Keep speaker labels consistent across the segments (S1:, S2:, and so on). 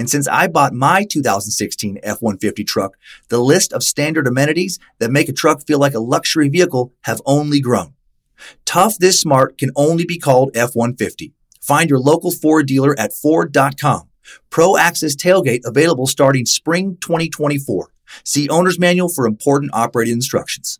S1: And since I bought my 2016 F-150 truck, the list of standard amenities that make a truck feel like a luxury vehicle have only grown. Tough this smart can only be called F-150. Find your local Ford dealer at Ford.com. Pro Access Tailgate available starting spring 2024. See owner's manual for important operating instructions.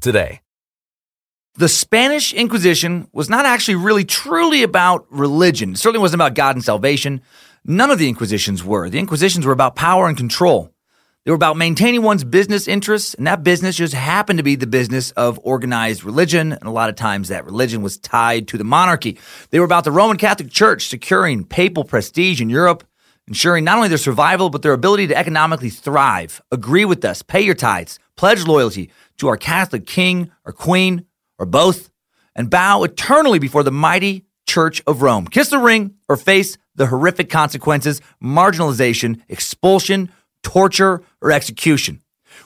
S2: today.
S3: The Spanish Inquisition was not actually really truly about religion. It certainly wasn't about God and salvation. None of the Inquisitions were. The Inquisitions were about power and control. They were about maintaining one's business interests, and that business just happened to be the business of organized religion. And a lot of times that religion was tied to the monarchy. They were about the Roman Catholic Church securing papal prestige in Europe, ensuring not only their survival, but their ability to economically thrive. Agree with us, pay your tithes, pledge loyalty to our Catholic king or queen or both, and bow eternally before the mighty Church of Rome. Kiss the ring or face the horrific consequences, marginalization, expulsion, torture, or execution.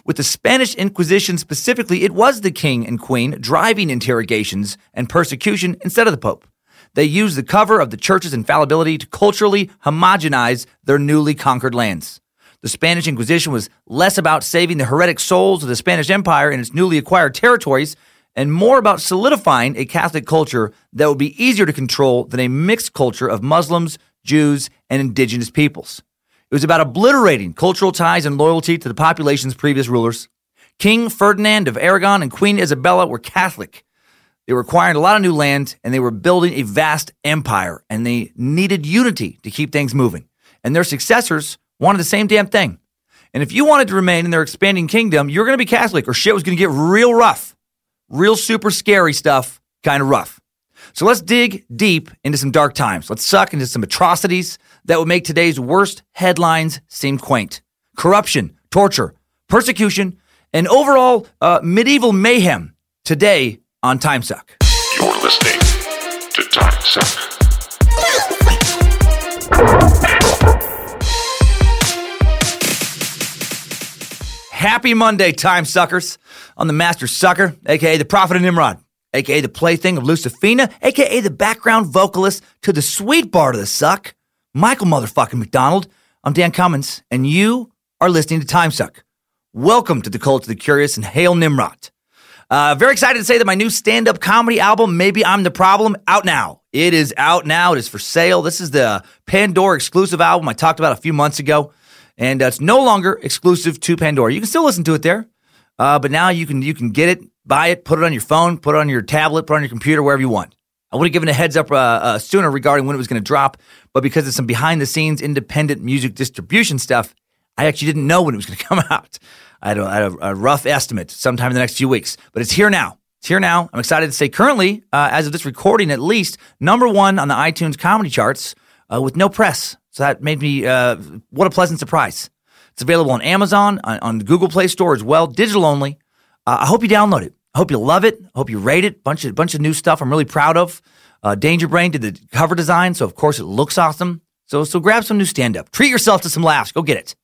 S3: With the Spanish Inquisition specifically, it was the king and queen driving interrogations and persecution instead of the pope. They used the cover of the church's infallibility to culturally homogenize their newly conquered lands. The Spanish Inquisition was less about saving the heretic souls of the Spanish Empire in its newly acquired territories and more about solidifying a Catholic culture that would be easier to control than a mixed culture of Muslims, Jews, and indigenous peoples. It was about obliterating cultural ties and loyalty to the population's previous rulers. King Ferdinand of Aragon and Queen Isabella were Catholic. They were acquiring a lot of new land and they were building a vast empire and they needed unity to keep things moving. And their successors wanted the same damn thing. And if you wanted to remain in their expanding kingdom, you're going to be Catholic or shit was going to get real rough. Real super scary stuff, kind of rough. So let's dig deep into some dark times. Let's suck into some atrocities that would make today's worst headlines seem quaint. Corruption, torture, persecution, and overall uh, medieval mayhem today on Time Suck.
S4: You're listening to Time
S3: Happy Monday, time suckers. I'm the master sucker, aka the prophet of Nimrod, aka the plaything of Lucifina, aka the background vocalist to the sweet part of the suck, Michael motherfucking McDonald. I'm Dan Cummins, and you are listening to Time Suck. Welcome to the Cult of the Curious and Hail Nimrod. Uh, very excited to say that my new stand up comedy album, Maybe I'm the Problem, out now. It is out now. It is for sale. This is the Pandora exclusive album I talked about a few months ago and it's no longer exclusive to Pandora. You can still listen to it there, uh, but now you can you can get it, buy it, put it on your phone, put it on your tablet, put it on your computer, wherever you want. I would have given a heads up uh, uh sooner regarding when it was going to drop, but because of some behind the scenes independent music distribution stuff, I actually didn't know when it was going to come out. I had, a, I had a, a, rough estimate sometime in the next few weeks, but it's here now. It's here now. I'm excited to say currently, uh, as of this recording at least, number one on the iTunes comedy charts uh, with no press. So that made me, uh, what a pleasant surprise. It's available on Amazon, on, on the Google Play Store as well, digital only. Uh, I hope you download it. I hope you love it. I hope you rate it. Bunch of bunch of new stuff. I'm really proud of. Uh, Danger Brain did the cover design, so of course it looks awesome. So so grab some new stand up. Treat yourself to some laughs. Go get it.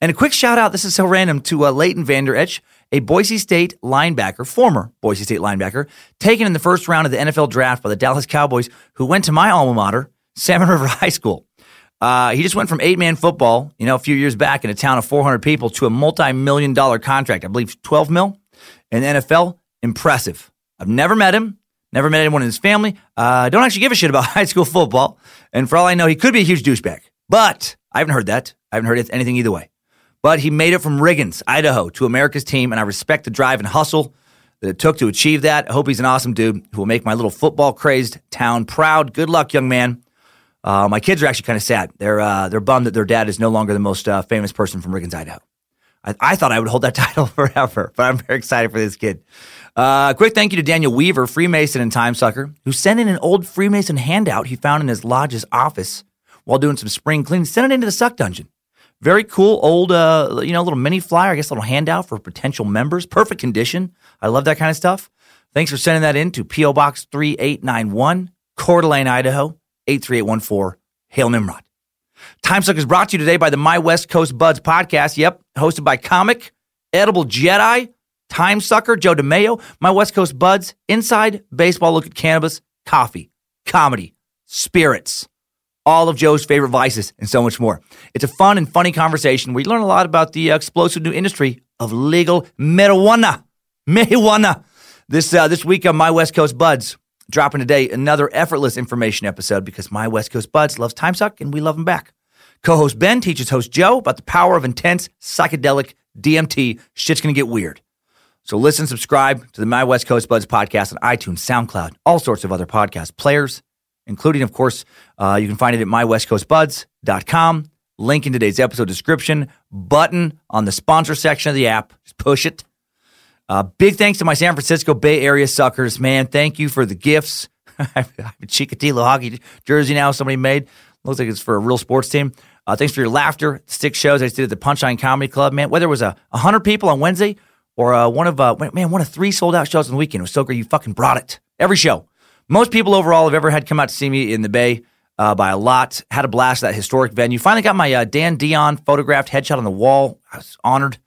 S3: And a quick shout out, this is so random, to uh, Leighton Vander Esch, a Boise State linebacker, former Boise State linebacker, taken in the first round of the NFL draft by the Dallas Cowboys, who went to my alma mater, Salmon River High School. Uh, he just went from eight man football, you know, a few years back in a town of 400 people to a multi million dollar contract, I believe 12 mil in the NFL. Impressive. I've never met him, never met anyone in his family. I uh, don't actually give a shit about high school football. And for all I know, he could be a huge douchebag. But I haven't heard that. I haven't heard anything either way. But he made it from Riggins, Idaho, to America's team, and I respect the drive and hustle that it took to achieve that. I hope he's an awesome dude who will make my little football crazed town proud. Good luck, young man. Uh, my kids are actually kind of sad. They're uh, they're bummed that their dad is no longer the most uh, famous person from Riggins, Idaho. I, I, thought I would hold that title forever, but I'm very excited for this kid. Uh, quick thank you to Daniel Weaver, Freemason and Time Sucker, who sent in an old Freemason handout he found in his lodge's office while doing some spring cleaning. Sent it into the Suck Dungeon. Very cool old, uh, you know, little mini flyer, I guess, a little handout for potential members. Perfect condition. I love that kind of stuff. Thanks for sending that in to P.O. Box 3891, Coeur d'Alene, Idaho, 83814. Hail Nimrod. Time Suck is brought to you today by the My West Coast Buds podcast. Yep, hosted by comic, edible Jedi, Time Sucker, Joe DeMayo, My West Coast Buds, Inside Baseball Look at Cannabis, Coffee, Comedy, Spirits all of Joe's favorite vices, and so much more. It's a fun and funny conversation where you learn a lot about the explosive new industry of legal marijuana. Marijuana. This uh, this week on My West Coast Buds, dropping today another effortless information episode because My West Coast Buds loves time suck and we love them back. Co-host Ben teaches host Joe about the power of intense psychedelic DMT. Shit's gonna get weird. So listen, subscribe to the My West Coast Buds podcast on iTunes, SoundCloud, all sorts of other podcast players including, of course, uh, you can find it at mywestcoastbuds.com. Link in today's episode description, button on the sponsor section of the app. Just push it. Uh, big thanks to my San Francisco Bay Area suckers, man. Thank you for the gifts. I have a Chikatilo hockey jersey now somebody made. Looks like it's for a real sports team. Uh, thanks for your laughter. Stick shows I did at the Punchline Comedy Club, man. Whether it was a hundred people on Wednesday or uh, one of uh, man one of three sold out shows on the weekend, it was so great. You fucking brought it every show. Most people overall have ever had come out to see me in the Bay uh, by a lot. Had a blast at that historic venue. Finally got my uh, Dan Dion photographed headshot on the wall. I was honored.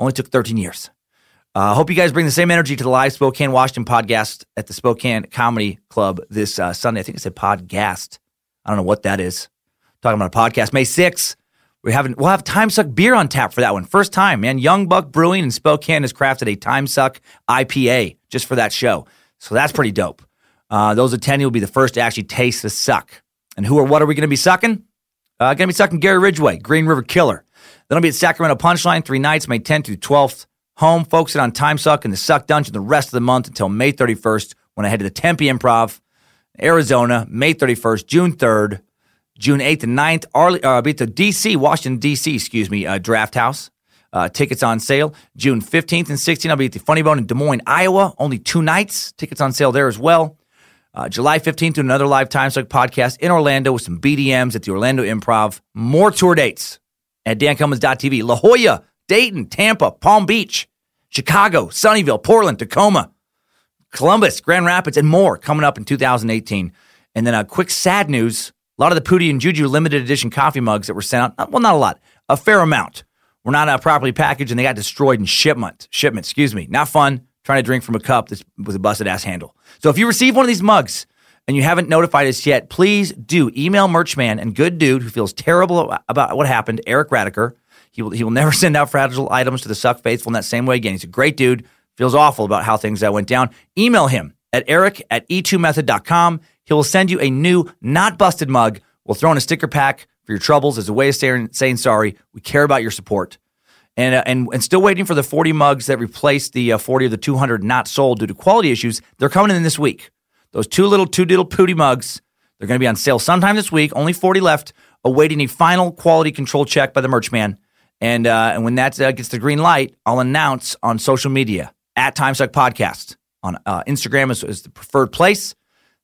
S3: Only took 13 years. I uh, hope you guys bring the same energy to the live Spokane Washington podcast at the Spokane Comedy Club this uh, Sunday. I think I said podcast. I don't know what that is. Talking about a podcast. May 6th. We have we'll have Time Suck beer on tap for that one. First time, man. Young Buck Brewing in Spokane has crafted a Time Suck IPA just for that show. So that's pretty dope. Uh, those attending will be the first to actually taste the suck. And who or what are we going to be sucking? Uh, going to be sucking Gary Ridgway, Green River Killer. Then I'll be at Sacramento Punchline three nights, May 10th through 12th. Home, focusing on Time Suck and the Suck Dungeon the rest of the month until May 31st when I head to the Tempe Improv, Arizona, May 31st, June 3rd, June 8th and 9th. Arley, uh, I'll be at the DC, Washington, DC, excuse me, uh, Draft House. Uh, tickets on sale June 15th and 16th. I'll be at the Funny Bone in Des Moines, Iowa. Only two nights. Tickets on sale there as well. Uh, July 15th to another live Time Suck podcast in Orlando with some BDMs at the Orlando Improv. More tour dates at dancummins.tv. La Jolla, Dayton, Tampa, Palm Beach, Chicago, Sunnyvale, Portland, Tacoma, Columbus, Grand Rapids, and more coming up in 2018. And then a quick sad news. A lot of the Pootie and Juju limited edition coffee mugs that were sent out, well, not a lot, a fair amount, were not uh, properly packaged and they got destroyed in shipment. Shipment, excuse me. Not fun trying to drink from a cup that's with a busted ass handle. So if you receive one of these mugs and you haven't notified us yet, please do email Merchman and good dude who feels terrible about what happened, Eric Radiker. He will, he will never send out fragile items to the Suck Faithful in that same way again. He's a great dude, feels awful about how things that went down. Email him at eric at e2method.com. He will send you a new, not busted mug. We'll throw in a sticker pack for your troubles as a way of saying, saying sorry. We care about your support and, uh, and and still waiting for the 40 mugs that replaced the uh, 40 of the 200 not sold due to quality issues. They're coming in this week. Those two little two little pooty mugs. They're going to be on sale sometime this week. Only 40 left, awaiting a final quality control check by the merch man. And uh, and when that uh, gets the green light, I'll announce on social media at Timesuck Podcast on uh, Instagram is, is, the preferred place.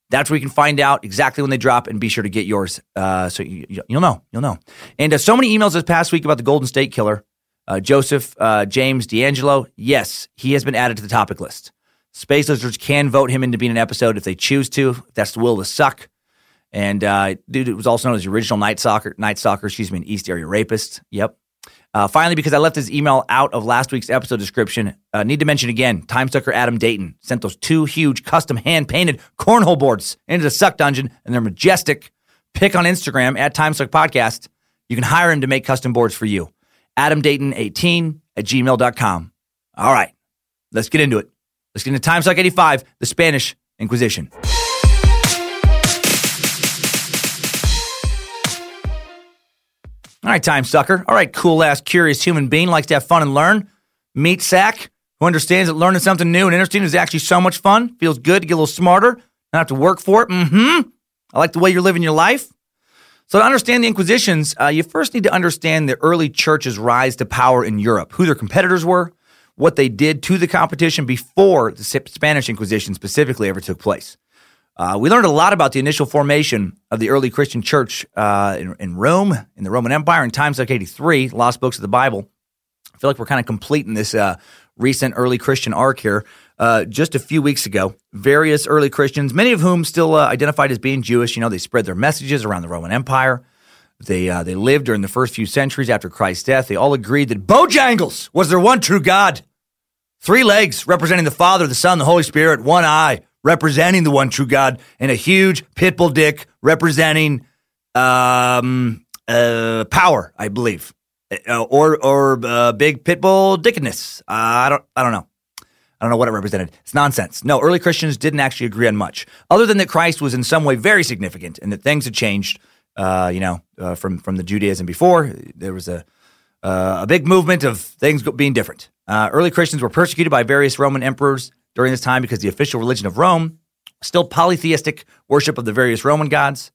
S3: That's where you can find out exactly when they drop and be sure to get yours. Uh, so you, will know, you'll know. And uh, so many emails this past week about the Golden State Killer. Uh, Joseph James DeAngelo, yes, he has been added to the topic list. Space Lizards can vote him into being an episode if they choose to. That's the will to suck. And dude, it was also known as the original Night Stalker, Night Stalker, excuse me, an East Area Rapist. Yep. Uh, finally, because I left his email out of last week's episode description, uh, need to mention again time sucker Adam Dayton sent those two huge custom hand painted cornhole boards into the Suck Dungeon, and they're majestic. Pick on Instagram at Timesuck Podcast. You can hire him to make custom boards for you. Adam Dayton18 at gmail.com. All right, let's get into it. Let's get into Timesuck 85, the Spanish Inquisition. All right, time sucker. All right, cool ass, curious human being likes to have fun and learn. Meat sack who understands that learning something new and interesting is actually so much fun. Feels good to get a little smarter, not have to work for it. Mm-hmm. I like the way you're living your life. So to understand the Inquisitions, uh, you first need to understand the early church's rise to power in Europe, who their competitors were, what they did to the competition before the Spanish Inquisition specifically ever took place. Uh, we learned a lot about the initial formation of the early Christian church uh, in, in, Rome, in the Roman Empire, in Time Suck 83, lost books of the Bible. I feel like we're kind of completing this uh, recent early Christian arc here. Uh, just a few weeks ago, various early Christians, many of whom still uh, identified as being Jewish, you know, they spread their messages around the Roman Empire. They, uh, they lived during the first few centuries after Christ's death. They all agreed that Bojangles was their one true God. Three legs representing the Father, the Son, the Holy Spirit, one eye representing the one true God, and a huge pit bull dick representing um, uh, power, I believe, uh, or or uh, big pit bull dickedness. Uh, I don't I don't know. I don't know what it represented. It's nonsense. No, early Christians didn't actually agree on much, other than that Christ was in some way very significant and that things had changed. Uh, you know, uh, from from the Judaism before, there was a a big movement of things being different. early Christians were persecuted by various Roman emperors during this time because the official religion of Rome still polytheistic worship of the various Roman gods.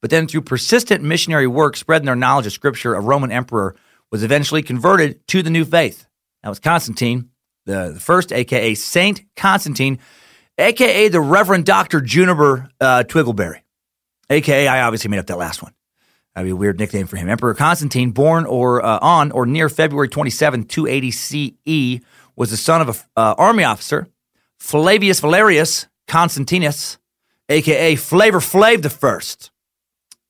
S3: But then through persistent missionary work, spreading their knowledge of scripture, a Roman emperor was eventually converted to the new faith. That was Constantine, the, the first, aka Saint Constantine, aka the Reverend Dr. Juniper uh, Twiggleberry, aka I obviously made up that last one. That'd be a weird nickname for him. Emperor Constantine, born or uh, on or near February 27, 280 CE, was the son of an uh, army officer Flavius Valerius Constantinus, aka Flavor Flav the First.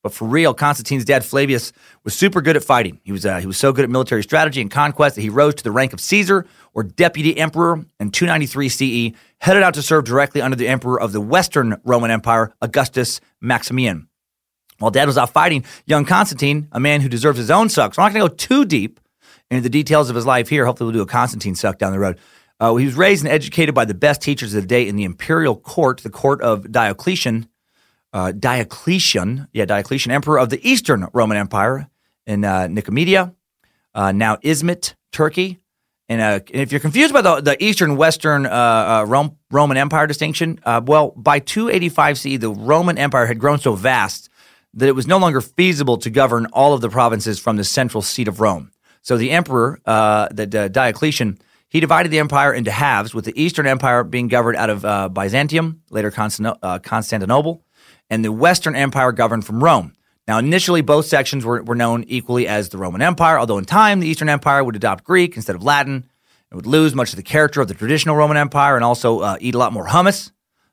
S3: But for real, Constantine's dad Flavius was super good at fighting. He was uh, he was so good at military strategy and conquest that he rose to the rank of Caesar or deputy emperor in 293 CE, headed out to serve directly under the emperor of the Western Roman Empire, Augustus Maximian. While dad was out fighting, young Constantine, a man who deserves his own suck. So I'm not going to go too deep into the details of his life here. Hopefully, we'll do a Constantine suck down the road. Uh, he was raised and educated by the best teachers of the day in the imperial court, the court of Diocletian. Uh, Diocletian, yeah, Diocletian, emperor of the Eastern Roman Empire in uh, Nicomedia, uh, now Izmit, Turkey. And, uh, and, if you're confused by the, the Eastern Western uh, Rome, Roman Empire distinction, well, by 285 CE, the Roman Empire had grown so vast that it was no longer feasible to govern all of the provinces from the central seat of Rome. So the emperor, the Diocletian, he divided the empire into halves, with the Eastern Empire being governed out of uh, Byzantium, later uh, Constantinople, and the Western Empire governed from Rome. Now, initially, both sections were, were known equally as the Roman Empire, although in time, the Eastern Empire would adopt Greek instead of Latin. It would lose much of the character of the traditional Roman Empire and also uh, eat a lot more hummus,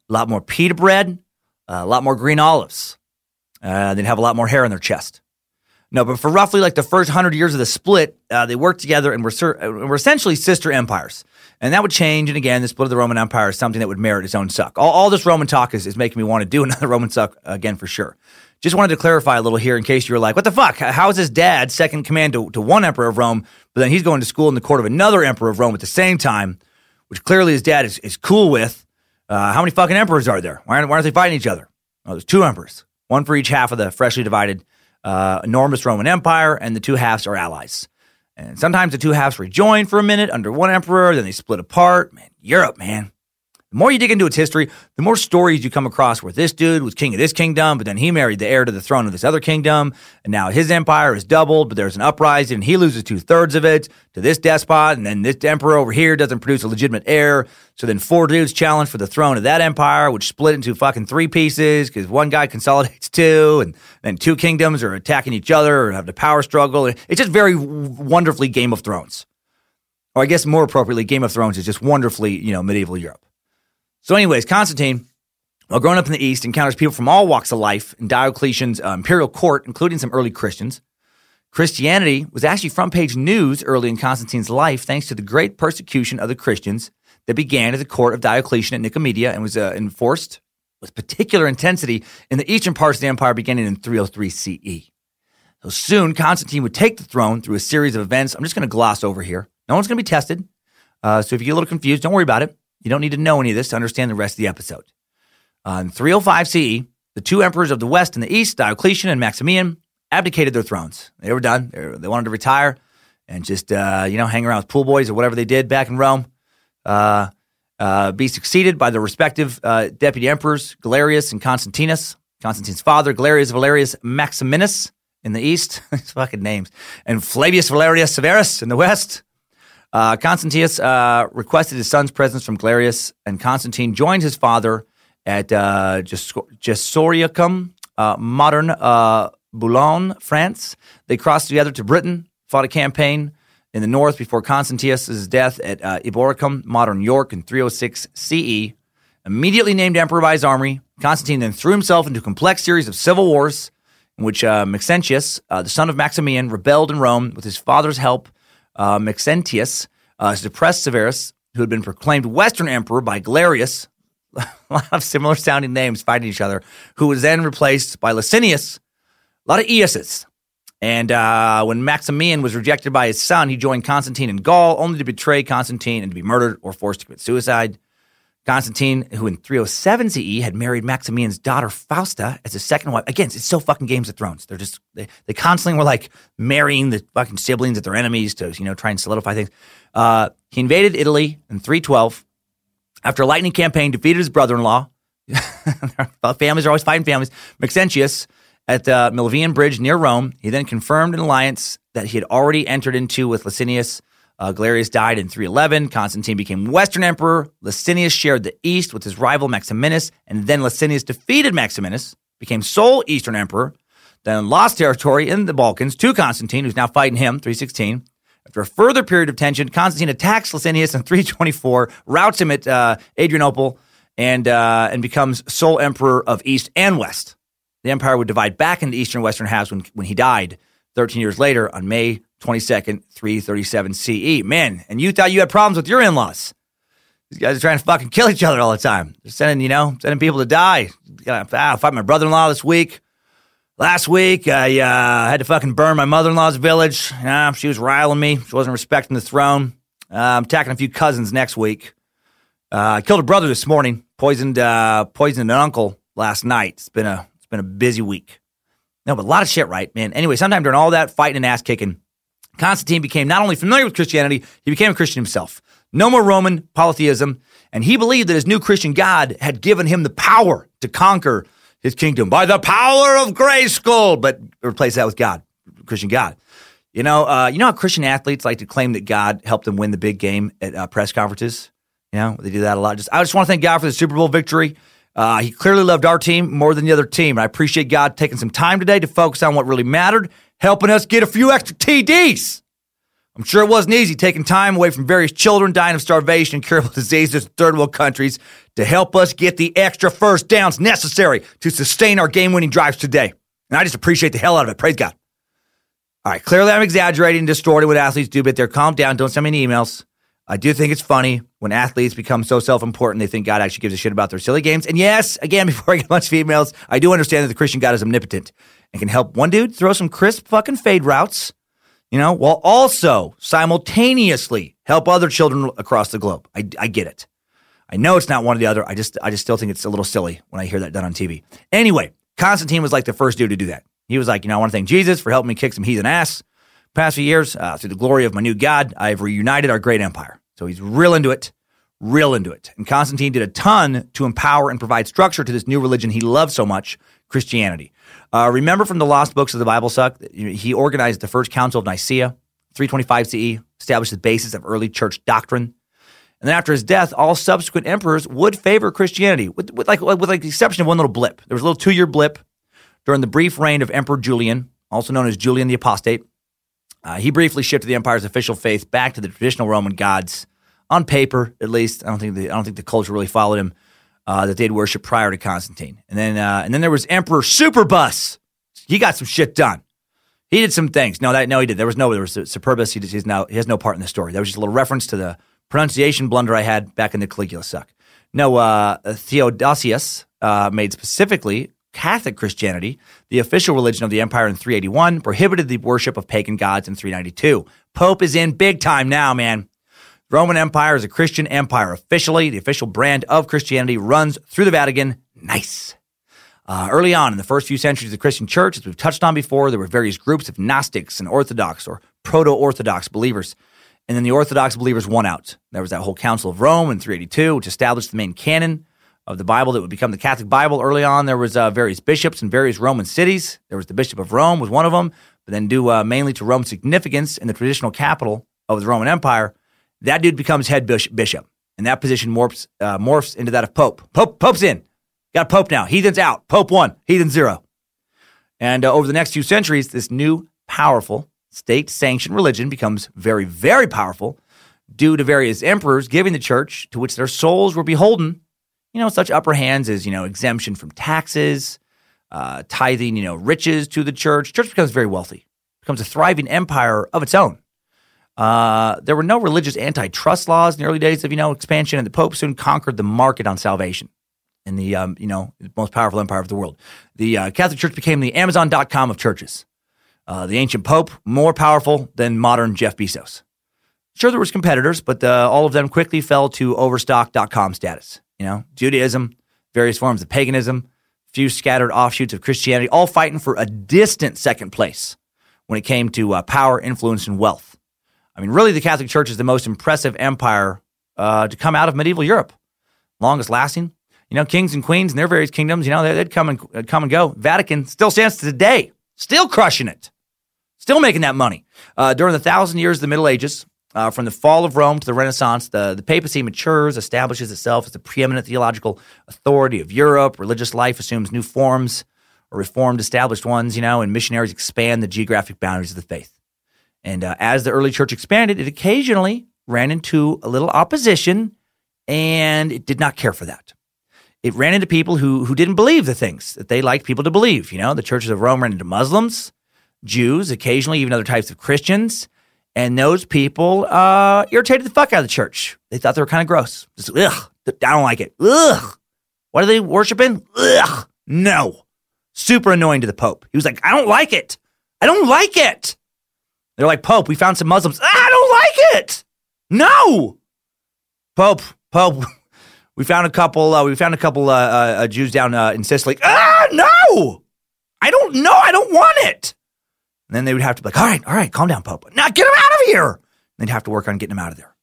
S3: a lot more pita bread, uh, a lot more green olives. Uh, they'd have a lot more hair on their chest. No, but for roughly like the first hundred years of the split, uh, they worked together and were, uh, were essentially sister empires. And that would change. And again, the split of the Roman Empire is something that would merit its own suck. All, all this Roman talk is, is making me want to do another Roman suck again for sure. Just wanted to clarify a little here in case you were like, what the fuck? How is his dad second command to, to one emperor of Rome, but then he's going to school in the court of another emperor of Rome at the same time, which clearly his dad is, is cool with? Uh, how many fucking emperors are there? Why aren't, why aren't they fighting each other? Oh, there's two emperors, one for each half of the freshly divided uh, enormous Roman Empire, and the two halves are allies. And sometimes the two halves rejoin for a minute under one emperor, then they split apart. Man, Europe, man. The more you dig into its history, the more stories you come across where this dude was king of this kingdom, but then he married the heir to the throne of this other kingdom, and now his empire is doubled, but there's an uprising, and he loses two thirds of it to this despot, and then this emperor over here doesn't produce a legitimate heir. So then four dudes challenge for the throne of that empire, which split into fucking three pieces because one guy consolidates two, and then two kingdoms are attacking each other or have the power struggle. It's just very wonderfully Game of Thrones. Or I guess more appropriately, Game of Thrones is just wonderfully, you know, medieval Europe. So, anyways, Constantine, while growing up in the East, encounters people from all walks of life in Diocletian's uh, imperial court, including some early Christians. Christianity was actually front page news early in Constantine's life thanks to the great persecution of the Christians that began at the court of Diocletian at Nicomedia and was uh, enforced with particular intensity in the eastern parts of the empire beginning in 303 CE. So soon, Constantine would take the throne through a series of events. I'm just going to gloss over here. No one's going to be tested. Uh, so if you get a little confused, don't worry about it. You don't need to know any of this to understand the rest of the episode. On 305 CE, the two emperors of the West and the East, Diocletian and Maximian, abdicated their thrones. They were done. They, were, they wanted to retire and just, uh, you know, hang around with pool boys or whatever they did back in Rome. Uh, uh, be succeeded by their respective uh, deputy emperors, Galerius and Constantinus. Constantine's father, Galerius Valerius Maximinus in the east, these fucking names, and Flavius Valerius Severus in the west. Uh, Constantius uh, requested his son's presence from Galerius, and Constantine joined his father at uh, Gesoriacum, uh, modern uh, Boulogne, France. They crossed together to Britain, fought a campaign in the north before Constantius' death at uh, Eboracum, modern York, in 306 CE. Immediately named emperor by his army, Constantine then threw himself into a complex series of civil wars in which uh, Maxentius, uh, the son of Maximian, rebelled in Rome with his father's help. Uh, Maxentius uh, suppressed Severus, who had been proclaimed Western emperor by Galerius. a lot of similar sounding names fighting each other, who was then replaced by Licinius. A lot of Eases. And uh, when Maximian was rejected by his son, he joined Constantine in Gaul, only to betray Constantine and to be murdered or forced to commit suicide. Constantine, who in 307 CE had married Maximian's daughter Fausta as his second wife. Again, it's so fucking Games of Thrones. They're just they, they constantly were like marrying the fucking siblings of their enemies to you know try and solidify things. Uh, he invaded Italy in 312 after a lightning campaign, defeated his brother-in-law. families are always fighting families. Maxentius at the Milvian Bridge near Rome. He then confirmed an alliance that he had already entered into with Licinius uh, Galerius died in 311. Constantine became Western Emperor. Licinius shared the East with his rival Maximinus, and then Licinius defeated Maximinus, became sole Eastern Emperor, then lost territory in the Balkans to Constantine, who's now fighting him, 316. After a further period of tension, Constantine attacks Licinius in 324, routs him at uh, Adrianople, and, uh, and becomes sole emperor of East and West. The empire would divide back into eastern and western halves when, when he died 13 years later on May 22nd, 337 CE. Man, and you thought you had problems with your in laws. These guys are trying to fucking kill each other all the time. They're sending, you know, sending people to die. I fight my brother in law this week. Last week, I uh, had to fucking burn my mother in law's village. Uh, she was riling me. She wasn't respecting the throne. Uh, I'm attacking a few cousins next week. Uh, I killed a brother this morning. Poisoned, uh, poisoned an uncle last night. It's been a, it's been a busy week. No, but a lot of shit, right, man? Anyway, sometime during all that fighting and ass kicking, Constantine became not only familiar with Christianity, he became a Christian himself. No more Roman polytheism, and he believed that his new Christian God had given him the power to conquer his kingdom by the power of Grayskull, but replace that with God, Christian God. You know, uh, you know how Christian athletes like to claim that God helped them win the big game at uh, press conferences. You know, they do that a lot. Just I just want to thank God for the Super Bowl victory. Uh, he clearly loved our team more than the other team. I appreciate God taking some time today to focus on what really mattered helping us get a few extra TDs. I'm sure it wasn't easy taking time away from various children dying of starvation and curable diseases in third world countries to help us get the extra first downs necessary to sustain our game winning drives today. And I just appreciate the hell out of it. Praise God. All right, clearly I'm exaggerating and distorting what athletes do, but they're calm down. Don't send me any emails. I do think it's funny when athletes become so self important they think God actually gives a shit about their silly games. And yes, again, before I get a bunch of emails, I do understand that the Christian God is omnipotent and can help one dude throw some crisp fucking fade routes, you know, while also simultaneously help other children across the globe. I, I get it. I know it's not one or the other. I just I just still think it's a little silly when I hear that done on TV. Anyway, Constantine was like the first dude to do that. He was like, you know, I want to thank Jesus for helping me kick some heathen ass. Past few years, uh, through the glory of my new God, I've reunited our great empire. So he's real into it, real into it. And Constantine did a ton to empower and provide structure to this new religion he loved so much, Christianity. Uh, remember from the lost books of the Bible suck, he organized the first council of Nicaea, 325 CE, established the basis of early church doctrine. And then after his death, all subsequent emperors would favor Christianity, with, with like with like the exception of one little blip. There was a little two year blip during the brief reign of Emperor Julian, also known as Julian the Apostate. Uh, he briefly shifted the empire's official faith back to the traditional Roman gods, on paper at least. I don't think the, I don't think the culture really followed him uh, that they'd worship prior to Constantine. And then uh, and then there was Emperor Superbus. He got some shit done. He did some things. No, that no, he did. There was no. There was Superbus. He, he's now he has no part in the story. That was just a little reference to the pronunciation blunder I had back in the Caligula suck. No, uh, Theodosius uh, made specifically Catholic Christianity the official religion of the empire in 381, prohibited the worship of pagan gods in 392. Pope is in big time now, man. The Roman Empire is a Christian empire officially. The official brand of Christianity runs through the Vatican. Nice. Uh, early on in the first few centuries of the Christian church, as we've touched on before, there were various groups of Gnostics and Orthodox or proto Orthodox believers. And then the Orthodox believers won out. There was that whole Council of Rome in 382, which established the main canon of the Bible that would become the Catholic Bible. Early on, there was uh, various bishops in various Roman cities. There was the Bishop of Rome was one of them, but then due uh, mainly to Rome's significance in the traditional capital of the Roman Empire, that dude becomes head bishop, and that position morphs uh, morphs into that of Pope. Pope Pope's in. Got Pope now. Heathen's out. Pope one. Heathen zero. And uh, over the next few centuries, this new powerful state sanctioned religion becomes very, very powerful due to various emperors giving the church, to which their souls were beholden, you know, such upper hands as, you know, exemption from taxes, uh, tithing, you know, riches to the church. Church becomes very wealthy, becomes a thriving empire of its own. Uh, there were no religious antitrust laws in the early days of, you know, expansion, and the Pope soon conquered the market on salvation in the, um, you know, most powerful empire of the world. The uh, Catholic Church became the Amazon.com of churches. Uh, the ancient Pope, more powerful than modern Jeff Bezos. Sure, there was competitors, but uh, all of them quickly fell to overstock.com status. You know, Judaism, various forms of paganism, few scattered offshoots of Christianity, all fighting for a distant second place when it came to uh, power, influence, and wealth. I mean, really, the Catholic Church is the most impressive empire uh, to come out of medieval Europe. Longest lasting, you know, kings and queens in their various kingdoms, you know, they'd come and come and go. Vatican still stands today, still crushing it, still making that money. Uh, during the thousand years of the Middle Ages, uh, from the fall of Rome to the Renaissance, the, the papacy matures, establishes itself as the preeminent theological authority of Europe. Religious life assumes new forms or reformed established ones, you know, and missionaries expand the geographic boundaries of the faith. And uh, as the early church expanded, it occasionally ran into a little opposition, and it did not care for that it ran into people who who didn't believe the things that they liked people to believe. You know, the churches of Rome ran into Muslims, Jews, occasionally even other types of Christians, and those people uh, irritated the fuck out of the church. They thought they were kind of gross. Just, ugh, I don't like it. Ugh. What are they worshiping? Ugh. No. Super annoying to the Pope. He was like, I don't like it. I don't like it. They're like, Pope, we found some Muslims. I don't like it. No. Pope, Pope, we found a couple. Uh, we found a couple uh, uh, uh Jews down uh, in Sicily. Ah, no! I don't know. I don't want it. And then they would have to be like, all right, all right, calm down, Pope. Now get him out of here. And they'd have to work on getting him out of there.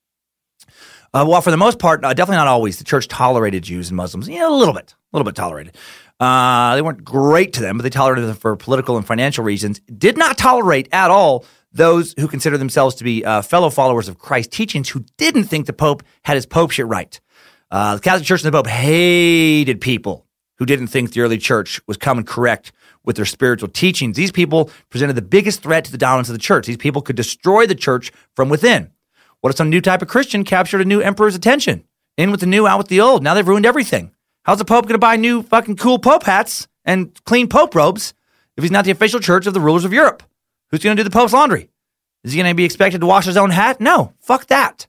S3: Uh, well, for the most part, definitely not always. The church tolerated Jews and Muslims, yeah, a little bit, a little bit tolerated. they weren't great to them, but they tolerated them for political and financial reasons. Did not tolerate at all those who consider themselves to be fellow followers of Christ's teachings who didn't think the Pope had his Pope shit right. Uh, the Catholic Church and the Pope hated people who didn't think the early church was coming correct with their spiritual teachings. These people presented the biggest threat to the dominance of the church. These people could destroy the church from within. What if some new type of Christian captured a new emperor's attention? In with the new, out with the old. Now they've ruined everything. How's the Pope going to buy new fucking cool Pope hats and clean Pope robes if he's not the official church of the rulers of Europe? Who's going to do the Pope's laundry? Is he going to be expected to wash his own hat? No, fuck that.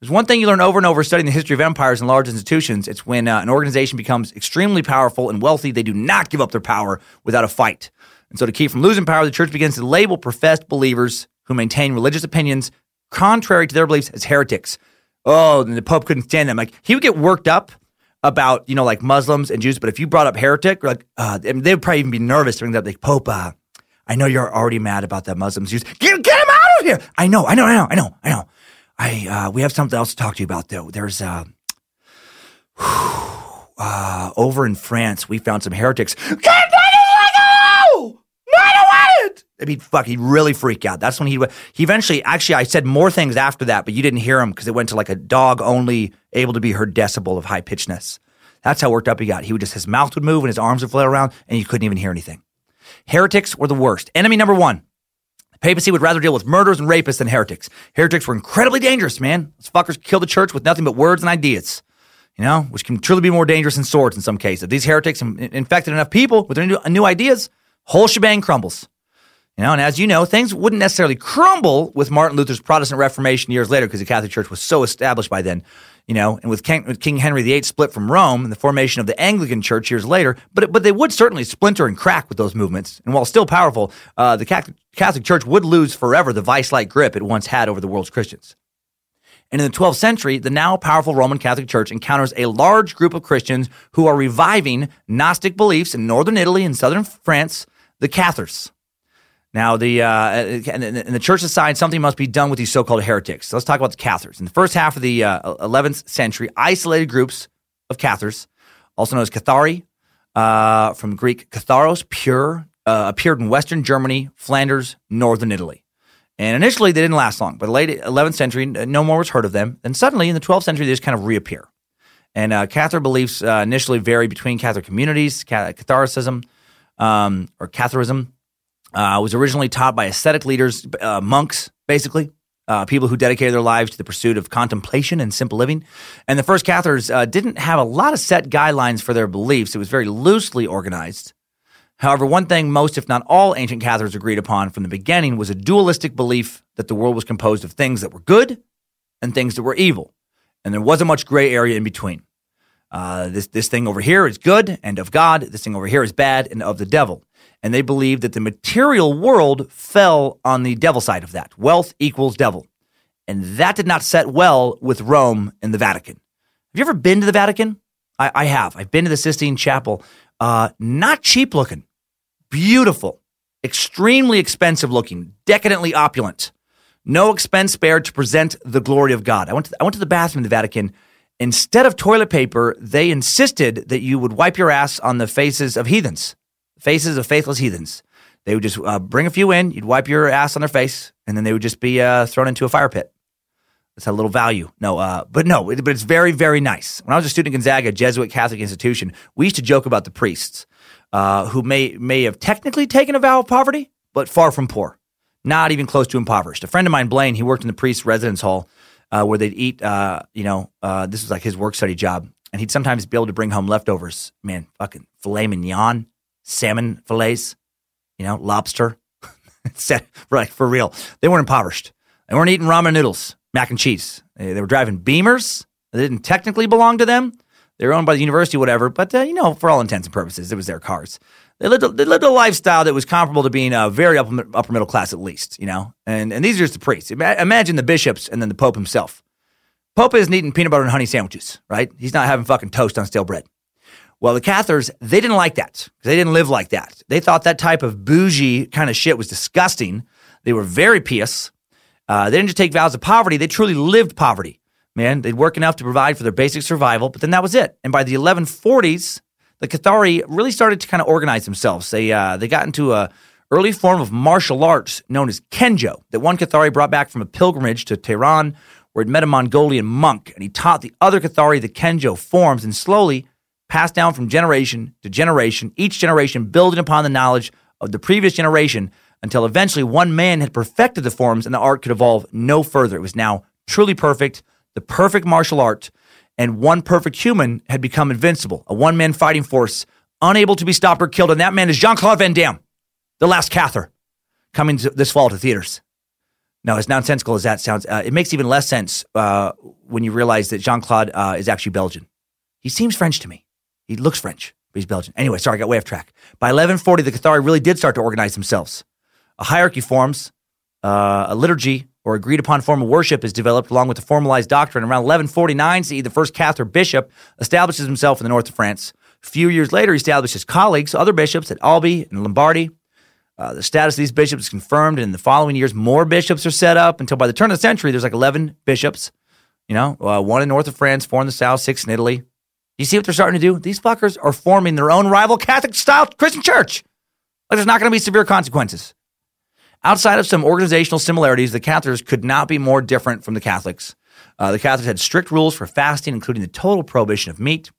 S3: There's one thing you learn over and over studying the history of empires and large institutions. It's when uh, an organization becomes extremely powerful and wealthy, they do not give up their power without a fight. And so, to keep from losing power, the church begins to label professed believers who maintain religious opinions contrary to their beliefs as heretics. Oh, and the Pope couldn't stand them. Like, he would get worked up about, you know, like Muslims and Jews, but if you brought up heretic, like, uh, they would probably even be nervous to bring that up. Like, Pope, uh, I know you're already mad about that Muslims Jews. Get, get him out of here! I know, I know, I know, I know, I know. I uh, we have something else to talk to you about though. There's uh, uh over in France, we found some heretics. Get I mean, fuck, he'd really freak out. That's when he he eventually. Actually, I said more things after that, but you didn't hear him because it went to like a dog only able to be heard decibel of high pitchness. That's how worked up he got. He would just his mouth would move and his arms would flail around, and you couldn't even hear anything. Heretics were the worst. Enemy number one The papacy would rather deal with murderers and rapists than heretics. Heretics were incredibly dangerous, man. Those fuckers killed the church with nothing but words and ideas, you know, which can truly be more dangerous than swords in some cases. These heretics infected enough people with their new ideas, whole shebang crumbles. You know, and as you know, things wouldn't necessarily crumble with Martin Luther's Protestant Reformation years later because the Catholic Church was so established by then. You know, and with King, with King Henry VIII split from Rome and the formation of the Anglican Church years later, but but they would certainly splinter and crack with those movements. And while still powerful, uh, the Catholic, Catholic Church would lose forever the vice-like grip it once had over the world's Christians. And in the 12th century, the now powerful Roman Catholic Church encounters a large group of Christians who are reviving Gnostic beliefs in northern Italy and southern France, the Cathars. Now, the uh, and, the church decides something must be done with these so-called heretics. So let's talk about the Cathars. In the first half of the uh, 11th century, isolated groups of Cathars, also known as Cathari, uh, from Greek katharos, pure, uh, appeared in western Germany, Flanders, northern Italy. And initially, they didn't last long. But late 11th century, no more was heard of them. And suddenly, in the 12th century, they just kind of reappear. And uh, Cathar beliefs uh, initially vary between Cathar communities. Catholicism um, or Catharism uh, was originally taught by ascetic leaders, uh, monks, basically, uh, people who dedicated their lives to the pursuit of contemplation and simple living. And the first Cathars uh, didn't have a lot of set guidelines for their beliefs. It was very loosely organized. However, one thing most, if not all, ancient Cathars agreed upon from the beginning was a dualistic belief that the world was composed of things that were good and things that were evil. And there wasn't much gray area in between. Uh, this, this thing over here is good and of God. This thing over here is bad and of the devil and they believed that the material world fell on the devil side of that. Wealth equals devil. And that did not set well with Rome and the Vatican. Have you ever been to the Vatican? I, I have. I've been to the Sistine Chapel. Uh, not cheap looking, beautiful, extremely expensive looking, decadently opulent. No expense spared to present the glory of God. I went to, I went to the bathroom in the Vatican. Instead of toilet paper, they insisted that you would wipe your ass on the faces of heathens faces of faithless heathens. They would just uh, bring a few in, you'd wipe your ass on their face, and then they would just be uh, thrown into a fire pit. That's a little value. No, uh, but no, it, but it's very, very nice. When I was a student at Gonzaga, Jesuit Catholic institution, we used to joke about the priests uh, who may may have technically taken a vow of poverty, but far from poor, not even close to impoverished. A friend of mine, Blaine, he worked in the priest's residence hall uh, where they'd eat. Uh, you know, this was like his work study job, and he'd sometimes be able to bring home leftovers. Man, fucking filet mignon salmon fillets, you know, lobster. right, for real. They weren't impoverished. They weren't eating ramen noodles, mac and cheese. They, they were driving Beamers. They didn't technically belong to them. They were owned by the university, whatever. But, uh, you know, for all intents and purposes, it was their cars. They lived, a, they lived a lifestyle that was comparable to being a very upper, upper middle class, at least, you know. And, and these are just the priests. Imagine the bishops and then the Pope himself. Pope isn't eating peanut butter and honey sandwiches, right? He's not having fucking toast on stale bread. Well, the Cathars, they didn't like that. They didn't live like that. They thought that type of bougie kind of shit was disgusting. They were very pious. Uh, they didn't just take vows of poverty, they truly lived poverty. Man, they'd work enough to provide for their basic survival, but then that was it. And by the 1140s, the Cathari really started to kind of organize themselves. They, uh, they got into a early form of martial arts known as Kenjo that one Cathari brought back from a pilgrimage to Tehran where he'd met a Mongolian monk, and he taught the other Cathari the Kenjo forms, and slowly passed down from generation to generation, each generation building upon the knowledge of the previous generation until eventually one man had perfected the forms and the art could evolve no further. It was now truly perfect, the perfect martial art, and one perfect human had become invincible, a one man fighting force, unable to be stopped or killed. And that man is Jean Claude Van Damme, the last Cathar, coming this fall to theaters. Now, as nonsensical as that sounds, uh, it makes even less sense uh, when you realize that Jean Claude uh, is actually Belgian. He seems French to me. He looks French, but he's Belgian. Anyway, sorry, I got way off track. By 1140, the Cathari really did start to organize themselves. A hierarchy forms, uh, a liturgy or agreed upon form of worship is developed along with the formalized doctrine. Around 1149 CE, the first Cathar bishop establishes himself in the north of France. A few years later, he establishes colleagues, other bishops at Albi and Lombardy. Uh, the status of these bishops is confirmed, and in the following years, more bishops are set up until by the turn of the century, there's like 11 bishops. You know, uh, one in north of France, four in the south, six in Italy. You see what they're starting to do? These fuckers are forming their own rival Catholic style Christian church. Like there's not going to be severe consequences. Outside of some organizational similarities, the Cathars could not be more different from the Catholics. Uh, the Cathars had strict rules for fasting, including the total prohibition of meat.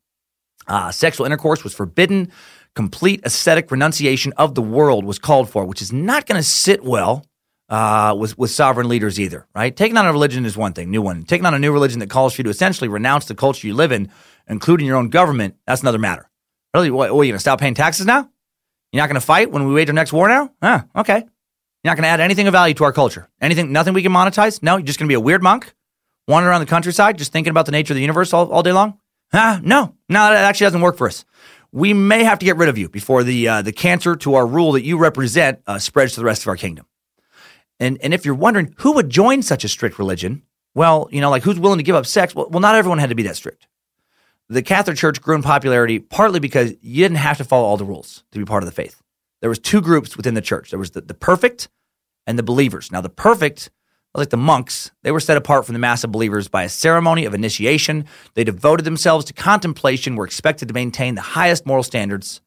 S3: Uh, sexual intercourse was forbidden. Complete ascetic renunciation of the world was called for, which is not going to sit well uh, with with sovereign leaders either. Right? Taking on a religion is one thing, new one. Taking on a new religion that calls for you to essentially renounce the culture you live in including your own government, that's another matter. Really, what, what are you going to stop paying taxes now? You're not going to fight when we wage our next war now? Huh, okay. You're not going to add anything of value to our culture. Anything, nothing we can monetize? No, you're just going to be a weird monk wandering around the countryside just thinking about the nature of the universe all, all day long? Ah, no, no, that actually doesn't work for us. We may have to get rid of you before the uh, the cancer to our rule that you represent uh, spreads to the rest of our kingdom. And and if you're wondering who would join such a strict religion, well, you know, like who's willing to give up sex? Well, well, not everyone had to be that strict. The Cathar Church grew in popularity partly because you didn't have to follow all the rules to be part of the faith. There was two groups within the church. There was the, the perfect and the believers. Now, the perfect like the monks, they were set apart from the mass of believers by a ceremony of initiation. They devoted themselves to contemplation, were expected to maintain the highest moral standards.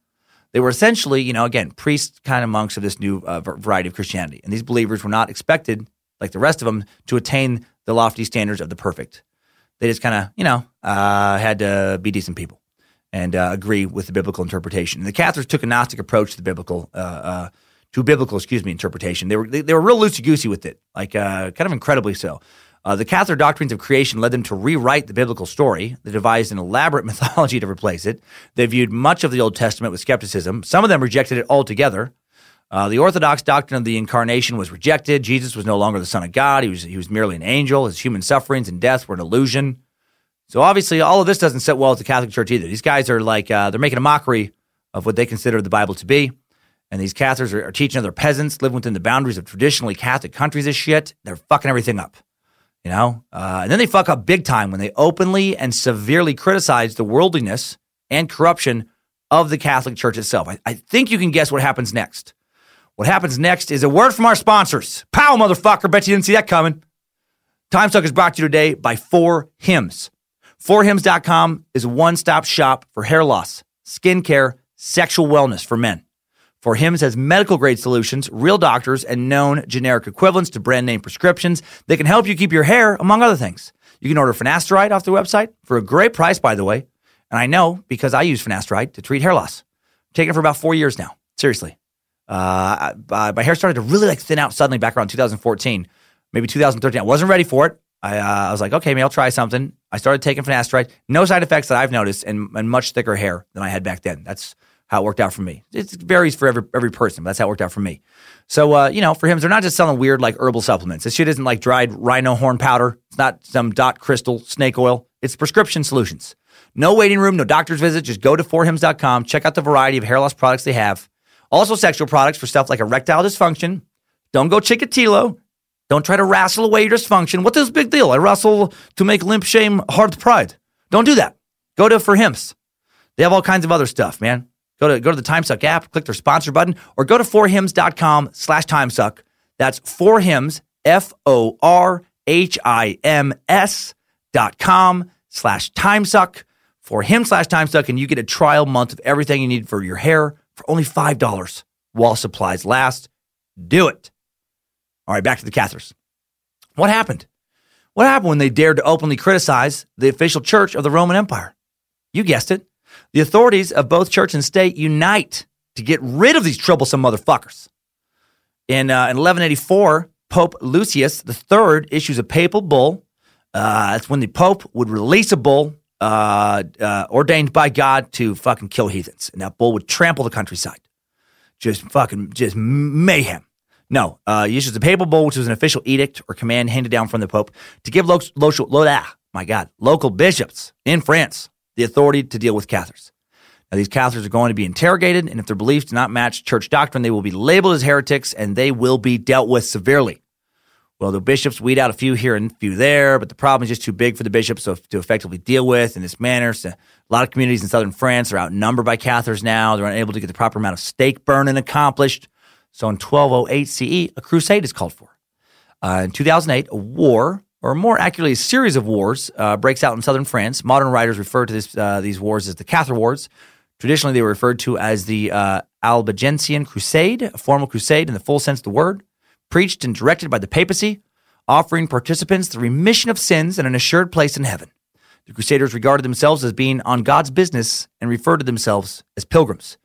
S3: They were essentially, you know, again, priest kind of monks of this new uh, variety of Christianity. And these believers were not expected, like the rest of them, to attain the lofty standards of the perfect. They just kind of, you know, uh, had to be decent people and uh, agree with the biblical interpretation. And the Cathars took a Gnostic approach to the biblical uh, uh, to biblical, excuse me, interpretation. They were they, they were real loosey goosey with it, like uh, kind of incredibly so. Uh, the Cathar doctrines of creation led them to rewrite the biblical story. They devised an elaborate mythology to replace it. They viewed much of the Old Testament with skepticism. Some of them rejected it altogether. Uh, the Orthodox doctrine of the incarnation was rejected. Jesus was no longer the Son of God. He was, he was merely an angel. His human sufferings and death were an illusion. So obviously, all of this doesn't sit well with the Catholic Church either. These guys are like, uh, they're making a mockery of what they consider the Bible to be. And these Cathars are, are teaching other peasants living within the boundaries of traditionally Catholic countries this shit. They're fucking everything up. You know? Uh, and then they fuck up big time when they openly and severely criticize the worldliness and corruption of the Catholic Church itself. I, I think you can guess what happens next. What happens next is a word from our sponsors. Pow, motherfucker. Bet you didn't see that coming. Time Suck is brought to you today by 4Hims. forhims.com is a one stop shop for hair loss, skincare, sexual wellness for men. For Hims has medical grade solutions, real doctors, and known generic equivalents to brand name prescriptions that can help you keep your hair, among other things. You can order finasteride off the website for a great price, by the way. And I know because I use finasteride to treat hair loss. Taking it for about four years now. Seriously. Uh, my hair started to really like thin out suddenly back around 2014, maybe 2013. I wasn't ready for it. I, uh, I was like, okay, maybe I'll try something. I started taking finasteride. No side effects that I've noticed, and, and much thicker hair than I had back then. That's how it worked out for me. It varies for every every person, but that's how it worked out for me. So, uh, you know, for him, they're not just selling weird like herbal supplements. This shit isn't like dried rhino horn powder. It's not some dot crystal snake oil. It's prescription solutions. No waiting room, no doctor's visit. Just go to forhims.com. Check out the variety of hair loss products they have. Also, sexual products for stuff like erectile dysfunction. Don't go Chikatilo. Don't try to wrestle away your dysfunction. What is this big deal? I wrestle to make limp shame hard pride. Don't do that. Go to For Hims. They have all kinds of other stuff, man. Go to go to the TimeSuck app, click their sponsor button, or go to forhims.com slash timesuck. That's forhims, F O R H I M S dot com slash timesuck. For him slash timesuck, and you get a trial month of everything you need for your hair for only $5 while supplies last. Do it. All right, back to the Cathars. What happened? What happened when they dared to openly criticize the official church of the Roman Empire? You guessed it. The authorities of both church and state unite to get rid of these troublesome motherfuckers. In, uh, in 1184, Pope Lucius III issues a papal bull. Uh, that's when the Pope would release a bull uh, uh, ordained by God to fucking kill heathens. And that bull would trample the countryside. Just fucking, just mayhem. No, uh, he issues a papal bull, which was an official edict or command handed down from the Pope to give local, local, ah, my God, local bishops in France the authority to deal with Cathars. Now, these Cathars are going to be interrogated, and if their beliefs do not match church doctrine, they will be labeled as heretics and they will be dealt with severely. Well, the bishops weed out a few here and a few there, but the problem is just too big for the bishops to, to effectively deal with in this manner. So a lot of communities in southern France are outnumbered by Cathars now. They're unable to get the proper amount of stake burning accomplished. So in 1208 CE, a crusade is called for. Uh, in 2008, a war or more accurately, a series of wars uh, breaks out in southern France. Modern writers refer to this, uh, these wars as the Cathar Wars. Traditionally, they were referred to as the uh, Albigensian Crusade, a formal crusade in the full sense of the word, preached and directed by the papacy, offering participants the remission of sins and an assured place in heaven. The Crusaders regarded themselves as being on God's business and referred to themselves as pilgrims.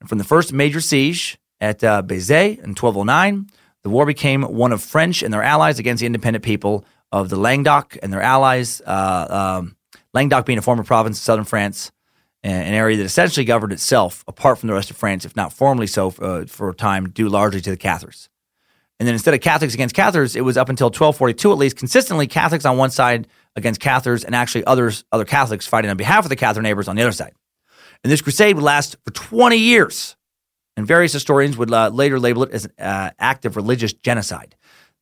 S3: And from the first major siege at uh, in 1209, the war became one of French and their allies against the independent people of the Languedoc and their allies. Uh, um, Languedoc being a former province of southern France, an area that essentially governed itself apart from the rest of France, if not formally so uh, for a time, due largely to the Cathars. And then instead of Catholics against Cathars, it was up until 1242 at least, consistently Catholics on one side against Cathars and actually others, other Catholics fighting on behalf of the Cathar neighbors on the other side. And this crusade would last for 20 years. And various historians would uh, later label it as an uh, act of religious genocide.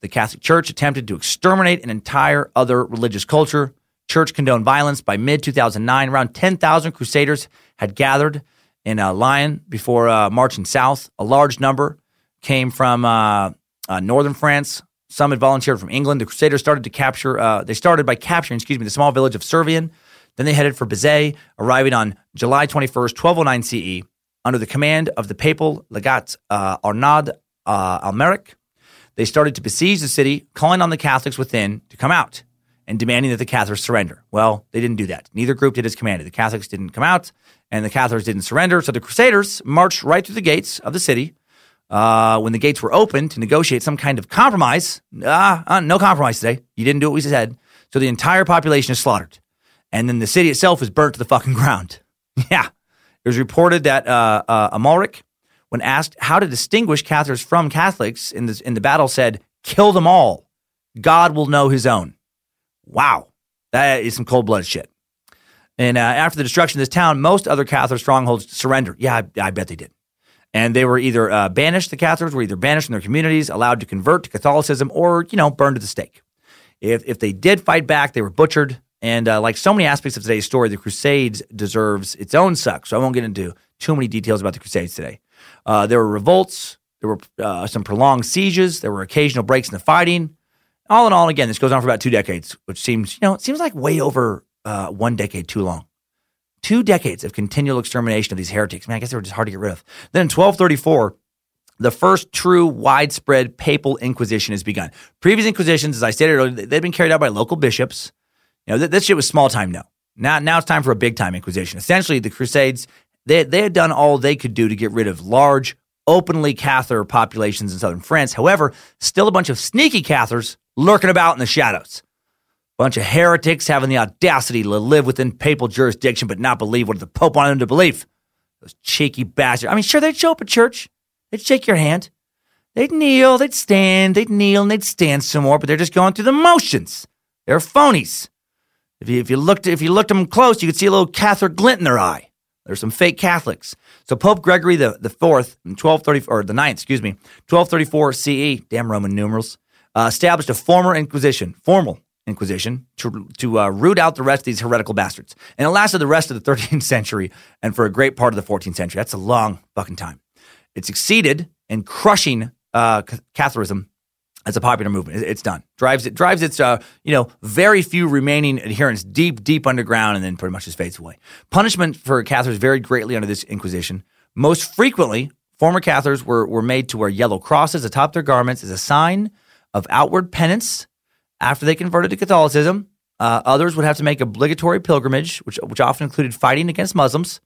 S3: The Catholic Church attempted to exterminate an entire other religious culture. Church condoned violence. By mid 2009, around 10,000 crusaders had gathered in uh, Lyon before uh, marching south. A large number came from uh, northern France. Some had volunteered from England. The Crusaders started to capture. Uh, they started by capturing, excuse me, the small village of Servian. Then they headed for Béziers, arriving on July 21st, 1209 CE, under the command of the papal legate uh, Arnaud uh, Amalric. They started to besiege the city, calling on the Catholics within to come out and demanding that the Cathars surrender. Well, they didn't do that. Neither group did as commanded. The Catholics didn't come out, and the Cathars didn't surrender. So the Crusaders marched right through the gates of the city, uh, when the gates were open to negotiate some kind of compromise. Ah, uh, no compromise today. You didn't do what we said. So the entire population is slaughtered. And then the city itself is burnt to the fucking ground. yeah. It was reported that uh, uh, Amalric, when asked how to distinguish Cathars from Catholics in, this, in the battle, said, kill them all. God will know his own. Wow. That is some cold blooded shit. And uh, after the destruction of this town, most other Cathar strongholds surrendered. Yeah, I, I bet they did and they were either uh, banished. The Cathars were either banished from their communities, allowed to convert to Catholicism, or you know burned to the stake. If if they did fight back, they were butchered. And uh, like so many aspects of today's story, the Crusades deserves its own suck. So I won't get into too many details about the Crusades today. Uh, there were revolts. There were uh, some prolonged sieges. There were occasional breaks in the fighting. All in all, again, this goes on for about two decades, which seems you know it seems like way over uh, one decade too long. Two decades of continual extermination of these heretics. Man, I guess they were just hard to get rid of. Then in 1234, the first true widespread papal inquisition has begun. Previous inquisitions, as I stated earlier, they've been carried out by local bishops. You know, th- this shit was small time no. Now, now it's time for a big time inquisition. Essentially, the Crusades, they, they had done all they could do to get rid of large, openly Cathar populations in southern France. However, still a bunch of sneaky Cathars lurking about in the shadows. Bunch of heretics having the audacity to live within papal jurisdiction but not believe what the Pope wanted them to believe. Those cheeky bastards. I mean, sure, they'd show up at church. They'd shake your hand. They'd kneel, they'd stand, they'd kneel, and they'd stand some more, but they're just going through the motions. They're phonies. If you, if you looked if you looked at them close, you could see a little Cathar glint in their eye. There's some fake Catholics. So Pope Gregory the, the fourth in 1230 or the ninth, excuse me, 1234 CE, damn Roman numerals, uh, established a former Inquisition, formal Inquisition to, to uh, root out the rest of these heretical bastards. And it lasted the rest of the 13th century and for a great part of the 14th century. That's a long fucking time. It succeeded in crushing uh, Catharism as a popular movement. It's done. Drives it drives its uh, you know very few remaining adherents deep deep underground, and then pretty much just fades away. Punishment for Cathars varied greatly under this Inquisition. Most frequently, former Cathars were were made to wear yellow crosses atop their garments as a sign of outward penance after they converted to Catholicism, uh, others would have to make obligatory pilgrimage, which which often included fighting against Muslims.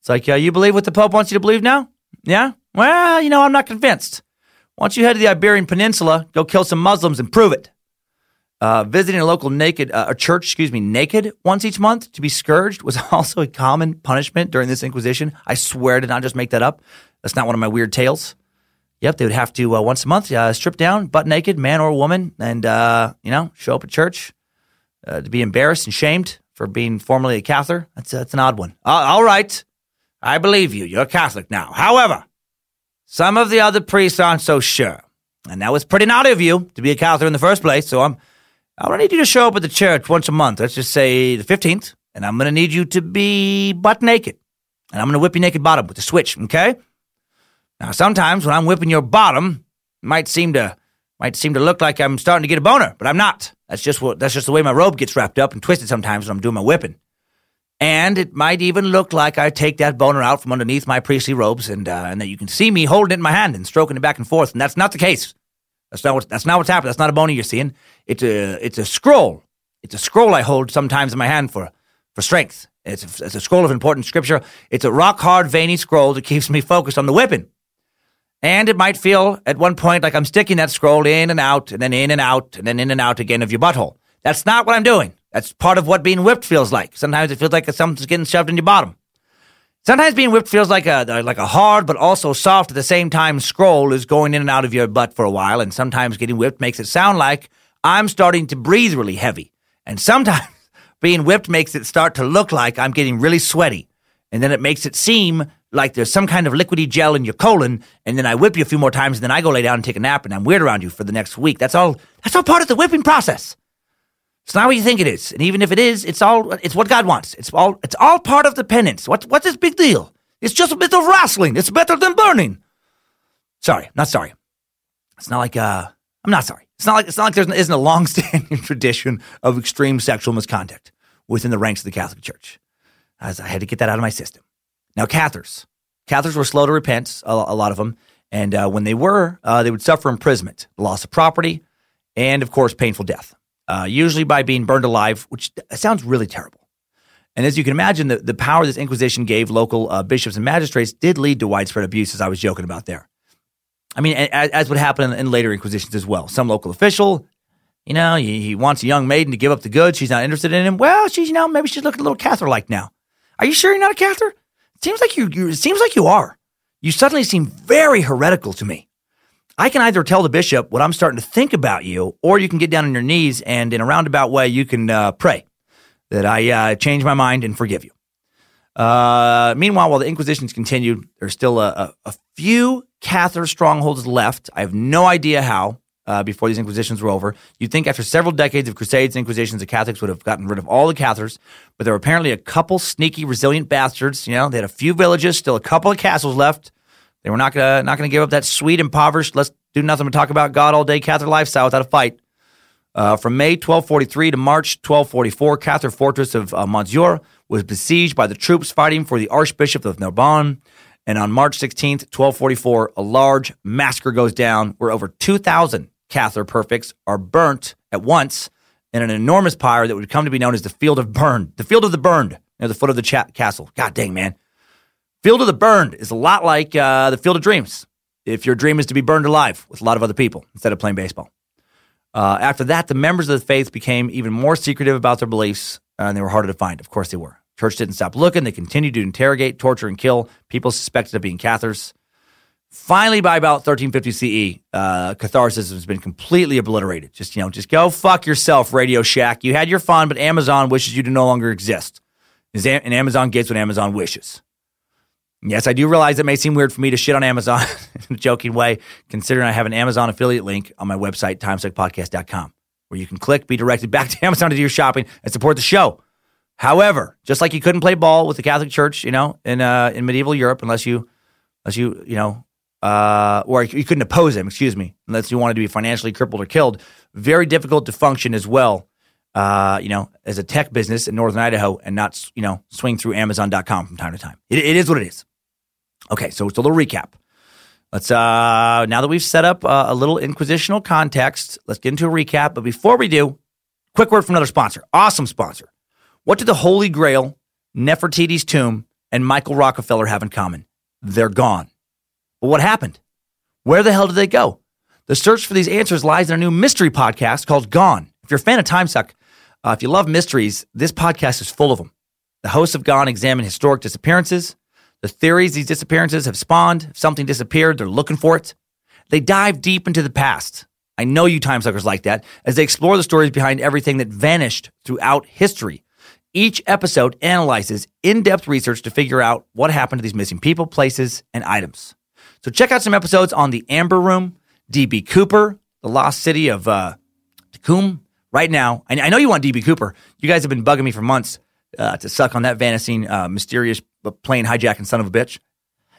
S3: It's like, yeah, you believe what the Pope wants you to believe now? Yeah? Well, you know, I'm not convinced. Once you head to the Iberian Peninsula, go kill some Muslims and prove it. Uh, visiting a local naked, uh, a church, excuse me, naked once each month to be scourged was also a common punishment during this Inquisition. I swear to not just make that up. That's not one of my weird tales. Yep, they would have to uh, once a month uh, strip down, butt naked, man or woman, and uh, you know show up at church uh, to be embarrassed and shamed for being formerly a Cathar. That's that's an odd one. Uh, all right, I believe you. You're a Catholic now. However, some of the other priests aren't so sure, and that was pretty naughty of you to be a Cathar in the first place. So I'm I'm gonna need you to show up at the church once a month. Let's just say the fifteenth, and I'm gonna need you to be butt naked, and I'm gonna whip your naked bottom with a switch. Okay. Now, sometimes when I'm whipping your bottom, it might seem to might seem to look like I'm starting to get a boner, but I'm not. That's just what that's just the way my robe gets wrapped up and twisted sometimes when I'm doing my whipping. And it might even look like I take that boner out from underneath my priestly robes, and uh, and that you can see me holding it in my hand and stroking it back and forth. And that's not the case. That's not what, that's not what's happening. That's not a boner you're seeing. It's a it's a scroll. It's a scroll I hold sometimes in my hand for for strength. It's a, it's a scroll of important scripture. It's a rock hard, veiny scroll that keeps me focused on the whipping. And it might feel at one point like I'm sticking that scroll in and out, and then in and out, and then in and out again of your butthole. That's not what I'm doing. That's part of what being whipped feels like. Sometimes it feels like something's getting shoved in your bottom. Sometimes being whipped feels like a like a hard but also soft at the same time scroll is going in and out of your butt for a while, and sometimes getting whipped makes it sound like I'm starting to breathe really heavy, and sometimes being whipped makes it start to look like I'm getting really sweaty, and then it makes it seem like there's some kind of liquidy gel in your colon, and then I whip you a few more times, and then I go lay down and take a nap, and I'm weird around you for the next week. That's all. That's all part of the whipping process. It's not what you think it is, and even if it is, it's all it's what God wants. It's all it's all part of the penance. What what's this big deal? It's just a bit of wrestling. It's better than burning. Sorry, not sorry. It's not like uh, I'm not sorry. It's not like it's not like there isn't a long-standing tradition of extreme sexual misconduct within the ranks of the Catholic Church. As I had to get that out of my system. Now, Cathars, Cathars were slow to repent, a, a lot of them, and uh, when they were, uh, they would suffer imprisonment, loss of property, and of course, painful death uh, usually by being burned alive, which sounds really terrible. And as you can imagine, the, the power this Inquisition gave local uh, bishops and magistrates did lead to widespread abuse, as I was joking about there. I mean, as, as would happen in, in, later Inquisitions as well. Some local official, you know, he, he, wants a young maiden to give up the goods. She's not interested in him. Well, she's, you know, maybe she's looking a little Cathar like now. Are you sure you're not a Cathar? Seems like you, you, seems like you are. You suddenly seem very heretical to me. I can either tell the bishop what I'm starting to think about you, or you can get down on your knees and, in a roundabout way, you can uh, pray that I uh, change my mind and forgive you. Uh, meanwhile, while the Inquisitions continued, there's still a, a, a, few Cathar strongholds left. I have no idea how. Uh, before these Inquisitions were over, you'd think after several decades of Crusades and Inquisitions, the Catholics would have gotten rid of all the Cathars, but there were apparently a couple sneaky, resilient bastards. You know, they had a few villages, still a couple of castles left they were not gonna not gonna give up that sweet, impoverished, let's do nothing but talk about God all day Cathar lifestyle without a fight. Uh, from May 1243 to March 1244, Cathar fortress of uh, Montségur was besieged by the troops fighting for the Archbishop of Narbonne. And on March 16th, 1244, a large massacre goes down where over 2,000 Cathar perfects are burnt at once in an enormous pyre that would come to be known as the Field of Burned, the Field of the Burned, near the foot of the cha- castle. God dang, man. Field of the Burned is a lot like uh, the Field of Dreams. If your dream is to be burned alive with a lot of other people instead of playing baseball. Uh, after that, the members of the faith became even more secretive about their beliefs, uh, and they were harder to find. Of course, they were. Church didn't stop looking. They continued to interrogate, torture, and kill people suspected of being Cathars. Finally, by about 1350 CE, uh, has been completely obliterated. Just you know, just go fuck yourself, Radio Shack. You had your fun, but Amazon wishes you to no longer exist. And Amazon gets what Amazon wishes. Yes, I do realize it may seem weird for me to shit on Amazon in a joking way, considering I have an Amazon affiliate link on my website, timesuckpodcast.com, where you can click, be directed back to Amazon to do your shopping and support the show. However, just like you couldn't play ball with the Catholic Church, you know, in uh, in medieval Europe, unless you, unless you, you know, uh, or you couldn't oppose him, excuse me, unless you wanted to be financially crippled or killed. Very difficult to function as well, uh, you know, as a tech business in Northern Idaho and not, you know, swing through Amazon.com from time to time. it, it is what it is. Okay, so it's a little recap. Let's uh now that we've set up uh, a little inquisitional context, let's get into a recap. But before we do, quick word from another sponsor. Awesome sponsor. What do the Holy Grail, Nefertiti's tomb, and Michael Rockefeller have in common? They're gone. What happened? Where the hell did they go? The search for these answers lies in a new mystery podcast called Gone. If you're a fan of Timesuck, uh, if you love mysteries, this podcast is full of them. The hosts of Gone examine historic disappearances, the theories these disappearances have spawned, if something disappeared, they're looking for it. They dive deep into the past. I know you time suckers like that, as they explore the stories behind everything that vanished throughout history. Each episode analyzes in depth research to figure out what happened to these missing people, places, and items. So check out some episodes on the Amber Room, DB Cooper, the lost city of uh, Tacum. Right now, I, I know you want DB Cooper. You guys have been bugging me for months uh, to suck on that vanishing, uh, mysterious plane hijacking son of a bitch.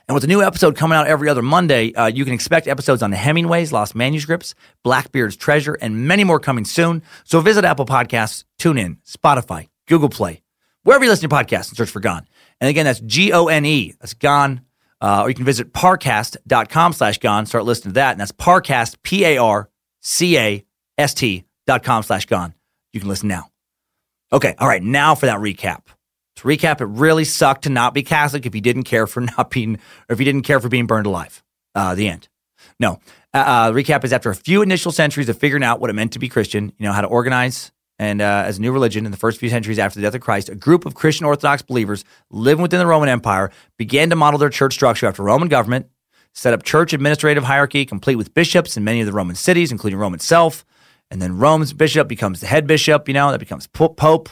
S3: And with a new episode coming out every other Monday, uh, you can expect episodes on the Hemingway's Lost Manuscripts, Blackbeard's Treasure, and many more coming soon. So visit Apple Podcasts, TuneIn, Spotify, Google Play, wherever you listen to podcasts and search for Gone. And again, that's G-O-N-E. That's Gone. Uh, or you can visit parcast.com slash Gone. Start listening to that. And that's Parcast, P-A-R-C-A-S-T dot com slash Gone. You can listen now. Okay. All right. Now for that recap. To recap, it really sucked to not be Catholic if you didn't care for not being, or if you didn't care for being burned alive. Uh, the end. No. Uh, uh, recap is after a few initial centuries of figuring out what it meant to be Christian, you know, how to organize, and uh, as a new religion in the first few centuries after the death of Christ, a group of Christian Orthodox believers living within the Roman Empire began to model their church structure after Roman government, set up church administrative hierarchy complete with bishops in many of the Roman cities, including Rome itself. And then Rome's bishop becomes the head bishop, you know, that becomes pope.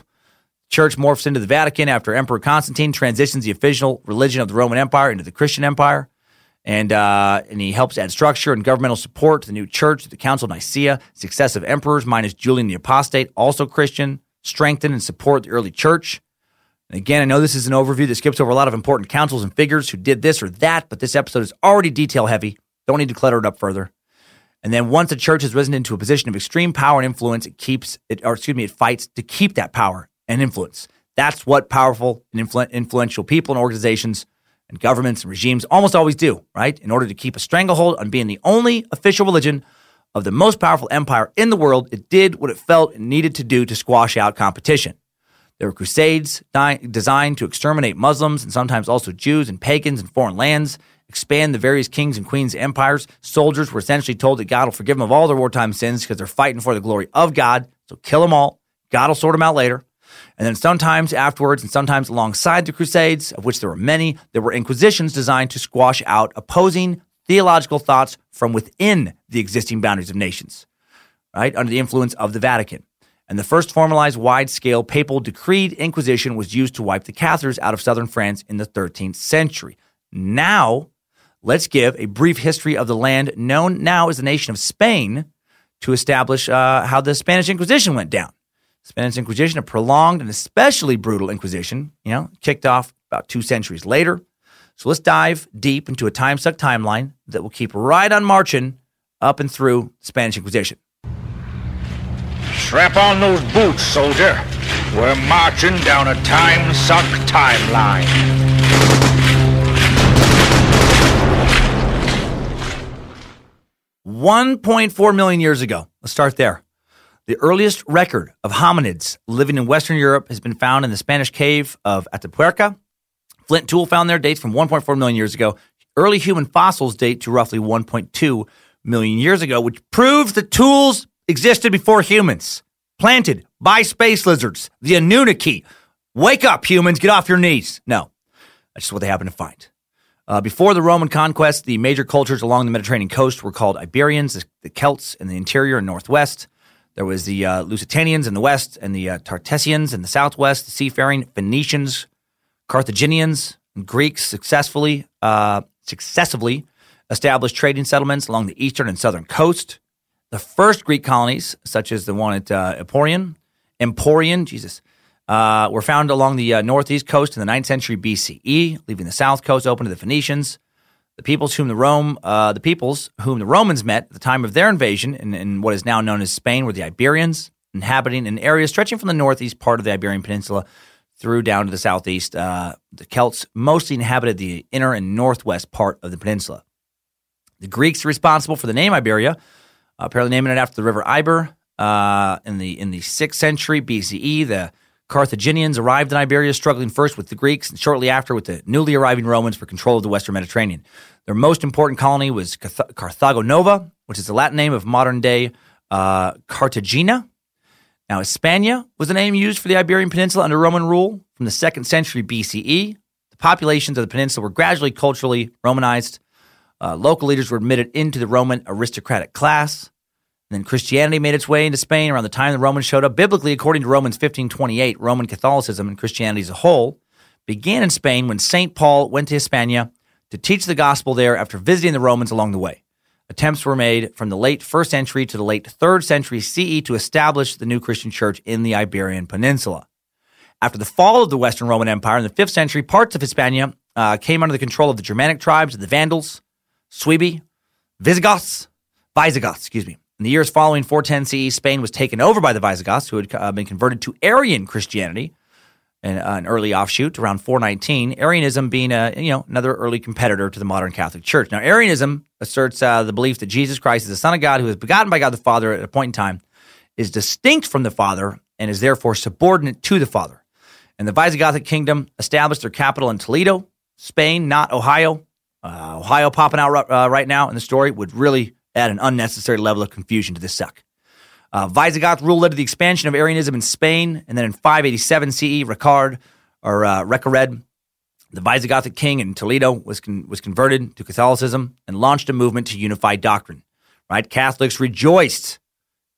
S3: Church morphs into the Vatican after Emperor Constantine transitions the official religion of the Roman Empire into the Christian Empire and uh, and he helps add structure and governmental support to the new church, the Council of Nicaea. Successive emperors, minus Julian the Apostate, also Christian, strengthen and support the early church. And again, I know this is an overview that skips over a lot of important councils and figures who did this or that, but this episode is already detail heavy. Don't need to clutter it up further. And then once a church has risen into a position of extreme power and influence, it keeps it, or excuse me, it fights to keep that power and influence. That's what powerful and influ- influential people and organizations and governments and regimes almost always do, right? In order to keep a stranglehold on being the only official religion of the most powerful empire in the world, it did what it felt it needed to do to squash out competition. There were crusades di- designed to exterminate Muslims and sometimes also Jews and pagans in foreign lands, expand the various kings and queens' empires. Soldiers were essentially told that God will forgive them of all their wartime sins because they're fighting for the glory of God. So kill them all. God will sort them out later. And then sometimes afterwards, and sometimes alongside the Crusades, of which there were many, there were inquisitions designed to squash out opposing theological thoughts from within the existing boundaries of nations, right, under the influence of the Vatican. And the first formalized wide scale papal decreed inquisition was used to wipe the Cathars out of southern France in the 13th century. Now, let's give a brief history of the land known now as the nation of Spain to establish uh, how the Spanish Inquisition went down. Spanish Inquisition, a prolonged and especially brutal Inquisition, you know, kicked off about two centuries later. So let's dive deep into a time suck timeline that will keep right on marching up and through the Spanish Inquisition.
S5: Strap on those boots, soldier. We're marching down a time suck timeline.
S3: One point four million years ago. Let's start there. The earliest record of hominids living in Western Europe has been found in the Spanish cave of Atapuerca. Flint tool found there dates from 1.4 million years ago. Early human fossils date to roughly 1.2 million years ago, which proves that tools existed before humans, planted by space lizards, the Anunnaki. Wake up, humans, get off your knees. No, that's just what they happen to find. Uh, before the Roman conquest, the major cultures along the Mediterranean coast were called Iberians, the, the Celts in the interior and northwest. There was the uh, Lusitanians in the west and the uh, Tartessians in the southwest, the seafaring Phoenicians, Carthaginians, and Greeks successfully uh, successively established trading settlements along the eastern and southern coast. The first Greek colonies, such as the one at uh, Emporion, Emporion, Jesus, uh, were found along the uh, northeast coast in the 9th century BCE, leaving the south coast open to the Phoenicians. The peoples whom the Rome, uh, the peoples whom the Romans met at the time of their invasion in, in, what is now known as Spain were the Iberians, inhabiting an area stretching from the northeast part of the Iberian Peninsula through down to the southeast. Uh, the Celts mostly inhabited the inner and northwest part of the peninsula. The Greeks are responsible for the name Iberia, apparently naming it after the river Iber. Uh, in the in the sixth century BCE, the Carthaginians arrived in Iberia, struggling first with the Greeks and shortly after with the newly arriving Romans for control of the Western Mediterranean. Their most important colony was Carthago Nova, which is the Latin name of modern day uh, Cartagena. Now, Hispania was the name used for the Iberian Peninsula under Roman rule from the second century BCE. The populations of the peninsula were gradually culturally Romanized. Uh, local leaders were admitted into the Roman aristocratic class. And then Christianity made its way into Spain around the time the Romans showed up. Biblically, according to Romans 15:28, Roman Catholicism and Christianity as a whole began in Spain when St. Paul went to Hispania to teach the gospel there after visiting the Romans along the way. Attempts were made from the late 1st century to the late 3rd century CE to establish the new Christian church in the Iberian Peninsula. After the fall of the Western Roman Empire in the 5th century, parts of Hispania uh, came under the control of the Germanic tribes, the Vandals, Suebi, Visigoths, Visigoths, excuse me. In the years following 410 CE, Spain was taken over by the Visigoths, who had uh, been converted to Arian Christianity, an, uh, an, early offshoot around 419. Arianism being a you know another early competitor to the modern Catholic Church. Now, Arianism asserts uh, the belief that Jesus Christ is the Son of God, who is begotten by God the Father at a point in time, is distinct from the Father and is therefore subordinate to the Father. And the Visigothic kingdom established their capital in Toledo, Spain, not Ohio. Uh, Ohio popping out uh, right now in the story would really add an unnecessary level of confusion to this suck. Uh, Visigoth rule led to the expansion of Arianism in Spain, and then in 587 CE, Ricard or uh, Recared, the Visigothic king in Toledo, was con- was converted to Catholicism and launched a movement to unify doctrine. Right, Catholics rejoiced.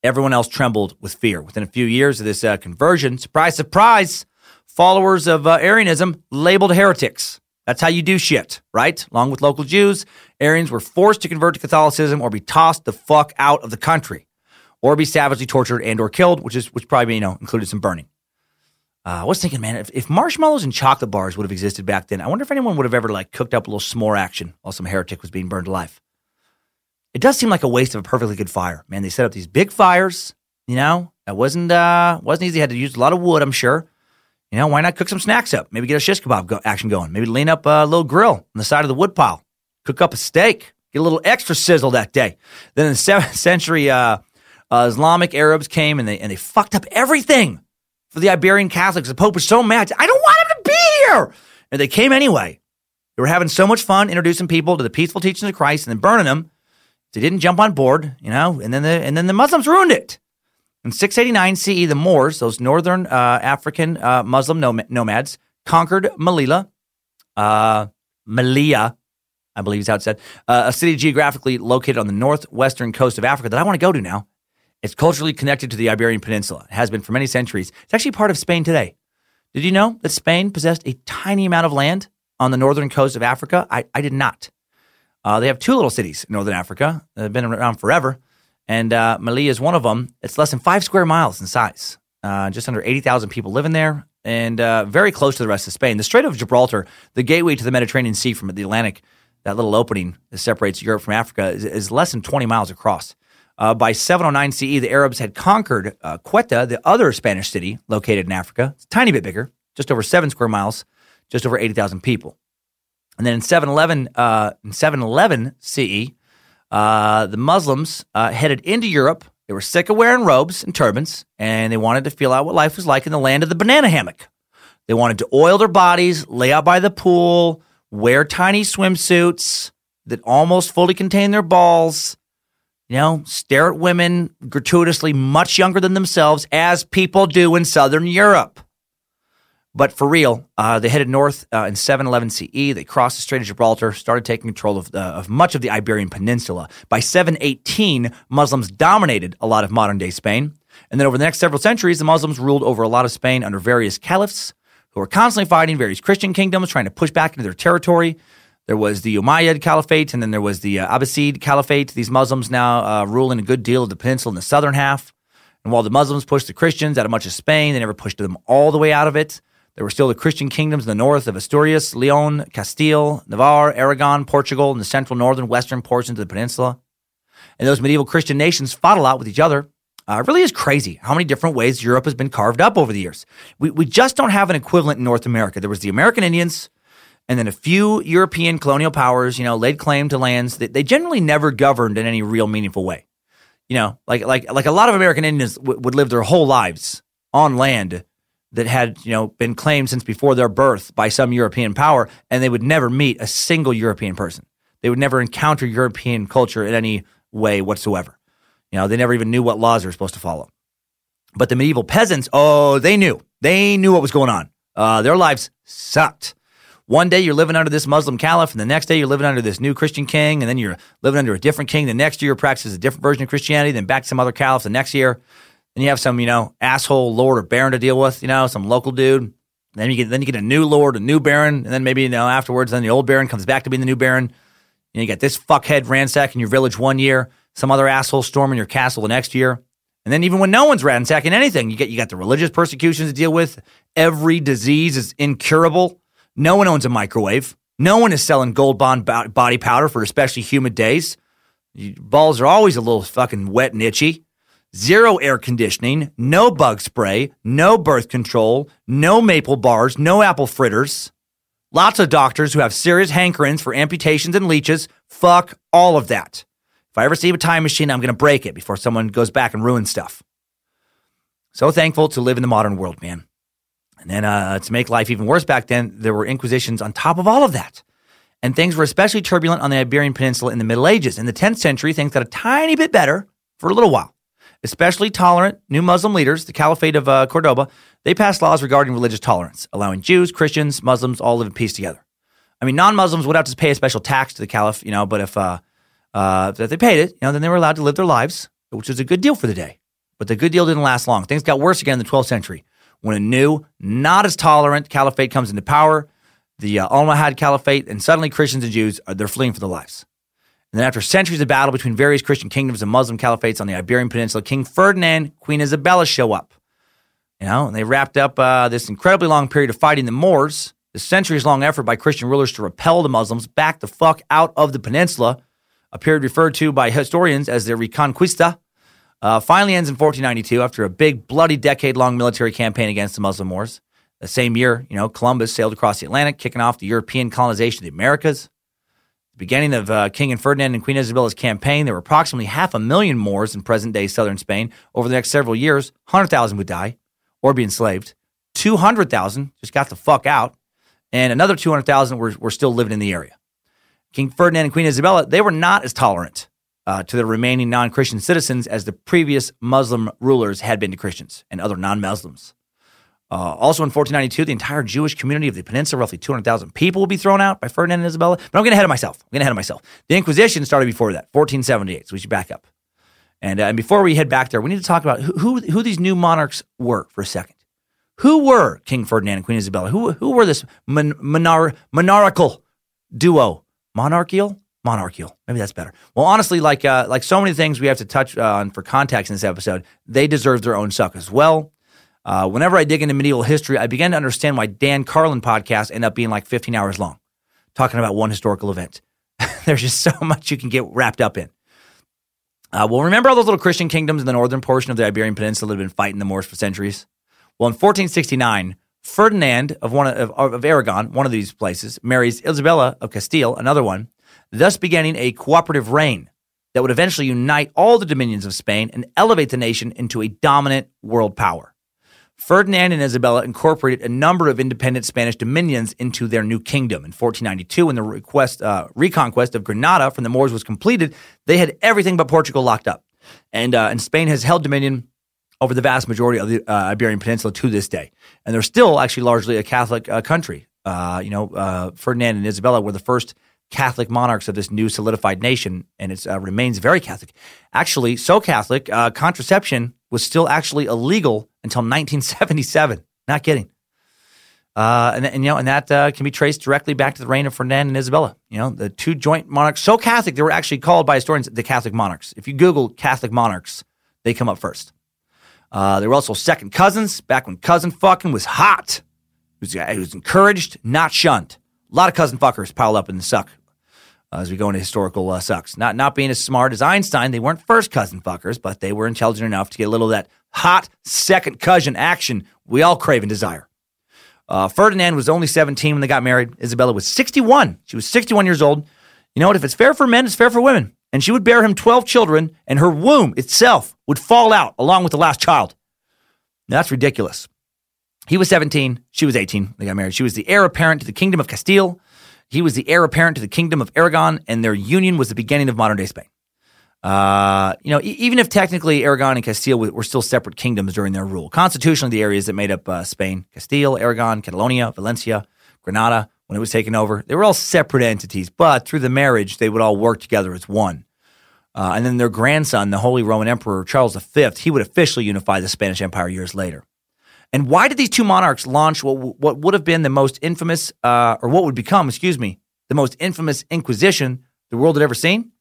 S3: Everyone else trembled with fear. Within a few years of this uh, conversion, surprise, surprise, followers of uh, Arianism labeled heretics. That's how you do shit, right? Along with local Jews, Arians were forced to convert to Catholicism or be tossed the fuck out of the country or be savagely tortured and or killed, which is which probably you know included some burning. Uh, I was thinking, man, if, if marshmallows and chocolate bars would have existed back then, I wonder if anyone would have ever like cooked up a little s'more action while some heretic was being burned alive. It does seem like a waste of a perfectly good fire, man. They set up these big fires, you know. That wasn't uh, wasn't easy. Had to use a lot of wood, I'm sure. You know, why not cook some snacks up? Maybe get a shish kebab go- action going. Maybe lean up a little grill on the side of the wood pile. Cook up a steak. Get a little extra sizzle that day. Then in the seventh century, uh, uh, Islamic Arabs came and they and they fucked up everything for the Iberian Catholics. The Pope was so mad. I don't want him to be here. And they came anyway. They were having so much fun introducing people to the peaceful teachings of Christ and then burning them. They didn't jump on board, you know, and then the and then the Muslims ruined it. In 689 CE, the Moors, those northern uh, African uh, Muslim nom- nomads, conquered Melilla, uh, I believe is how it's said, uh, a city geographically located on the northwestern coast of Africa that I want to go to now. It's culturally connected to the Iberian Peninsula. It has been for many centuries. It's actually part of Spain today. Did you know that Spain possessed a tiny amount of land on the northern coast of Africa? I, I did not. Uh, they have two little cities in northern Africa that have been around forever and uh, Melilla is one of them. It's less than five square miles in size. Uh, just under 80,000 people living there and uh, very close to the rest of Spain. The Strait of Gibraltar, the gateway to the Mediterranean Sea from the Atlantic, that little opening that separates Europe from Africa, is, is less than 20 miles across. Uh, by 709 CE, the Arabs had conquered uh, Ceuta, the other Spanish city located in Africa. It's a tiny bit bigger, just over seven square miles, just over 80,000 people. And then in 711, uh, in 711 CE, uh, the Muslims uh, headed into Europe. They were sick of wearing robes and turbans, and they wanted to feel out what life was like in the land of the banana hammock. They wanted to oil their bodies, lay out by the pool, wear tiny swimsuits that almost fully contain their balls, you know, stare at women gratuitously much younger than themselves, as people do in Southern Europe. But for real, uh, they headed north uh, in 711 CE. They crossed the Strait of Gibraltar, started taking control of, uh, of much of the Iberian Peninsula. By 718, Muslims dominated a lot of modern day Spain. And then over the next several centuries, the Muslims ruled over a lot of Spain under various caliphs who were constantly fighting various Christian kingdoms, trying to push back into their territory. There was the Umayyad Caliphate, and then there was the uh, Abbasid Caliphate. These Muslims now uh, ruling a good deal of the peninsula in the southern half. And while the Muslims pushed the Christians out of much of Spain, they never pushed them all the way out of it. There were still the Christian kingdoms in the north of Asturias, Leon, Castile, Navarre, Aragon, Portugal, and the central northern western portions of the peninsula. And those medieval Christian nations fought a lot with each other. Uh, it really is crazy how many different ways Europe has been carved up over the years. We, we just don't have an equivalent in North America. There was the American Indians, and then a few European colonial powers, you know, laid claim to lands that they generally never governed in any real meaningful way. You know, like like like a lot of American Indians w- would live their whole lives on land that had you know been claimed since before their birth by some European power, and they would never meet a single European person. They would never encounter European culture in any way whatsoever. You know, they never even knew what laws they were supposed to follow. But the medieval peasants, oh, they knew. They knew what was going on. Uh, their lives sucked. One day you're living under this Muslim caliph, and the next day you're living under this new Christian king, and then you're living under a different king. The next year, practicing a different version of Christianity, then back to some other caliph the next year. Then you have some, you know, asshole lord or baron to deal with, you know, some local dude. Then you get then you get a new lord, a new baron, and then maybe you know afterwards, then the old baron comes back to being the new baron. And you get this fuckhead ransacking your village one year, some other asshole storming your castle the next year. And then even when no one's ransacking anything, you get you got the religious persecutions to deal with. Every disease is incurable. No one owns a microwave. No one is selling gold bond body powder for especially humid days. Balls are always a little fucking wet and itchy zero air conditioning, no bug spray, no birth control, no maple bars, no apple fritters. Lots of doctors who have serious hankerings for amputations and leeches. Fuck all of that. If I ever see a time machine, I'm going to break it before someone goes back and ruins stuff. So thankful to live in the modern world, man. And then uh, to make life even worse back then, there were inquisitions on top of all of that. And things were especially turbulent on the Iberian Peninsula in the Middle Ages. In the 10th century, things got a tiny bit better for a little while. especially tolerant new Muslim leaders, the Caliphate of uh, Cordoba, they passed laws regarding religious tolerance, allowing Jews, Christians, Muslims all live in peace together. I mean, non-Muslims would have to pay a special tax to the Caliph, you know, but if uh, uh, if they paid it, you know, then they were allowed to live their lives, which was a good deal for the day. But the good deal didn't last long. Things got worse again in the 12th century when a new, not as tolerant caliphate comes into power, the uh, Almohad Caliphate, and suddenly Christians and Jews are they're fleeing for their lives. And then after centuries of battle between various Christian kingdoms and Muslim caliphates on the Iberian Peninsula, King Ferdinand, Queen Isabella show up. You know, and they wrapped up uh, this incredibly long period of fighting the Moors, the centuries long effort by Christian rulers to repel the Muslims back the fuck out of the peninsula, a period referred to by historians as the Reconquista, uh, finally ends in 1492 after a big, bloody, decade long military campaign against the Muslim Moors. The same year, you know, Columbus sailed across the Atlantic, kicking off the European colonization of the Americas. The beginning of uh, King and Ferdinand and Queen Isabella's campaign, there were approximately half a million Moors in present day southern Spain. Over the next several years, 100,000 would die or be enslaved. 200,000 just got the fuck out. And another 200,000 were, were still living in the area. King Ferdinand and Queen Isabella, they were not as tolerant uh, to the remaining non Christian citizens as the previous Muslim rulers had been to Christians and other non Muslims. Uh, also in 1492, the entire Jewish community of the peninsula, roughly 200,000 people, will be thrown out by Ferdinand and Isabella. But I'm getting ahead of myself. I'm getting ahead of myself. The Inquisition started before that, 1478. So we should back up. And, uh, and before we head back there, we need to talk about who, who, who these new monarchs were for a second. Who were King Ferdinand and Queen Isabella? Who, who were this mon- monar- monarchical duo? Monarchical? Monarchical. Maybe that's better. Well, honestly, like uh, like so many things we have to touch on for context in this episode, they deserve their own suck as well. Uh, whenever I dig into medieval history, I begin to understand why Dan Carlin podcasts end up being like 15 hours long, talking about one historical event. There's just so much you can get wrapped up in. Uh, well, remember all those little Christian kingdoms in the northern portion of the Iberian Peninsula that have been fighting the Moors for centuries? Well, in 1469, Ferdinand of one of, of Aragon, one of these places, marries Isabella of Castile, another one, thus beginning a cooperative reign that would eventually unite all the dominions of Spain and elevate the nation into a dominant world power. Ferdinand and Isabella incorporated a number of independent Spanish dominions into their new kingdom. In 1492, when the request, uh, reconquest of Granada from the Moors was completed, they had everything but Portugal locked up. And, uh, and Spain has held dominion over the vast majority of the uh, Iberian Peninsula to this day. And they're still actually largely a Catholic uh, country. Uh, you know, uh, Ferdinand and Isabella were the first Catholic monarchs of this new solidified nation, and it remains very Catholic. Actually, so Catholic, contraception was still actually illegal until 1977. Not kidding. Uh, and, and, you know, and that uh, can be traced directly back to the reign of Ferdinand and Isabella. You know, the two joint monarchs, so Catholic, they were actually called by historians the Catholic monarchs. If you Google Catholic monarchs, they come up first. Uh, they were also second cousins back when cousin fucking was hot. It was, it was encouraged, not shunned. A lot of cousin fuckers piled up in the suck uh, as we go into historical uh, sucks. Not not being as smart as Einstein, they weren't first cousin fuckers, but they were intelligent enough to get a little of that hot second cousin action we all crave and desire. Uh, Ferdinand was only 17 when they got married. Isabella was 61. She was 61 years old. You know what? If it's fair for men, it's fair for women. And she would bear him 12 children, and her womb itself would fall out along with the last child. Now, that's ridiculous. He was 17. She was 18. They got married. She was the heir apparent to the kingdom of Castile. He was the heir apparent to the kingdom of Aragon, and their union was the beginning of modern day Spain. Uh, you know, e- even if technically Aragon and Castile were still separate kingdoms during their rule, constitutionally the areas that made up uh, Spain, Castile, Aragon, Catalonia, Valencia, Granada, when it was taken over, they were all separate entities, but through the marriage, they would all work together as one. Uh, and then their grandson, the Holy Roman Emperor Charles V, he would officially unify the Spanish Empire years later. And why did these two monarchs launch what, what would have been the most infamous, uh, or what would become, excuse me, the most infamous Inquisition the world had ever seen?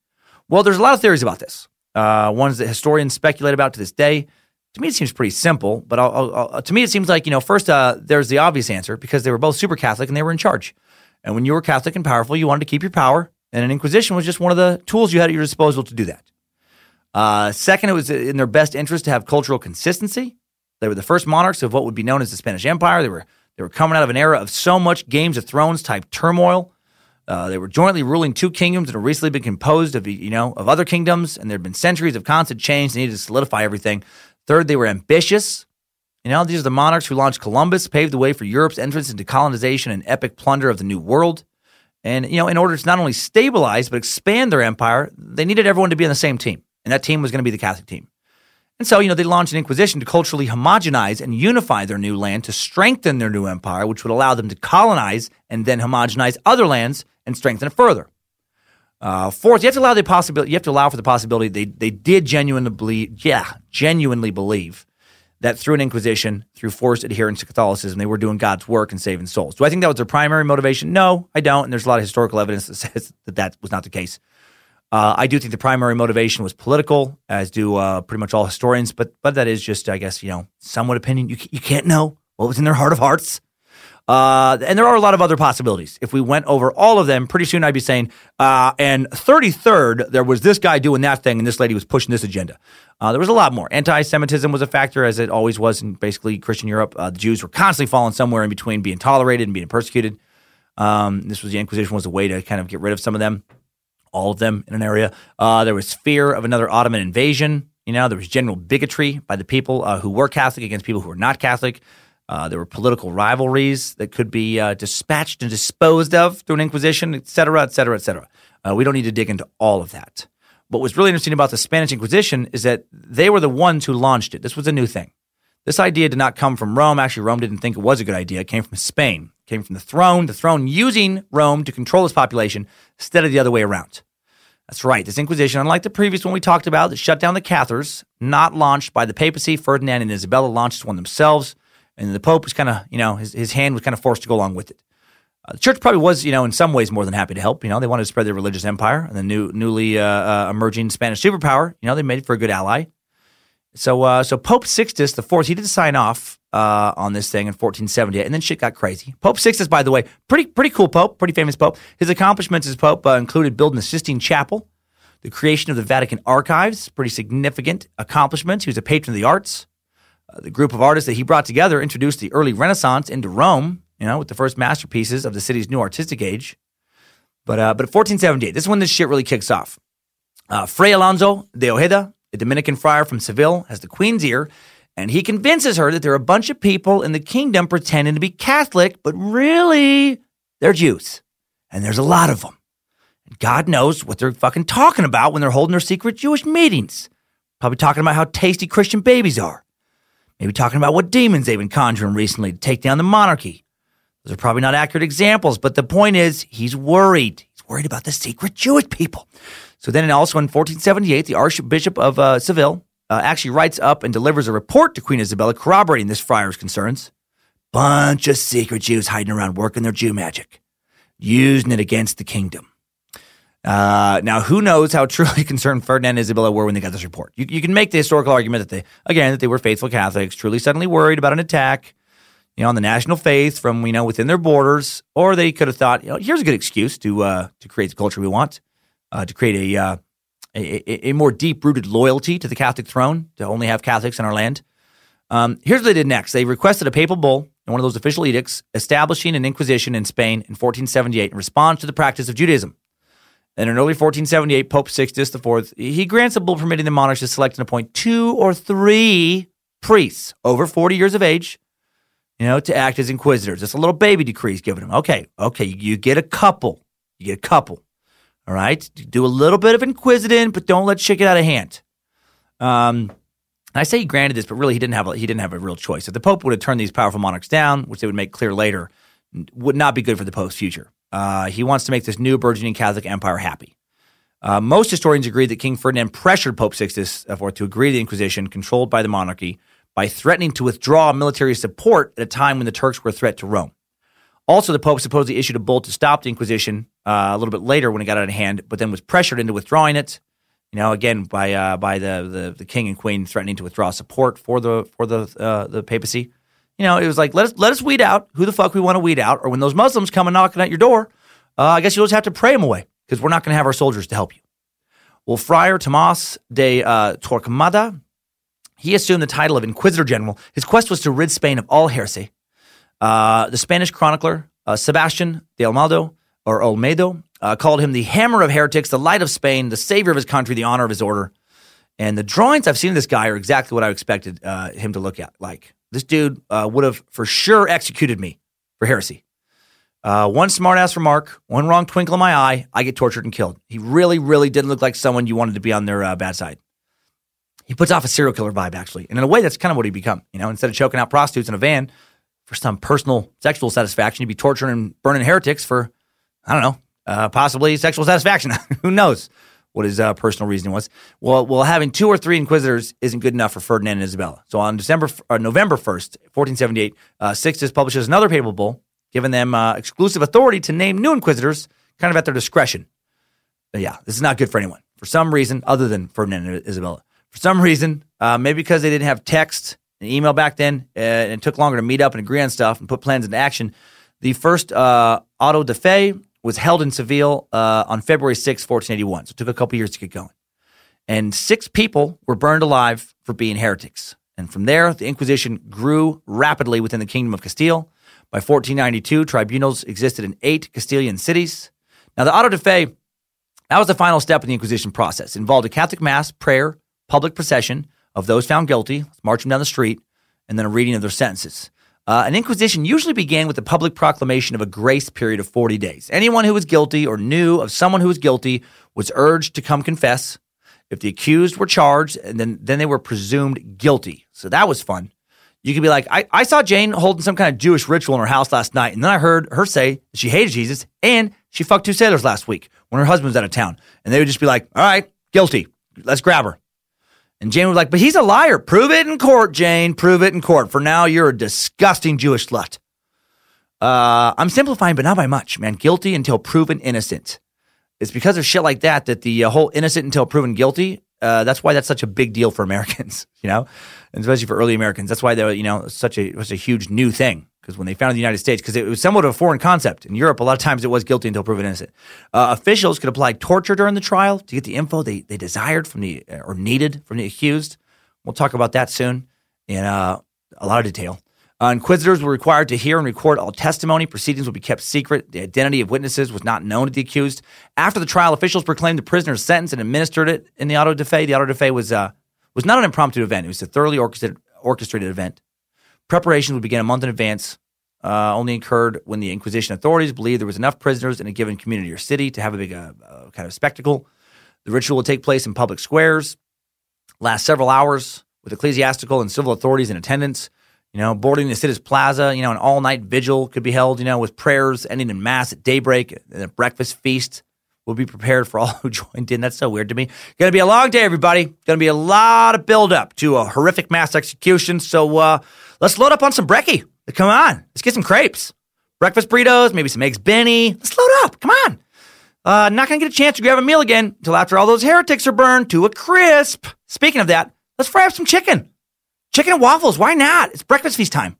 S3: Well, there's a lot of theories about this. Uh, ones that historians speculate about to this day. To me, it seems pretty simple, but I'll, I'll, to me, it seems like, you know, first, uh, there's the obvious answer because they were both super Catholic and they were in charge. And when you were Catholic and powerful, you wanted to keep your power, and an Inquisition was just one of the tools you had at your disposal to do that. Uh, second, it was in their best interest to have cultural consistency. They were the first monarchs of what would be known as the Spanish Empire. They were they were coming out of an era of so much Games of Thrones type turmoil. Uh, they were jointly ruling two kingdoms that had recently been composed of you know of other kingdoms, and there had been centuries of constant change. They needed to solidify everything. Third, they were ambitious. You know, these are the monarchs who launched Columbus, paved the way for Europe's entrance into colonization and epic plunder of the New World. And you know, in order to not only stabilize but expand their empire, they needed everyone to be on the same team, and that team was going to be the Catholic team. And so, you know, they launched an inquisition to culturally homogenize and unify their new land to strengthen their new empire, which would allow them to colonize and then homogenize other lands and strengthen it further. Uh, fourth, you have to allow the possibility. You have to allow for the possibility they they did genuinely believe, yeah, genuinely believe that through an inquisition, through forced adherence to Catholicism, they were doing God's work and saving souls. Do I think that was their primary motivation? No, I don't. And there's a lot of historical evidence that says that that was not the case. Uh, I do think the primary motivation was political, as do uh, pretty much all historians. But but that is just, I guess, you know, somewhat opinion. You you can't know what was in their heart of hearts. Uh, and there are a lot of other possibilities. If we went over all of them, pretty soon I'd be saying, uh, and 33rd, there was this guy doing that thing, and this lady was pushing this agenda. Uh, there was a lot more. Anti Semitism was a factor, as it always was in basically Christian Europe. Uh, the Jews were constantly falling somewhere in between being tolerated and being persecuted. Um, this was the Inquisition was a way to kind of get rid of some of them, all of them in an area. Uh, there was fear of another Ottoman invasion. You know, there was general bigotry by the people uh, who were Catholic against people who were not Catholic. Uh, there were political rivalries that could be uh, dispatched and disposed of through an inquisition, et cetera, et cetera, et cetera. Uh, we don't need to dig into all of that. What was really interesting about the Spanish Inquisition is that they were the ones who launched it. This was a new thing. This idea did not come from Rome. Actually, Rome didn't think it was a good idea. It came from Spain. It came from the throne, the throne using Rome to control its population instead of the other way around. That's right. This Inquisition, unlike the previous one we talked about that shut down the Cathars, not launched by the papacy, Ferdinand and Isabella launched one themselves and the Pope was kind of, you know, his, his hand was kind of forced to go along with it. Uh, the church probably was, you know, in some ways more than happy to help. You know, they wanted to spread their religious empire and the new, newly uh, uh, emerging Spanish superpower. You know, they made it for a good ally. So, uh, so Pope Sixtus the Fourth, he did sign off uh, on this thing in 1478, and then shit got crazy. Pope Sixtus, by the way, pretty pretty cool Pope, pretty famous Pope. His accomplishments as Pope uh, included building the Sistine Chapel, the creation of the Vatican archives, pretty significant accomplishments. He was a patron of the arts. Uh, the group of artists that he brought together introduced the early Renaissance into Rome, you know, with the first masterpieces of the city's new artistic age. But, uh, but 1478, this is when this shit really kicks off. Uh, Fray Alonso de Ojeda, a Dominican friar from Seville, has the queen's ear, and he convinces her that there are a bunch of people in the kingdom pretending to be Catholic, but really they're Jews. And there's a lot of them. And God knows what they're fucking talking about when they're holding their secret Jewish meetings. Probably talking about how tasty Christian babies are. Maybe talking about what demons they've been conjuring recently to take down the monarchy. Those are probably not accurate examples, but the point is he's worried. He's worried about the secret Jewish people. So then, also in 1478, the Archbishop of uh, Seville uh, actually writes up and delivers a report to Queen Isabella corroborating this friar's concerns. Bunch of secret Jews hiding around working their Jew magic, using it against the kingdom. Uh, now, who knows how truly concerned Ferdinand and Isabella were when they got this report? You, you, can make the historical argument that they, again, that they were faithful Catholics, truly suddenly worried about an attack, you know, on the national faith from you know within their borders, or they could have thought, you know, here's a good excuse to uh, to create the culture we want, uh, to create a, uh, a, a more deep rooted loyalty to the Catholic throne, to only have Catholics in our land. Um, here's what they did next: they requested a papal bull in one of those official edicts establishing an inquisition in Spain in 1478 in response to the practice of Judaism. And in early 1478, Pope Sixtus IV, he grants a bull permitting the monarchs to select and appoint two or three priests over 40 years of age, you know, to act as inquisitors. It's a little baby decree he's giving them. Okay, okay, you get a couple. You get a couple. All right? Do a little bit of inquisiting, but don't let shit get out of hand. Um, I say he granted this, but really he didn't have a, he didn't have a real choice. If the Pope would have turned these powerful monarchs down, which they would make clear later, would not be good for the Pope's future. Uh, he wants to make this new burgeoning Catholic empire happy. Uh, most historians agree that King Ferdinand pressured Pope Sixtus IV to agree to the Inquisition controlled by the monarchy by threatening to withdraw military support at a time when the Turks were a threat to Rome. Also, the Pope supposedly issued a bull to stop the Inquisition uh, a little bit later when it got out of hand, but then was pressured into withdrawing it. You know, again by uh, by the, the, the king and queen threatening to withdraw support for the for the uh, the papacy you know, it was like let us let us weed out who the fuck we want to weed out, or when those Muslims come and knocking at your door, uh, I guess you'll just have to pray them away because we're not going to have our soldiers to help you. Well, Friar Tomas de uh, Torquemada, he assumed the title of Inquisitor General. His quest was to rid Spain of all heresy. Uh, the Spanish chronicler uh, Sebastian de Almado or Olmedo uh, called him the hammer of heretics, the light of Spain, the savior of his country, the honor of his order. And the drawings I've seen of this guy are exactly what I expected uh, him to look at like. This dude uh, would have for sure executed me for heresy. Uh, one smartass remark, one wrong twinkle in my eye, I get tortured and killed. He really, really didn't look like someone you wanted to be on their uh, bad side. He puts off a serial killer vibe, actually. And in a way, that's kind of what he become. You know, instead of choking out prostitutes in a van for some personal sexual satisfaction, he'd be torturing and burning heretics for, I don't know, uh, possibly sexual satisfaction. Who knows what his uh, personal reasoning was? Well, well, having two or three inquisitors isn't good enough for Ferdinand and Isabella. So on December, uh, November 1st, 1478, uh, Sixtus publishes another papal bull, giving them uh, exclusive authority to name new inquisitors kind of at their discretion. But yeah, this is not good for anyone for some reason other than Ferdinand and Isabella. For some reason, uh, maybe because they didn't have text and email back then, uh, and it took longer to meet up and agree on stuff and put plans into action. The first auto de fe was held in Seville uh, on February 6, 1481. So it took a couple years to get going. And six people were burned alive for being heretics. And from there, the Inquisition grew rapidly within the Kingdom of Castile. By 1492, tribunals existed in eight Castilian cities. Now, the auto de fe, that was the final step in the Inquisition process. It involved a Catholic Mass, prayer, public procession of those found guilty, march them down the street, and then a reading of their sentences. Uh, an inquisition usually began with the public proclamation of a grace period of 40 days. Anyone who was guilty or knew of someone who was guilty was urged to come confess. If the accused were charged, and then, then they were presumed guilty. So that was fun. You could be like, I, I saw Jane holding some kind of Jewish ritual in her house last night, and then I heard her say she hated Jesus and she fucked two sailors last week when her husband was out of town. And they would just be like, all right, guilty. Let's grab her. And Jane was like, but he's a liar. Prove it in court, Jane. Prove it in court. For now, you're a disgusting Jewish slut. Uh, I'm simplifying, but not by much, man. Guilty until proven innocent. It's because of shit like that that the uh, whole innocent until proven guilty. Uh, that's why that's such a big deal for Americans, you know, and especially for early Americans. That's why they're, you know, such a such a huge new thing because when they founded the United States, because it was somewhat of a foreign concept in Europe, a lot of times it was guilty until proven innocent. Uh, officials could apply torture during the trial to get the info they, they desired from the or needed from the accused. We'll talk about that soon in uh, a lot of detail. Uh, inquisitors were required to hear and record all testimony. Proceedings would be kept secret. The identity of witnesses was not known to the accused. After the trial, officials proclaimed the prisoner's sentence and administered it in the auto de fe. The auto de fe was uh, was not an impromptu event. It was a thoroughly orchestrated, orchestrated event. Preparations would begin a month in advance, uh, only occurred when the Inquisition authorities believed there was enough prisoners in a given community or city to have a big uh, uh, kind of spectacle. The ritual would take place in public squares, last several hours, with ecclesiastical and civil authorities in attendance. You know, boarding the city's plaza, you know, an all night vigil could be held, you know, with prayers ending in mass at daybreak, and a breakfast feast will be prepared for all who joined in. That's so weird to me. Going to be a long day, everybody. Going to be a lot of build up to a horrific mass execution. So uh, let's load up on some brekkie. Come on, let's get some crepes, breakfast burritos, maybe some eggs Benny. Let's load up. Come on. Uh, not going to get a chance to grab a meal again until after all those heretics are burned to a crisp. Speaking of that, let's fry up some chicken. Chicken and waffles. Why not? It's breakfast feast time.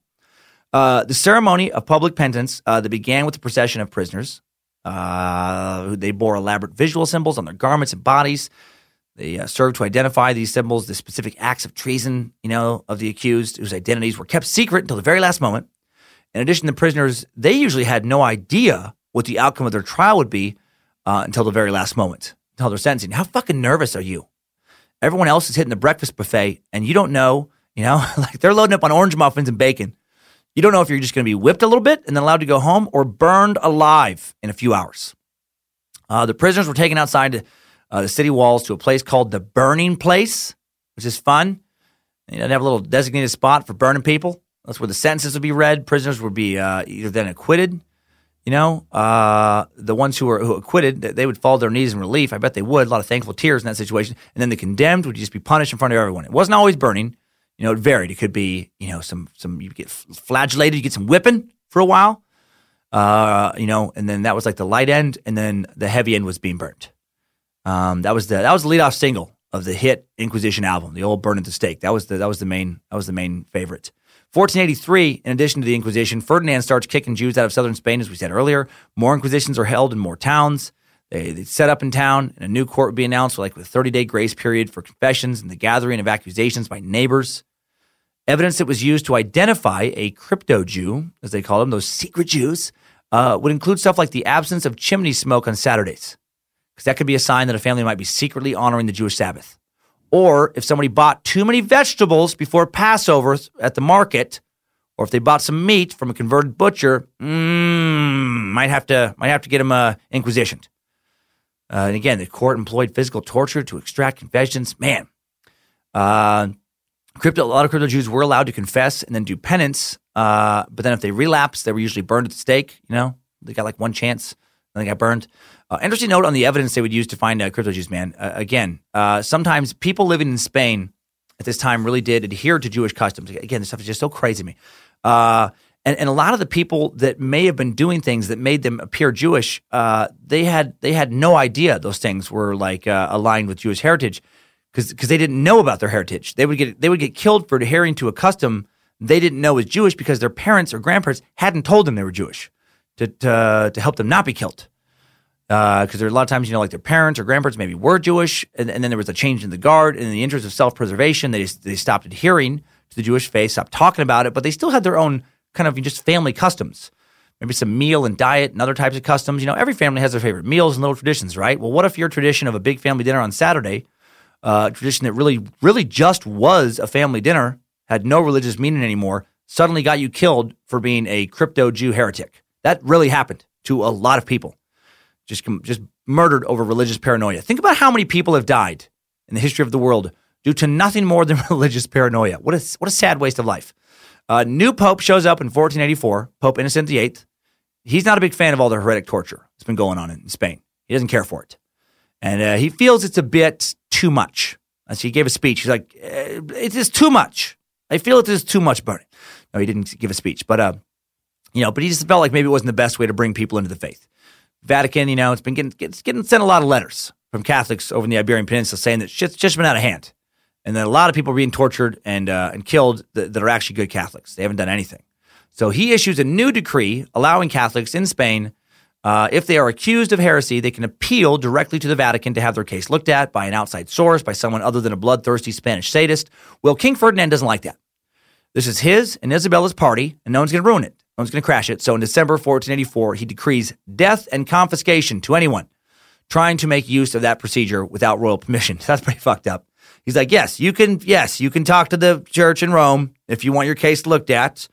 S3: Uh, the ceremony of public penance uh, that began with the procession of prisoners. Uh, they bore elaborate visual symbols on their garments and bodies. They uh, served to identify these symbols, the specific acts of treason, you know, of the accused, whose identities were kept secret until the very last moment. In addition, the prisoners, they usually had no idea what the outcome of their trial would be uh, until the very last moment, until their sentencing. How fucking nervous are you? Everyone else is hitting the breakfast buffet, and you don't know, you know, like they're loading up on orange muffins and bacon. You don't know if you're just going to be whipped a little bit and then allowed to go home or burned alive in a few hours. Uh, the prisoners were taken outside uh, the city walls to a place called the Burning Place, which is fun. You know, they have a little designated spot for burning people. That's where the sentences would be read. Prisoners would be uh, either then acquitted. You know, uh, the ones who were who acquitted, they would fall to their knees in relief. I bet they would. A lot of thankful tears in that situation. And then the condemned would just be punished in front of everyone. It wasn't always burning. You know, it varied. It could be, you know, some some you get flagellated, you get some whipping for a while. Uh, you know, and then that was like the light end, and then the heavy end was being burnt. Um, that was the that was the leadoff single of the hit Inquisition album, the old "Burn at the Stake." That was the that was the main that was the main favorite. 1483, in addition to the Inquisition, Ferdinand starts kicking Jews out of southern Spain, as we said earlier. More Inquisitions are held in more towns. They, they set up in town, and a new court would be announced, like with a 30 day grace period for confessions and the gathering of accusations by neighbors. Evidence that was used to identify a crypto Jew, as they call them, those secret Jews, uh, would include stuff like the absence of chimney smoke on Saturdays because that could be a sign that a family might be secretly honoring the Jewish Sabbath. Or if somebody bought too many vegetables before Passover at the market, or if they bought some meat from a converted butcher, mm, might have to might have to get them uh, inquisitioned. Uh, and again, the court employed physical torture to extract confessions. Man, Uh, crypto, a lot of crypto Jews were allowed to confess and then do penance. Uh, but then if they relapsed, they were usually burned at the stake. You know, they got like one chance, and they got burned. Uh, interesting note on the evidence they would use to find uh, crypto Jews, man. Uh, again, sometimes people living in Spain at this time really did adhere to Jewish customs. Again, this stuff is just so crazy to me. Uh, and, and a lot of the people that may have been doing things that made them appear Jewish, uh, they had they had no idea those things were like uh, aligned with Jewish heritage because they didn't know about their heritage. They would get they would get killed for adhering to a custom they didn't know was Jewish because their parents or grandparents hadn't told them they were Jewish to to, to help them not be killed. Because there are a lot of times, you know, like their parents or grandparents maybe were Jewish, and, and then there was a change in the guard. And in the interest of self preservation, they, they stopped adhering to the Jewish faith, stopped talking about it, but they still had their own kind of just family customs. Maybe some meal and diet and other types of customs. You know, every family has their favorite meals and little traditions, right? Well, what if your tradition of a big family dinner on Saturday, uh, tradition that really, really just was a family dinner, had no religious meaning anymore, suddenly got you killed for being a crypto Jew heretic? That really happened to a lot of people. Just, just murdered over religious paranoia. Think about how many people have died in the history of the world due to nothing more than religious paranoia. What a, what a sad waste of life. Uh, new pope shows up in 1484, Pope Innocent VIII. He's not a big fan of all the heretic torture that's been going on in Spain. He doesn't care for it. And uh, he feels it's a bit too much. As he gave a speech, he's like, uh, it is too much. I feel it is too much, Bernie. No, he didn't give a speech, but, uh, you know, but he just felt like maybe it wasn't the best way to bring people into the faith. Vatican, you know, it's been getting, it's getting sent a lot of letters from Catholics over in the Iberian Peninsula saying that shit's just been out of hand and then a lot of people being tortured and uh, and killed that, that, are actually good Catholics. They haven't done anything. So he issues a new decree allowing Catholics in Spain, uh, if they are accused of heresy, they can appeal directly to the Vatican to have their case looked at by an outside source, by someone other than a bloodthirsty Spanish sadist. Well, King Ferdinand doesn't like that. This is his and Isabella's party, and no one's going to ruin it. No one's going to crash it. So in December 1484, he decrees death and confiscation to anyone trying to make use of that procedure without royal permission. That's pretty fucked up. He's like, yes, you can. Yes, you can talk to the church in Rome if you want your case looked at.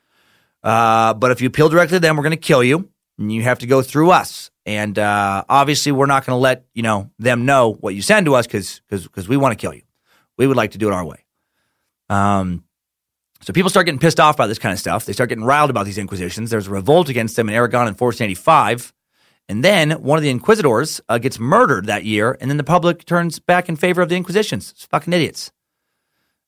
S3: Uh, but if you appeal directly to them, we're going to kill you, and you have to go through us. And uh, obviously, we're not going to let you know them know what you send to us because because we want to kill you. We would like to do it our way. Um, so people start getting pissed off about this kind of stuff. They start getting riled about these inquisitions. There's a revolt against them in Aragon in 1485. And then one of the inquisitors uh, gets murdered that year, and then the public turns back in favor of the Inquisitions. It's fucking idiots.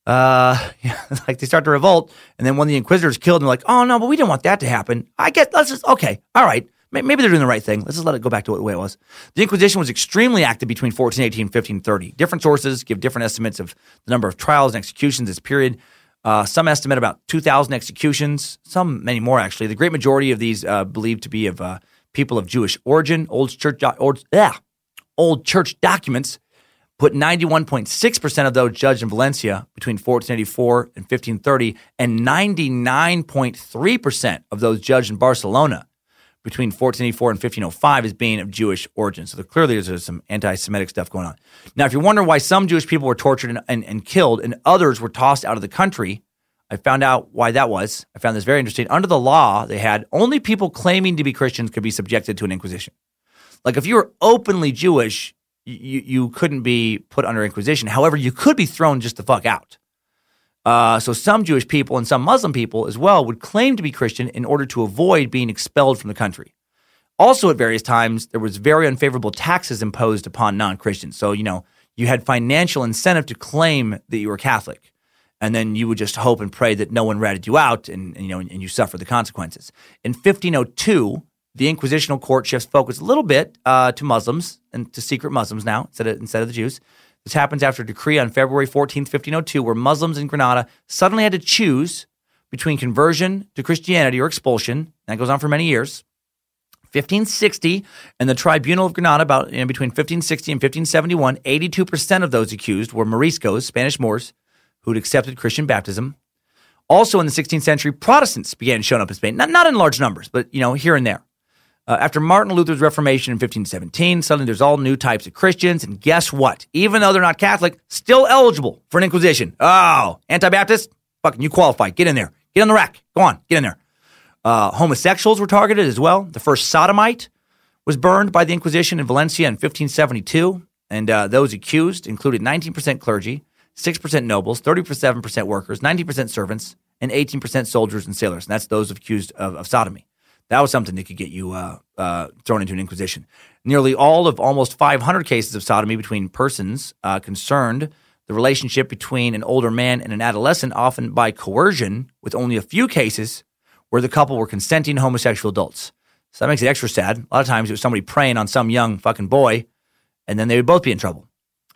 S3: Uh, yeah, like they start to revolt, and then one of the inquisitors killed, and they're like, "Oh no, but we didn't want that to happen." I guess Let's just okay, all right. Maybe they're doing the right thing. Let's just let it go back to the way it was. The Inquisition was extremely active between 1418 and 1530. Different sources give different estimates of the number of trials and executions this period. Uh, some estimate about 2,000 executions, some many more actually. The great majority of these uh, believed to be of uh, people of Jewish origin. Old church, old, yeah, old church documents put 91.6% of those judged in Valencia between 1484 and 1530, and 99.3% of those judged in Barcelona between 1484 and 1505 as being of Jewish origin. So there clearly there's some anti Semitic stuff going on. Now, if you're wondering why some Jewish people were tortured and, and, and killed and others were tossed out of the country, I found out why that was. I found this very interesting. Under the law, they had only people claiming to be Christians could be subjected to an inquisition. Like if you were openly Jewish, you, you couldn't be put under inquisition. However, you could be thrown just the fuck out. Uh, so some Jewish people and some Muslim people as well would claim to be Christian in order to avoid being expelled from the country. Also, at various times, there was very unfavorable taxes imposed upon non-Christians. So you know you had financial incentive to claim that you were Catholic and then you would just hope and pray that no one ratted you out and, and you know and you suffer the consequences. In 1502, the Inquisitional court shifts focus a little bit uh, to Muslims and to secret Muslims now instead of instead of the Jews. This happens after a decree on February 14, 1502, where Muslims in Granada suddenly had to choose between conversion to Christianity or expulsion. That goes on for many years. 1560, and the Tribunal of Granada, about you know, between 1560 and 1571, 82% of those accused were Moriscos, Spanish Moors, who'd accepted Christian baptism. Also in the 16th century, Protestants began showing up in Spain, not, not in large numbers, but you know here and there. Uh, after Martin Luther's Reformation in 1517, suddenly there's all new types of Christians, and guess what? Even though they're not Catholic, still eligible for an Inquisition. Oh, Anabaptist? Fucking you qualify. Get in there. Get on the rack. Go on. Get in there. Uh, homosexuals were targeted as well. The first sodomite was burned by the Inquisition in Valencia in 1572, and uh, those accused included 19% clergy, 6% nobles, 37% workers, 19% servants, and 18% soldiers and sailors. And that's those accused of, of sodomy. That was something that could get you uh, uh, thrown into an inquisition. Nearly all of almost 500 cases of sodomy between persons uh, concerned the relationship between an older man and an adolescent, often by coercion, with only a few cases where the couple were consenting homosexual adults. So that makes it extra sad. A lot of times it was somebody preying on some young fucking boy, and then they would both be in trouble.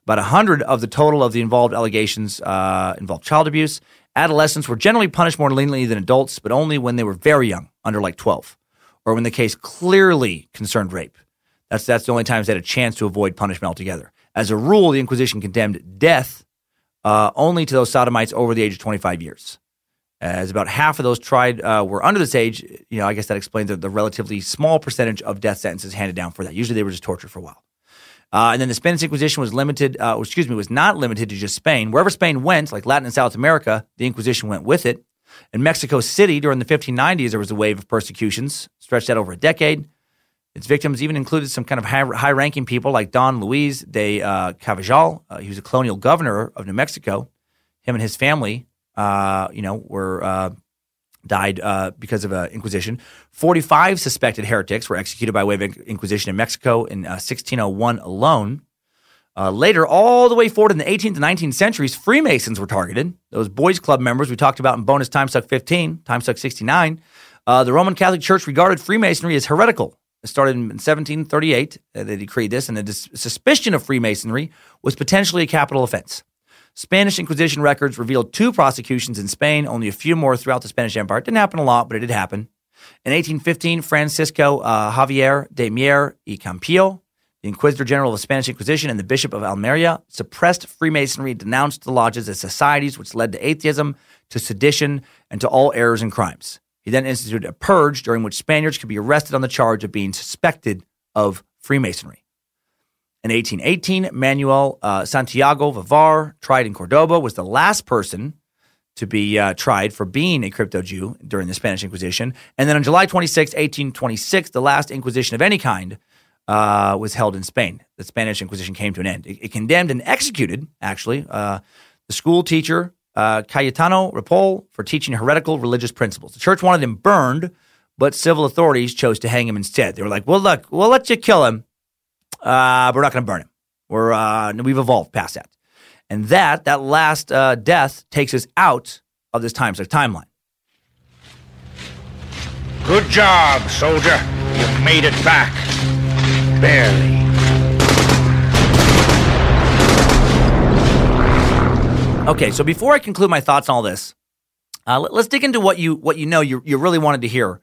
S3: About 100 of the total of the involved allegations uh, involved child abuse. Adolescents were generally punished more leniently than adults, but only when they were very young, under like 12, or when the case clearly concerned rape. That's, that's the only times they had a chance to avoid punishment altogether. As a rule, the Inquisition condemned death uh, only to those sodomites over the age of 25 years. As about half of those tried uh, were under this age, you know, I guess that explains the, the, relatively small percentage of death sentences handed down for that. Usually they were just tortured for a while. Uh, and then the Spanish Inquisition was limited, uh, excuse me, was not limited to just Spain. Wherever Spain went, like Latin and South America, the Inquisition went with it. In Mexico City during the 1590s, there was a wave of persecutions, stretched out over a decade. Its victims even included some kind of high ranking people like Don Luis de uh, Carvajal. Uh, he was a colonial governor of New Mexico. Him and his family, uh, you know, were uh, died uh, because of an inquisition. 45 suspected heretics were executed by way of inquisition in Mexico in 1601 uh, alone. later, all the way forward in the 18th and 19th centuries, Freemasons were targeted. Those boys' club members we talked about in bonus Time Suck 15, Time Suck 69. the Roman Catholic Church regarded Freemasonry as heretical it started in 1738. Uh, they decreed this, and the dis- suspicion of Freemasonry was potentially a capital offense. Spanish Inquisition records revealed two prosecutions in Spain, only a few more throughout the Spanish Empire. It didn't happen a lot, but it did happen. In 1815, Francisco uh, Javier de Mier y Campillo, the Inquisitor General of the Spanish Inquisition and the Bishop of Almeria, suppressed Freemasonry, denounced the lodges as societies which led to atheism, to sedition, and to all errors and crimes. He then instituted a purge during which Spaniards could be arrested on the charge of being suspected of Freemasonry. In 1818, Manuel uh, Santiago Vivar, tried in Cordoba, was the last person to be uh, tried for being a crypto Jew during the Spanish Inquisition. And then on July 26, 1826, the last Inquisition of any kind uh, was held in Spain. The Spanish Inquisition came to an end. It, it condemned and executed, actually, uh, the school teacher uh, Cayetano Ripoll for teaching heretical religious principles. The church wanted him burned, but civil authorities chose to hang him instead. They were like, "Well, look, we'll let you kill him, uh, we're not going to burn him. We're uh, we've evolved past that." And that that last uh, death takes us out of this time timeline.
S5: Good job, soldier. You've made it back. Barely.
S3: Okay, so before I conclude my thoughts on all this, uh, let, us dig into what you what you know you, you really wanted to hear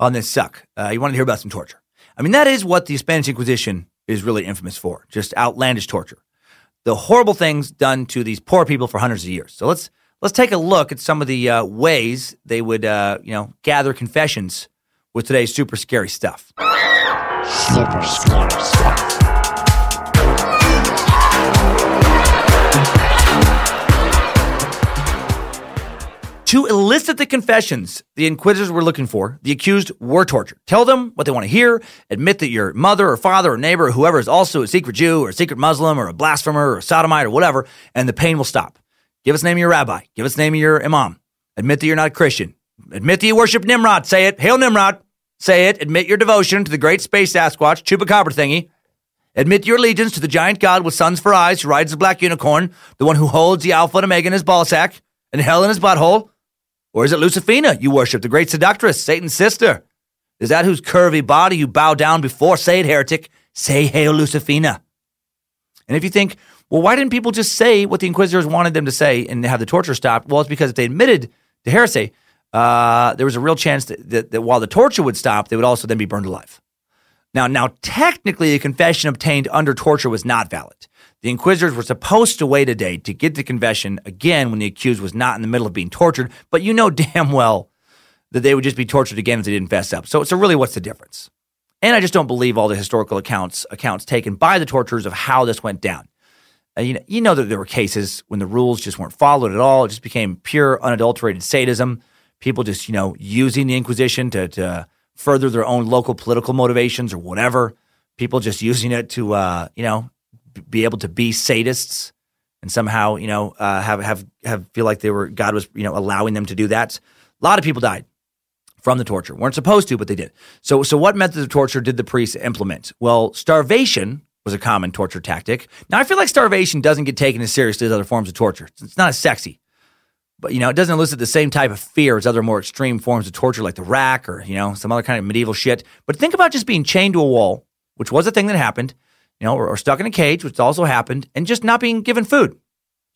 S3: on this suck. Uh, you wanted to hear about some torture. I mean, that is what the Spanish Inquisition is really infamous for, just outlandish torture. The horrible things done to these poor people for hundreds of years. So let's let's take a look at some of the uh, ways they would, uh, you know, gather confessions with today's super scary stuff. Super scary stuff. To elicit the confessions the inquisitors were looking for, the accused were tortured. Tell them what they want to hear, admit that your mother or father or neighbor or whoever is also a secret Jew or a secret Muslim or a blasphemer or a sodomite or whatever, and the pain will stop. Give us the name of your rabbi. Give us the name of your imam. Admit that you're not a Christian. Admit that you worship Nimrod. Say it. Hail Nimrod. Say it. Admit your devotion to the great space Sasquatch, chupacabra thingy. Admit your allegiance to the giant god with suns for eyes who rides the black unicorn, the one who holds the alpha and omega in his ballsack and hell in his butthole. Or is it Lucifina you worship, the great seductress, Satan's sister? Is that whose curvy body you bow down before? Say it, heretic. Say, Hail Lucifina. And if you think, well, why didn't people just say what the inquisitors wanted them to say and have the torture stopped? Well, it's because if they admitted to heresy, uh, there was a real chance that, that, that while the torture would stop, they would also then be burned alive. Now, now, technically, a confession obtained under torture was not valid. The inquisitors were supposed to wait a day to get the confession again when the accused was not in the middle of being tortured, but you know damn well that they would just be tortured again if they didn't fess up. So, so really, what's the difference? And I just don't believe all the historical accounts accounts taken by the torturers of how this went down. Uh, you know, you know that there were cases when the rules just weren't followed at all. It just became pure, unadulterated sadism. People just, you know, using the Inquisition to, to further their own local political motivations or whatever. People just using it to, uh, you know, be able to be sadists and somehow you know uh, have have have feel like they were God was you know allowing them to do that. A lot of people died from the torture. weren't supposed to, but they did. So so what methods of torture did the priests implement? Well, starvation was a common torture tactic. Now I feel like starvation doesn't get taken as seriously as other forms of torture. It's not as sexy. But you know, it doesn't elicit the same type of fear as other more extreme forms of torture like the rack or, you know, some other kind of medieval shit. But think about just being chained to a wall, which was a thing that happened, you know, or, or stuck in a cage, which also happened, and just not being given food.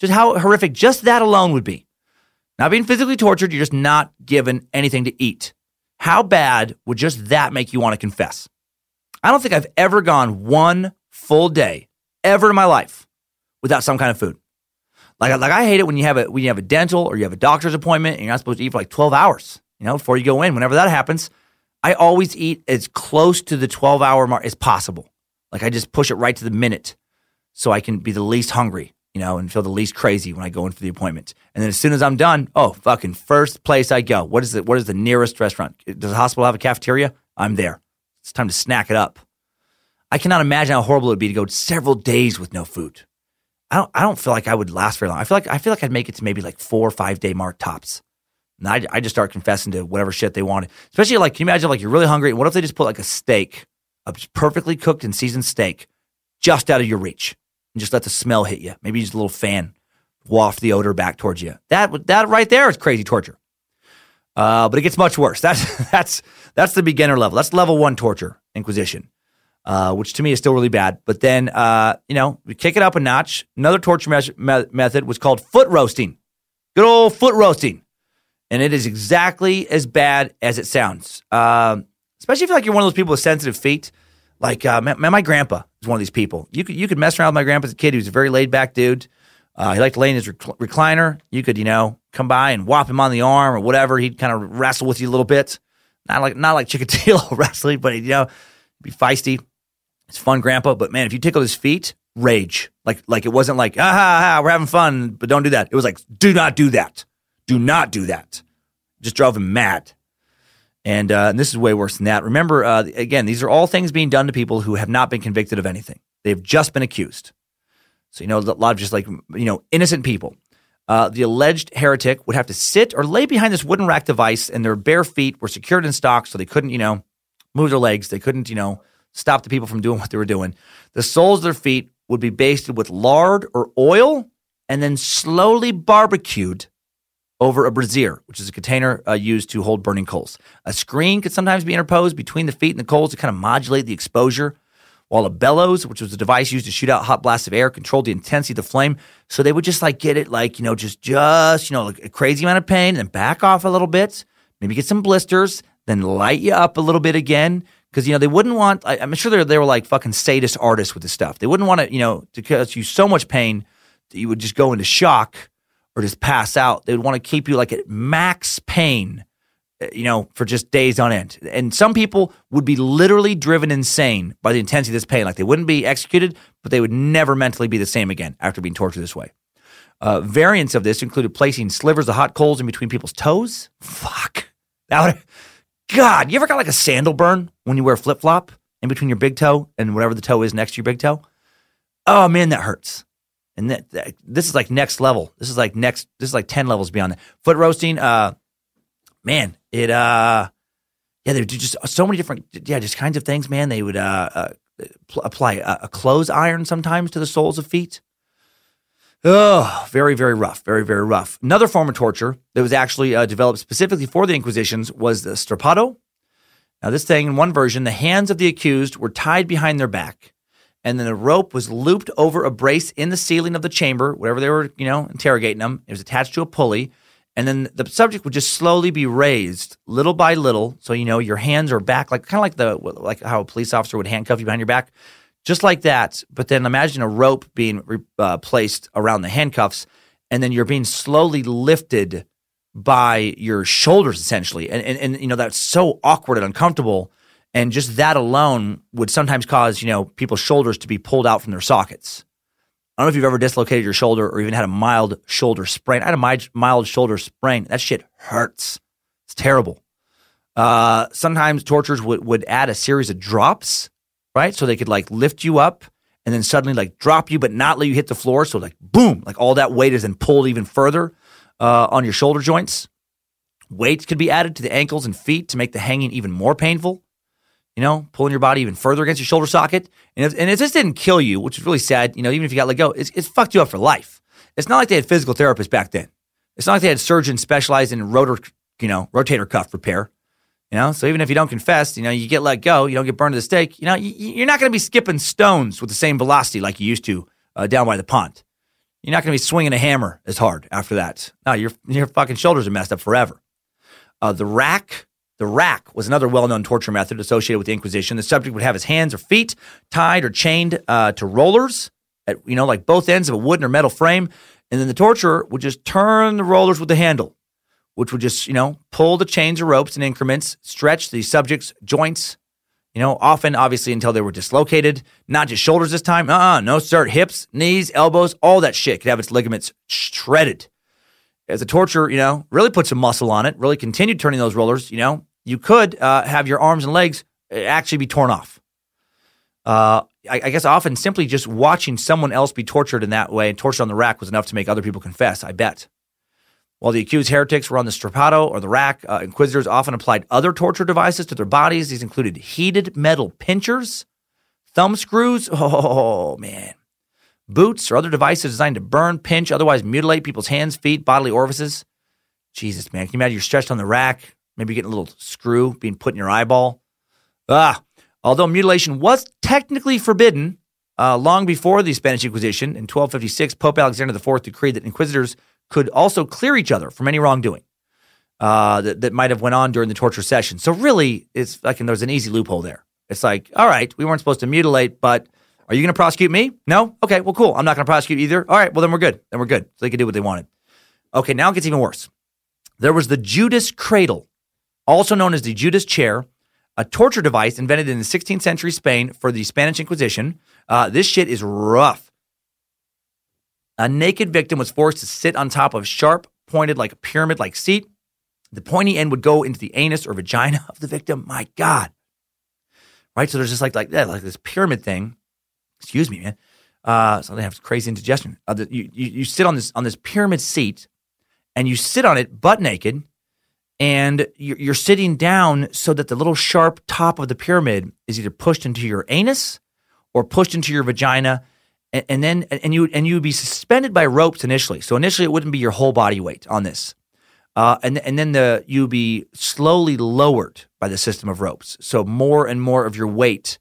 S3: Just how horrific just that alone would be. Not being physically tortured, you're just not given anything to eat. How bad would just that make you want to confess? I don't think I've ever gone one full day ever in my life without some kind of food. Like, like I hate it when you have a when you have a dental or you have a doctor's appointment and you're not supposed to eat for like 12 hours, you know, before you go in. Whenever that happens, I always eat as close to the 12 hour mark as possible. Like I just push it right to the minute so I can be the least hungry, you know, and feel the least crazy when I go in for the appointment. And then as soon as I'm done, oh, fucking first place I go. What is it? What is the nearest restaurant? Does the hospital have a cafeteria? I'm there. It's time to snack it up. I cannot imagine how horrible it would be to go several days with no food. I don't I don't feel like I would last very long. I feel like I feel like I'd make it to maybe like four or five day mark tops. And I I just start confessing to whatever shit they wanted. Especially like can you imagine like you're really hungry? What if they just put like a steak, a perfectly cooked and seasoned steak, just out of your reach, and just let the smell hit you? Maybe just a little fan waft the odor back towards you. That that right there is crazy torture. Uh, but it gets much worse. That's that's that's the beginner level. That's level one torture, Inquisition uh, which to me is still really bad. But then, uh, you know, we kick it up a notch. Another torture me- me- method was called foot roasting. Good old foot roasting. And it is exactly as bad as it sounds. Um, especially if like you're one of those people with sensitive feet. Like, uh, my, my, grandpa is one of these people. You could, you could mess around with my grandpa as a kid. He was a very laid back dude. Uh, he liked to lay in his rec- recliner. You could, you know, come by and whop him on the arm or whatever. He'd kind of wrestle with you a little bit. Not like not like Chikatilo wrestling, but you know, be feisty. It's fun, Grandpa. But man, if you tickle his feet, rage. Like like it wasn't like ah we're having fun, but don't do that. It was like do not do that. Do not do that. Just drove him mad. And, uh, and this is way worse than that. Remember, uh, again, these are all things being done to people who have not been convicted of anything. They've just been accused. So you know, a lot of just like you know innocent people. Uh, the alleged heretic would have to sit or lay behind this wooden rack device, and their bare feet were secured in stocks, so they couldn't, you know, move their legs. They couldn't, you know, stop the people from doing what they were doing. The soles of their feet would be basted with lard or oil and then slowly barbecued over a brazier, which is a container uh, used to hold burning coals. A screen could sometimes be interposed between the feet and the coals to kind of modulate the exposure, while a bellows, which was a device used to shoot out hot blasts of air, controlled the intensity of the flame. So they would just like get it like, you know, just, just, you know, like a crazy amount of pain and then back off a little bit, maybe get some blisters, then light you up a little bit again, because you know they wouldn't want. I, am sure they were like fucking sadist artists with this stuff. They wouldn't want to, you know, to cause you so much pain that you would just go into shock or just pass out. They would want to keep you like at max pain, uh, you know, for just days on end. And some people would be literally driven insane by the intensity of this pain. Like they wouldn't be executed, but they would never mentally be the same again after being tortured this way. Uh, variants of this included placing slivers of hot coals in between people's toes. Fuck. That would God, you ever got like a sandal burn when you wear flip flop in between your big toe and whatever the toe is next to your big toe? Oh man, that hurts. And that, that, this is like next level. This is like next. This is like ten levels beyond that. Foot roasting. Uh, man, it. Uh, yeah, they do just so many different. Yeah, just kinds of things. Man, they would uh, uh pl- apply a, a clothes iron sometimes to the soles of feet. Oh, very, very rough. Very, very rough. Another form of torture that was actually uh, developed specifically for the Inquisitions was the strappado. Now, this thing, in one version, the hands of the accused were tied behind their back, and then the rope was looped over a brace in the ceiling of the chamber, wherever they were, you know, interrogating them. It was attached to a pulley, and then the subject would just slowly be raised, little by little. So you know, your hands are back, like kind of like the like how a police officer would handcuff you behind your back just like that. But then imagine a rope being uh, placed around the handcuffs, and then you're being slowly lifted by your shoulders, essentially. And, and, and you know, that's so awkward and uncomfortable. And just that alone would sometimes cause, you know, people's shoulders to be pulled out from their sockets. I don't know if you've ever dislocated your shoulder or even had a mild shoulder sprain. I had a mild shoulder sprain. That shit hurts. It's terrible. Uh, sometimes torturers would, would add a series of drops right? So they could like lift you up and then suddenly like drop you but not let you hit the floor. So like boom, like all that weight is then pulled even further uh, on your shoulder joints. Weights could be added to the ankles and feet to make the hanging even more painful. You know, pulling your body even further against your shoulder socket. And if, and if this didn't kill you, which is really sad, you know, even if you got let go, it's, it's fucked you up for life. It's not like they had physical therapists back then. It's not like they had surgeons specialized in rotor, you know, rotator cuff repair. You know, so even if you don't confess, you know, you get let go, you don't get burned to the stake. You know, you, are not going to be skipping stones with the same velocity like you used to uh, down by the pond. You're not going to be swinging a hammer as hard after that. No, your your fucking shoulders are messed up forever. Uh, the rack, the rack was another well-known torture method associated with the Inquisition. The subject would have his hands or feet tied or chained uh, to rollers, at, you know, like both ends of a wooden or metal frame, and then the torturer would just turn the rollers with the handle which would just, you know, pull the chains or ropes in increments, stretch the subject's joints, you know, often, obviously, until they were dislocated. Not just shoulders this time. Uh uh no, sir. Hips, knees, elbows, all that shit could have its ligaments shredded. As the torture, you know, really put some muscle on it, really continued turning those rollers, you know, you could uh, have your arms and legs uh, actually be torn off. Uh, I, I, guess often simply just watching someone else be tortured in that way and tortured on the rack was enough to make other people confess, I bet. While the accused heretics were on the strappado or the rack, uh, inquisitors often applied other torture devices to their bodies. These included heated metal pinchers, thumb screws, oh man, boots or other devices designed to burn, pinch, otherwise mutilate people's hands, feet, bodily orifices. Jesus, man, can you imagine you're stretched on the rack, maybe getting a little screw being put in your eyeball? Ah, although mutilation was technically forbidden, uh, long before the Spanish Inquisition in 1256, Pope Alexander IV decreed that inquisitors could also clear each other from any wrongdoing uh, that, that might have went on during the torture session. So really, it's like there's an easy loophole there. It's like, all right, we weren't supposed to mutilate, but are you going to prosecute me? No? Okay, well, cool. I'm not going to prosecute either. All right, well, then we're good. Then we're good. So they could do what they wanted. Okay, now it gets even worse. There was the Judas cradle, also known as the Judas chair, a torture device invented in the 16th century Spain for the Spanish Inquisition. Uh, this shit is rough. A naked victim was forced to sit on top of a sharp, pointed, like a pyramid like seat. The pointy end would go into the anus or vagina of the victim. My God. Right? So there's just like, like, yeah, like this pyramid thing. Excuse me, man. Uh, so they have crazy indigestion. Uh, the, you, you, you sit on this on this pyramid seat, and you sit on it butt naked, and you're, sitting down so that the little sharp top of the pyramid is either pushed into your anus or pushed into your vagina and, and then and you and you would be suspended by ropes initially. So initially, it wouldn't be your whole body weight on this, uh, and and then the you'd be slowly lowered by the system of ropes. So more and more of your weight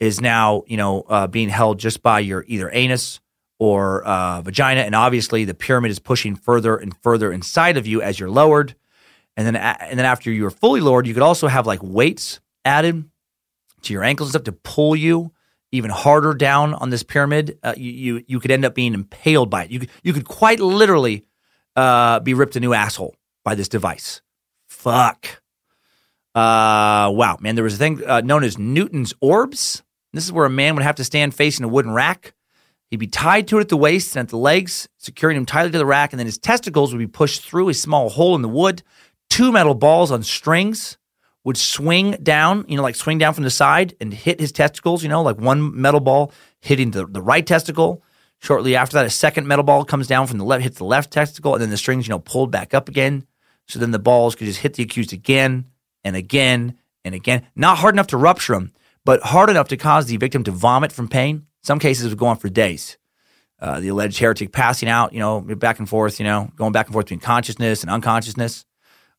S3: is now you know uh, being held just by your either anus or uh, vagina, and obviously the pyramid is pushing further and further inside of you as you're lowered. And then, and then after you are fully lowered, you could also have like weights added to your ankles and stuff to pull you even harder down on this pyramid, uh, you, you, you could end up being impaled by it. You you could quite literally uh, be ripped a new asshole by this device. Fuck. Uh, wow, man. There was a thing uh, known as Newton's orbs. This is where a man would have to stand facing a wooden rack. He'd be tied to it at the waist and at the legs, securing him tightly to the rack, and then his testicles would be pushed through a small hole in the wood. Two metal balls on strings would swing down, you know, like swing down from the side and hit his testicles, you know, like one metal ball hitting the, the right testicle. Shortly after that, a second metal ball comes down from the left, hits the left testicle, and then the strings, you know, pulled back up again. So then the balls could just hit the accused again and again and again. Not hard enough to rupture them, but hard enough to cause the victim to vomit from pain. Some cases would go on for days. Uh, the alleged heretic passing out, you know, back and forth, you know, going back and forth between consciousness and unconsciousness.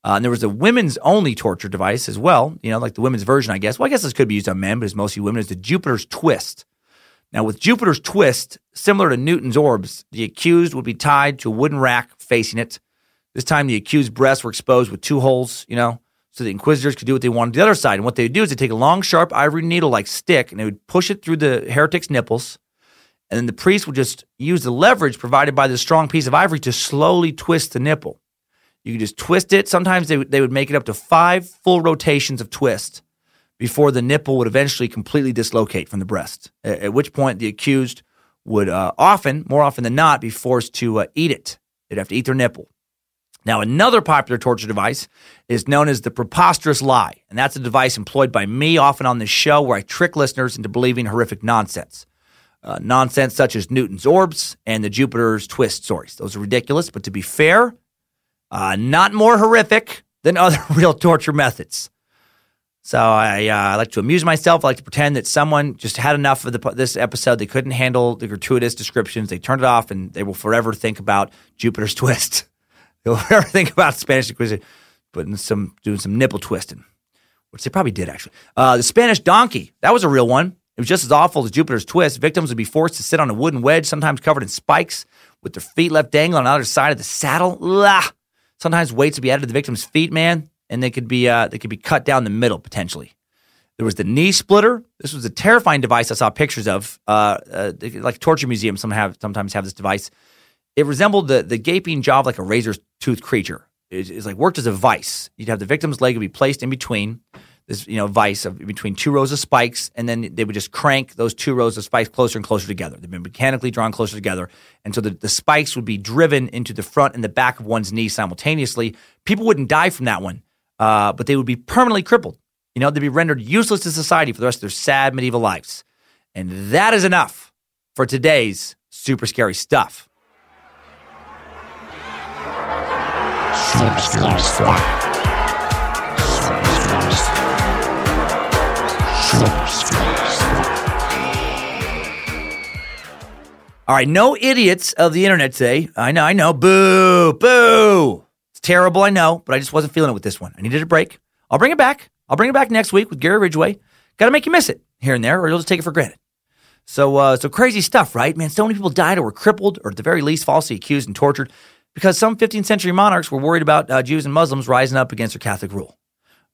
S3: Uh, and there was a women's only torture device as well, you know, like the women's version, I guess. Well, I guess this could be used on men, but it's mostly women. Is the Jupiter's twist. Now, with Jupiter's twist, similar to Newton's orbs, the accused would be tied to a wooden rack facing it. This time, the accused breasts were exposed with two holes, you know, so the inquisitors could do what they wanted to the other side. And what they would do is they take a long, sharp ivory needle like stick and they would push it through the heretic's nipples. And then the priest would just use the leverage provided by the strong piece of ivory to slowly twist the nipple. You could just twist it. Sometimes they, they would make it up to five full rotations of twist before the nipple would eventually completely dislocate from the breast, at, at which point the accused would uh, often, more often than not, be forced to uh, eat it. They'd have to eat their nipple. Now, another popular torture device is known as the preposterous lie, and that's a device employed by me often on this show where I trick listeners into believing horrific nonsense. uh, nonsense such as Newton's orbs and the Jupiter's twist stories. Those are ridiculous, but to be fair, uh, not more horrific than other real torture methods. So I, uh, I like to amuse myself. I like to pretend that someone just had enough of the, this episode. They couldn't handle the gratuitous descriptions. They turned it off, and they will forever think about Jupiter's twist. They'll forever think about Spanish Inquisition, putting some doing some nipple twisting, which they probably did actually. Uh, the Spanish donkey that was a real one. It was just as awful as Jupiter's twist. Victims would be forced to sit on a wooden wedge, sometimes covered in spikes, with their feet left dangling on either side of the saddle. Ugh. Sometimes weights would be added to the victim's feet, man, and they could be uh, they could be cut down the middle potentially. There was the knee splitter. This was a terrifying device I saw pictures of. Uh, uh, like torture museums some have, sometimes have this device. It resembled the, the gaping jaw of like a razor tooth creature. It, it's like worked as a vice. You'd have the victim's leg would be placed in between this you know vice of between two rows of spikes, and then they would just crank those two rows of spikes closer and closer together. They've been mechanically drawn closer together, and so the, the spikes would be driven into the front and the back of one's knee simultaneously. People wouldn't die from that one, uh, but they would be permanently crippled. You know, they'd be rendered useless to society for the rest of their sad medieval lives, and that is enough for today's super scary stuff.
S6: Super scary stuff.
S3: All right, no idiots of the internet today. I know, I know. Boo, boo. It's terrible, I know, but I just wasn't feeling it with this one. I needed a break. I'll bring it back. I'll bring it back next week with Gary Ridgway. Got to make you miss it here and there, or you'll just take it for granted. So, uh, so crazy stuff, right? Man, so many people died or were crippled, or at the very least, falsely accused and tortured because some 15th century monarchs were worried about uh, Jews and Muslims rising up against their Catholic rule.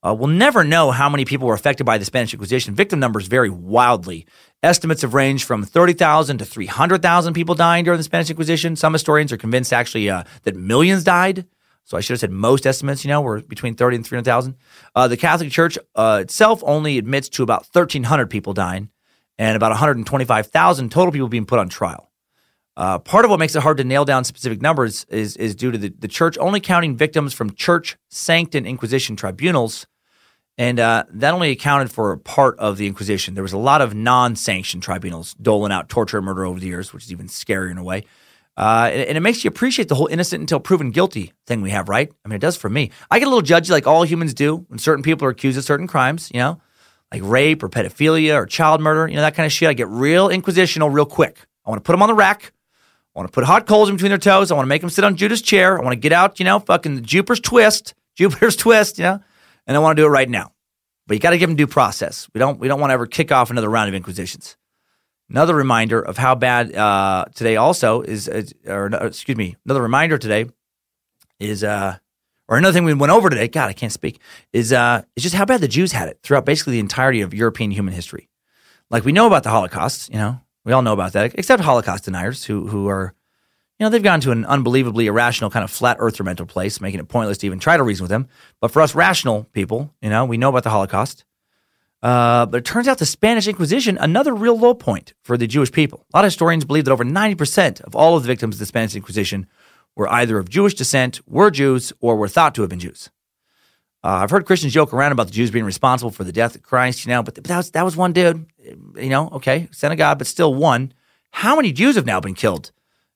S3: Uh, we'll never know how many people were affected by the Spanish Inquisition. Victim numbers vary wildly. Estimates have ranged from 30,000 to 300,000 people dying during the Spanish Inquisition. Some historians are convinced actually uh, that millions died. So I should have said most estimates, you know, were between 30 and 300,000. Uh, the Catholic Church uh, itself only admits to about 1,300 people dying and about 125,000 total people being put on trial. Uh, part of what makes it hard to nail down specific numbers is, is due to the, the church only counting victims from church sanctioned Inquisition tribunals. And uh, that only accounted for a part of the Inquisition. There was a lot of non sanctioned tribunals doling out torture and murder over the years, which is even scarier in a way. Uh, and, and, it makes you appreciate the whole innocent until proven guilty thing we have, right? I mean, it does for me. I get a little judgy, like all humans do, when certain people are accused of certain crimes, you know, like rape or pedophilia or child murder, you know, that kind of shit. I get real inquisitional real quick. I want to put them on the rack. I want to put hot coals in between their toes. I want to make them sit on Judas' chair. I want to get out, you know, fucking Jupiter's twist, Jupiter's twist, you know, and I want to do it right now. But you got to give them due process. We don't we don't want to ever kick off another round of inquisitions. Another reminder of how bad uh, today also is, or excuse me, another reminder today is, uh, or another thing we went over today. God, I can't speak. Is uh, is just how bad the Jews had it throughout basically the entirety of European human history. Like we know about the Holocaust, you know, we all know about that, except Holocaust deniers who who are, you know, they've gone to an unbelievably irrational kind of flat earther mental place, making it pointless to even try to reason with them. But for us rational people, you know, we know about the Holocaust. Uh, but it turns out the Spanish Inquisition, another real low point for the Jewish people. A lot of historians believe that over 90% of all of the victims of the Spanish Inquisition were either of Jewish descent, were Jews, or were thought to have been Jews. Uh, I've heard Christians joke around about the Jews being responsible for the death of Christ, you know, but, that, was, that was one dude, you know, okay, God, but still one. How many Jews have now been killed,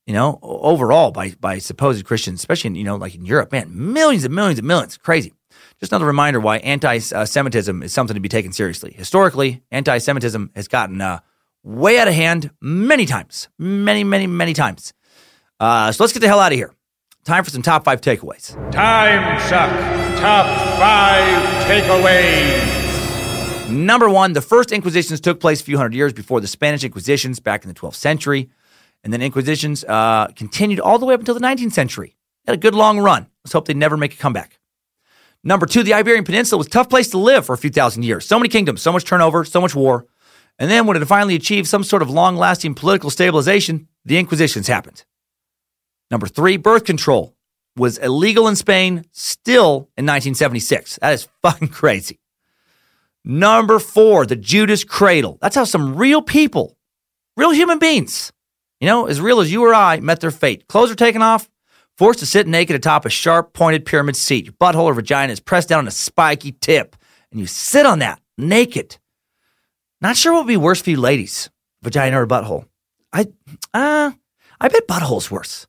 S3: you know, overall by, by supposed Christians, especially, in, you know, like in Europe? Man, millions and millions and millions. Crazy. Just another reminder why anti Semitism is something to be taken seriously. Historically, anti Semitism has gotten uh, way out of hand many times. Many, many, many times. Uh, so let's get the hell out of here. Time for some top five takeaways.
S5: Time suck. Top five takeaways.
S3: Number one, the first Inquisitions took place a few hundred years before the Spanish Inquisitions back in the 12th century. And then Inquisitions uh, continued all the way up until the 19th century. Had a good long run. Let's hope they never make a comeback. Number two, the Iberian Peninsula was a tough place to live for a few thousand years. So many kingdoms, so much turnover, so much war. And then when it finally achieved some sort of long lasting political stabilization, the Inquisitions happened. Number three, birth control was illegal in Spain still in 1976. That is fucking crazy. Number four, the Judas cradle. That's how some real people, real human beings, you know, as real as you or I, met their fate. Clothes are taken off, Forced to sit naked atop a sharp pointed pyramid seat. Your butthole or vagina is pressed down on a spiky tip, and you sit on that naked. Not sure what would be worse for you ladies, vagina or butthole. I, uh, I bet butthole's worse.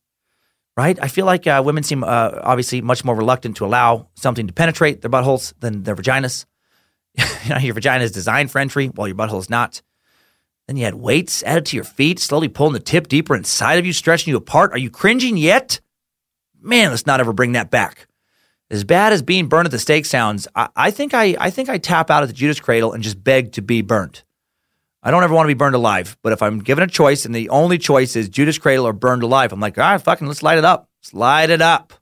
S3: Right? I feel like uh, women seem uh, obviously much more reluctant to allow something to penetrate their buttholes than their vaginas. you know, your vagina is designed for entry, while your butthole is not. Then you had weights added to your feet, slowly pulling the tip deeper inside of you, stretching you apart. Are you cringing yet? Man, let's not ever bring that back. As bad as being burned at the stake sounds, I, I think I, I think I tap out at the Judas Cradle and just beg to be burnt. I don't ever want to be burned alive, but if I'm given a choice and the only choice is Judas Cradle or burned alive, I'm like, all right, fucking, let's light it up. Let's light it up.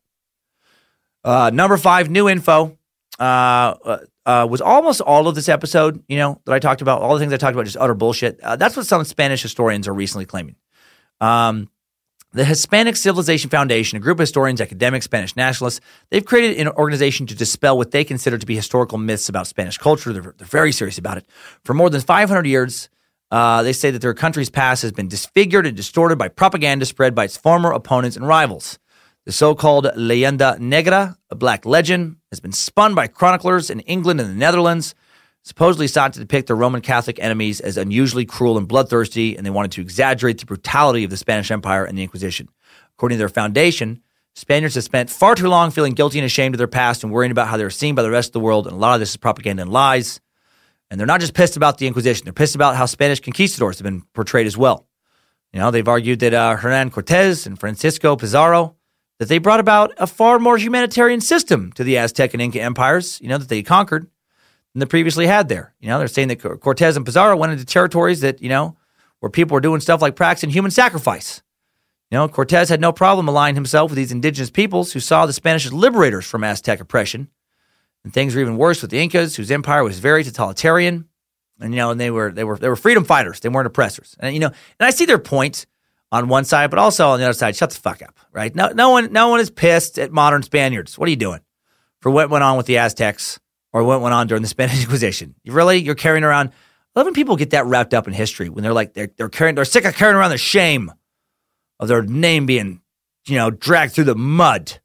S3: Uh, number five, new info. Uh, uh, uh, was almost all of this episode, you know, that I talked about, all the things I talked about, just utter bullshit. Uh, that's what some Spanish historians are recently claiming. Um, the Hispanic Civilization Foundation, a group of historians, academics, Spanish nationalists, they've created an organization to dispel what they consider to be historical myths about Spanish culture. They're, they're very serious about it. For more than 500 years, uh, they say that their country's past has been disfigured and distorted by propaganda spread by its former opponents and rivals. The so called Leyenda Negra, a black legend, has been spun by chroniclers in England and the Netherlands, supposedly sought to depict the Roman Catholic enemies as unusually cruel and bloodthirsty, and they wanted to exaggerate the brutality of the Spanish Empire and the Inquisition. According to their foundation, Spaniards have spent far too long feeling guilty and ashamed of their past and worrying about how they're seen by the rest of the world, and a lot of this is propaganda and lies. And they're not just pissed about the Inquisition, they're pissed about how Spanish conquistadors have been portrayed as well. You know, they've argued that uh, Hernan Cortez and Francisco Pizarro that they brought about a far more humanitarian system to the Aztec and Inca empires, you know, that they conquered than they previously had there. You know, they're saying that Cortez and Pizarro went into territories that, you know, where people were doing stuff like practicing human sacrifice. You know, Cortez had no problem aligning himself with these indigenous peoples who saw the Spanish as liberators from Aztec oppression. And things were even worse with the Incas, whose empire was very totalitarian. And you know, and they were they were they were freedom fighters. They weren't oppressors. And you know, and I see their point on one side, but also on the other side, shut the fuck up, right? No, no one, no one is pissed at modern Spaniards. What are you doing for what went on with the Aztecs or what went on during the Spanish Inquisition? You really, you're carrying around. I love when people get that wrapped up in history when they're like they're they're carrying, they're sick of carrying around the shame of their name being, you know, dragged through the mud.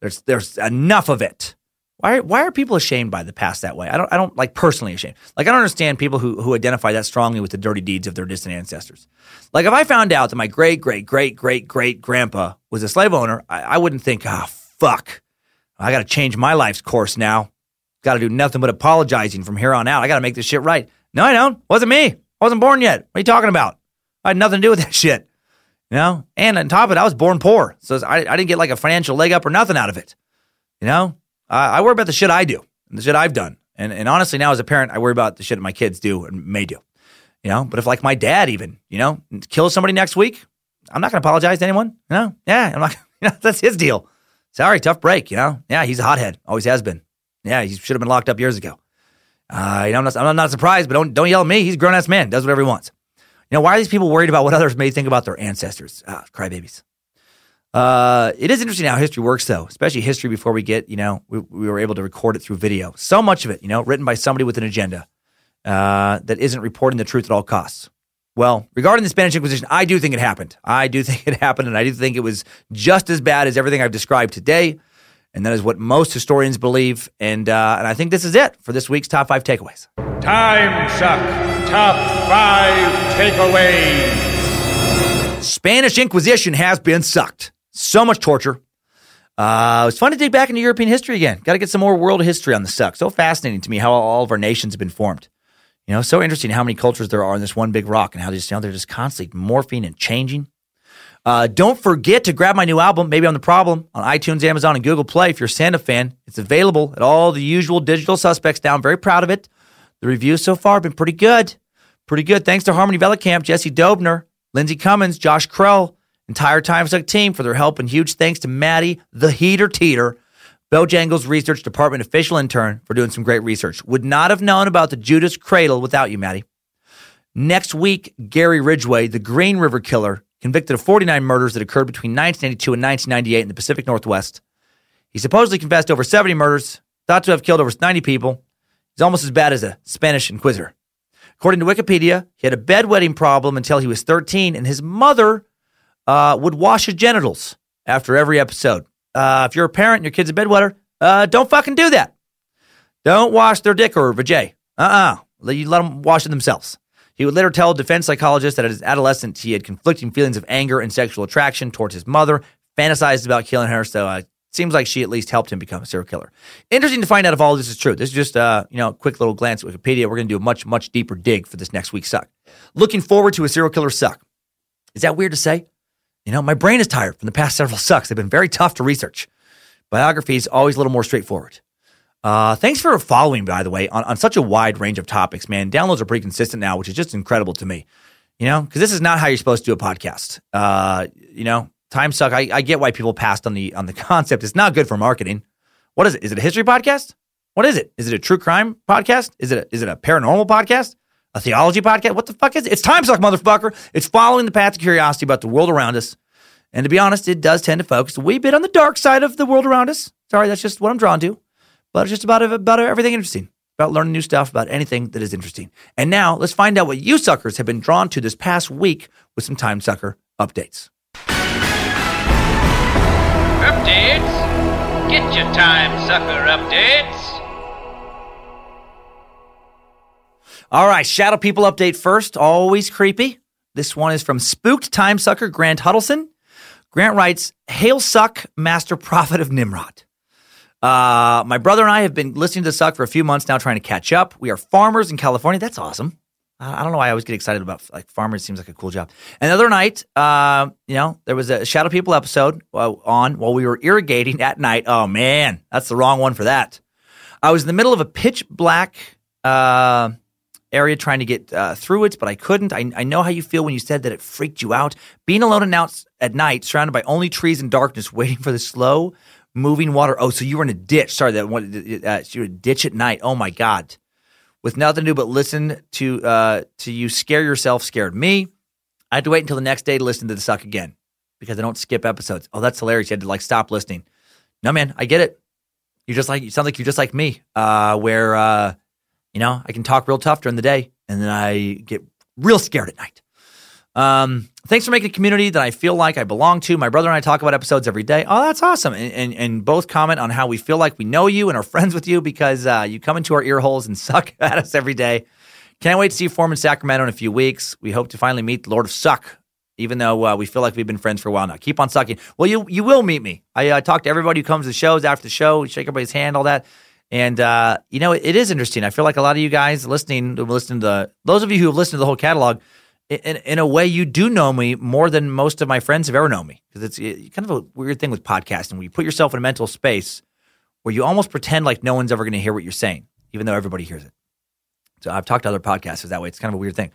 S3: There's there's enough of it. Why, why are people ashamed by the past that way? I don't, I don't like personally ashamed. Like, I don't understand people who, who identify that strongly with the dirty deeds of their distant ancestors. Like, if I found out that my great, great, great, great, great grandpa was a slave owner, I, I wouldn't think, ah, oh, fuck, I got to change my life's course now. Got to do nothing but apologizing from here on out. I got to make this shit right. No, I don't. Wasn't me. I wasn't born yet. What are you talking about? I had nothing to do with that shit. You know? And on top of it, I was born poor. So I, I didn't get like a financial leg up or nothing out of it. You know? Uh, I worry about the shit I do and the shit I've done. And, and honestly, now as a parent, I worry about the shit my kids do and may do. You know, but if like my dad even, you know, kills somebody next week, I'm not going to apologize to anyone. You know, yeah, I'm not. You know, that's his deal. Sorry, tough break. You know, yeah, he's a hothead, always has been. Yeah, he should have been locked up years ago. Uh, you know, I'm not, I'm not surprised, but don't don't yell at me. He's a grown ass man, does whatever he wants. You know, why are these people worried about what others may think about their ancestors? Ah, crybabies. Uh, it is interesting how history works, though, especially history before we get, you know, we, we, were able to record it through video. So much of it, you know, written by somebody with an agenda uh, that isn't reporting the truth at all costs. Well, regarding the Spanish Inquisition, I do think it happened. I do think it happened, and I do think it was just as bad as everything I've described today. And that is what most historians believe. And, uh, and I think this is it for this week's top five takeaways.
S5: Time suck. Top five takeaways.
S3: Spanish Inquisition has been sucked. So much torture. Uh, it's fun to dig back into European history again. Got to get some more world history on the suck. So fascinating to me how all of our nations have been formed. You know, so interesting how many cultures there are in this one big rock and how they just, you know, they're just constantly morphing and changing. Uh, don't forget to grab my new album, Maybe I'm the Problem, on iTunes, Amazon, and Google Play if you're a Santa fan. It's available at all the usual digital suspects down. Very proud of it. The reviews so far have been pretty good. Pretty good. Thanks to Harmony Camp, Jesse Dobner, Lindsey Cummins, Josh Krell, entire Time Suck team for their help, and huge thanks to Maddie, the Heater Teeter, Bojangles Research Department official intern, for doing some great research. Would not have known about the Judas Cradle without you, Maddie. Next week, Gary Ridgway, the Green River Killer, convicted of 49 murders that occurred between 1982 and 1998 in the Pacific Northwest. He supposedly confessed over 70 murders, thought to have killed over 90 people. He's almost as bad as a Spanish inquisitor. According to Wikipedia, he had a bedwetting problem until he was 13, and his mother uh, would wash his genitals after every episode. Uh, if you're a parent and your kid's a bedwetter, uh, don't fucking do that. Don't wash their dick or vajay. Uh-uh. You let them wash it themselves. He would later tell defense psychologist that as an adolescent, he had conflicting feelings of anger and sexual attraction towards his mother, fantasized about killing her. So uh, seems like she at least helped him become a serial killer. Interesting to find out if all this is true. This is just uh, you know a quick little glance at Wikipedia. We're going to do a much much deeper dig for this next week's suck. Looking forward to a serial killer suck. Is that weird to say? You know, my brain is tired from the past several sucks. They've been very tough to research. Biography is always a little more straightforward. Uh, thanks for following, by the way, on, on such a wide range of topics, man. Downloads are pretty consistent now, which is just incredible to me. You know, because this is not how you're supposed to do a podcast. Uh, you know, time suck. I, I get why people passed on the on the concept. It's not good for marketing. What is it? Is it a history podcast? What is it? Is it a true crime podcast? Is it a, is it a paranormal podcast? A theology podcast? What the fuck is it? It's time suck, motherfucker. It's following the path of curiosity about the world around us. And to be honest, it does tend to focus a wee bit on the dark side of the world around us. Sorry, that's just what I'm drawn to. But it's just about about everything interesting, about learning new stuff, about anything that is interesting. And now let's find out what you suckers have been drawn to this past week with some time sucker updates.
S7: Updates? Get your time sucker updates.
S3: All right, Shadow People update first. Always creepy. This one is from Spooked Time Sucker Grant Huddleston. Grant writes, Hail Suck, Master Prophet of Nimrod. Uh, my brother and I have been listening to Suck for a few months now, trying to catch up. We are farmers in California. That's awesome. I don't know why I always get excited about like farmers. Seems like a cool job. And the other night, uh, you know, there was a Shadow People episode uh, on while we were irrigating at night. Oh man, that's the wrong one for that. I was in the middle of a pitch black uh, area trying to get uh, through it, but I couldn't. I, I know how you feel when you said that it freaked you out. Being alone and out at night, surrounded by only trees and darkness, waiting for the slow moving water. Oh, so you were in a ditch. Sorry, that one. Uh, you were in a ditch at night. Oh my god, with nothing to do but listen to uh, to you scare yourself. Scared me. I had to wait until the next day to listen to the suck again because I don't skip episodes. Oh, that's hilarious. You had to like stop listening. No, man, I get it. You just like you sound like you're just like me, uh, where uh, you know I can talk real tough during the day and then I get real scared at night. Um, thanks for making a community that I feel like I belong to. My brother and I talk about episodes every day. Oh, that's awesome. And, and, and both comment on how we feel like we know you and are friends with you because uh, you come into our ear holes and suck at us every day. Can't wait to see you form in Sacramento in a few weeks. We hope to finally meet the Lord of Suck, even though uh, we feel like we've been friends for a while now. Keep on sucking. Well, you you will meet me. I uh, talk to everybody who comes to the shows after the show, shake everybody's hand, all that. And uh, you know, it, is interesting. I feel like a lot of you guys listening, listening to those of you who have listened to the whole catalog, in, in a way, you do know me more than most of my friends have ever known me. Because it's it, kind of a weird thing with podcasting where you put yourself in a mental space where you almost pretend like no one's ever going to hear what you're saying, even though everybody hears it. So I've talked to other podcasters that way. It's kind of a weird thing.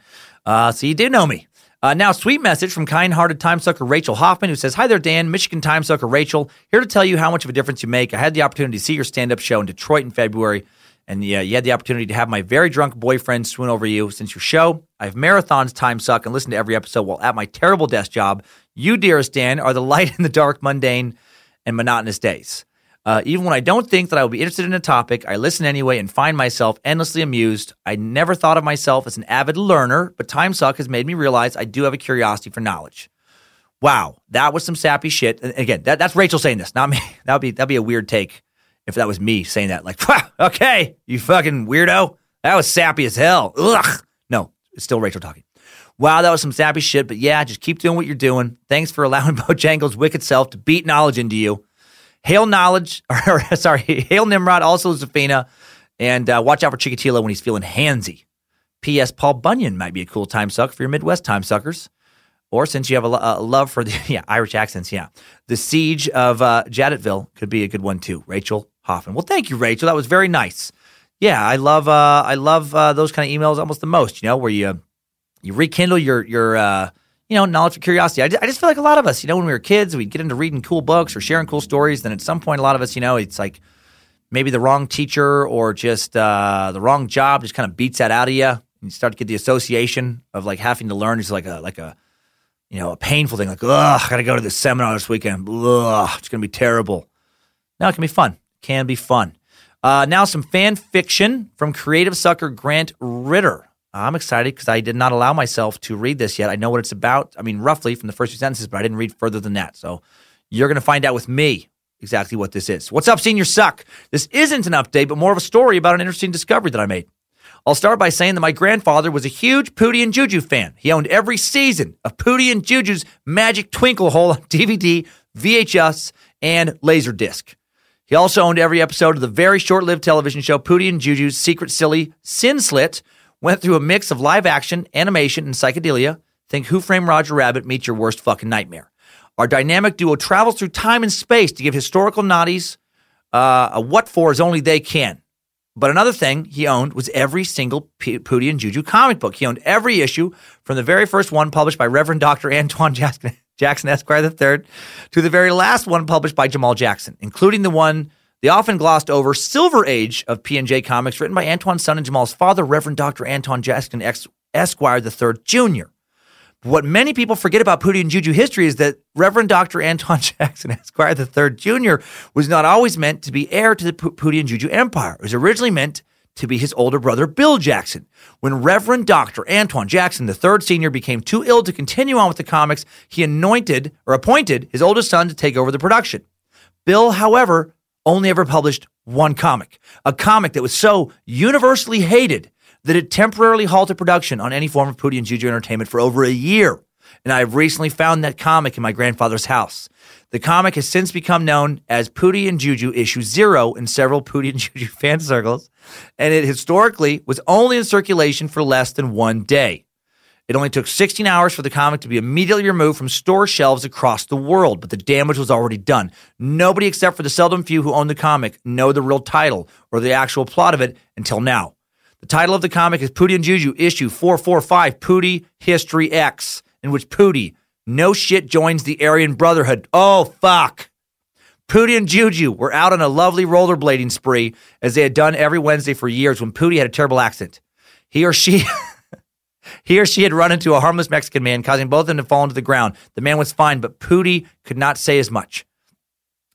S3: Uh, so you do know me. Uh, now, sweet message from kind-hearted time sucker Rachel Hoffman, who says, "Hi there, Dan, Michigan time sucker Rachel, here to tell you how much of a difference you make. I had the opportunity to see your stand-up show in Detroit in February, and yeah, you had the opportunity to have my very drunk boyfriend swoon over you since your show. I've marathons time suck and listen to every episode while at my terrible desk job. You, dearest Dan, are the light in the dark, mundane, and monotonous days." Uh, even when I don't think that I will be interested in a topic, I listen anyway and find myself endlessly amused. I never thought of myself as an avid learner, but Time Suck has made me realize I do have a curiosity for knowledge. Wow, that was some sappy shit. And again, that, that's Rachel saying this, not me. That would be that'd be a weird take if that was me saying that. Like, okay, you fucking weirdo. That was sappy as hell. Ugh. No, it's still Rachel talking. Wow, that was some sappy shit. But yeah, just keep doing what you're doing. Thanks for allowing Bojangles' wicked self to beat knowledge into you. Hail knowledge, or sorry, hail Nimrod, also Zafina, and uh, watch out for Chikatilo when he's feeling handsy. P.S. Paul Bunyan might be a cool time suck for your Midwest time suckers. Or since you have a, a love for the yeah Irish accents, yeah, the siege of uh, could be a good one too. Rachel Hoffman. Well, thank you, Rachel. That was very nice. Yeah, I love uh, I love uh, those kind of emails almost the most. You know, where you you rekindle your your uh, you know, knowledge for curiosity. I, I just feel like a lot of us, you know, when we were kids, we'd get into reading cool books or sharing cool stories. Then at some point, a lot of us, you know, it's like maybe the wrong teacher or just uh, the wrong job just kind of beats that out of you. And you start to get the association of like having to learn is like a like a you know a painful thing. Like, ugh, I got to go to this seminar this weekend. Ugh, it's gonna be terrible. Now it can be fun. Can be fun. Uh, now some fan fiction from creative sucker Grant Ritter. I'm excited because I did not allow myself to read this yet. I know what it's about. I mean, roughly from the first few sentences, but I didn't read further than that. So you're going to find out with me exactly what this is. What's up, senior suck? This isn't an update, but more of a story about an interesting discovery that I made. I'll start by saying that my grandfather was a huge Pootie and Juju fan. He owned every season of Pootie and Juju's Magic Twinkle Hole DVD, VHS, and Laserdisc. He also owned every episode of the very short lived television show Pootie and Juju's Secret Silly Sin Slit, went through a mix of live action, animation, and psychedelia. Think Who Framed Roger Rabbit meets your worst fucking nightmare. Our dynamic duo travels through time and space to give historical naughties uh, a what for as only they can. But another thing he owned was every single P- Pootie and Juju comic book. He owned every issue from the very first one published by Reverend Dr. Antoine Jackson, Jackson Esquire III to the very last one published by Jamal Jackson, including the one, the often glossed over Silver Age of P&J comics written by Antoine's son and Jamal's father, Reverend Dr. Anton Jackson Esquire III Jr. What many people forget about Pootie and Juju history is that Reverend Dr. Anton Jackson Esquire III Jr. was not always meant to be heir to the Pootie and Juju empire. It was originally meant to be his older brother, Bill Jackson. When Reverend Dr. Antoine Jackson III Sr. became too ill to continue on with the comics, he anointed or appointed his oldest son to take over the production. Bill, however, only ever published one comic, a comic that was so universally hated that it temporarily halted production on any form of Pootie and Juju entertainment for over a year. And I have recently found that comic in my grandfather's house. The comic has since become known as Pootie and Juju Issue Zero in several Pootie and Juju fan circles, and it historically was only in circulation for less than one day. It only took 16 hours for the comic to be immediately removed from store shelves across the world, but the damage was already done. Nobody except for the seldom few who own the comic know the real title or the actual plot of it until now. The title of the comic is Pootie and Juju, issue 445, Pootie History X, in which Pootie, no shit, joins the Aryan Brotherhood. Oh, fuck. Pootie and Juju were out on a lovely rollerblading spree as they had done every Wednesday for years when Pootie had a terrible accident. He or she. He or she had run into a harmless Mexican man, causing both of them to fall into the ground. The man was fine, but Pootie could not say as much.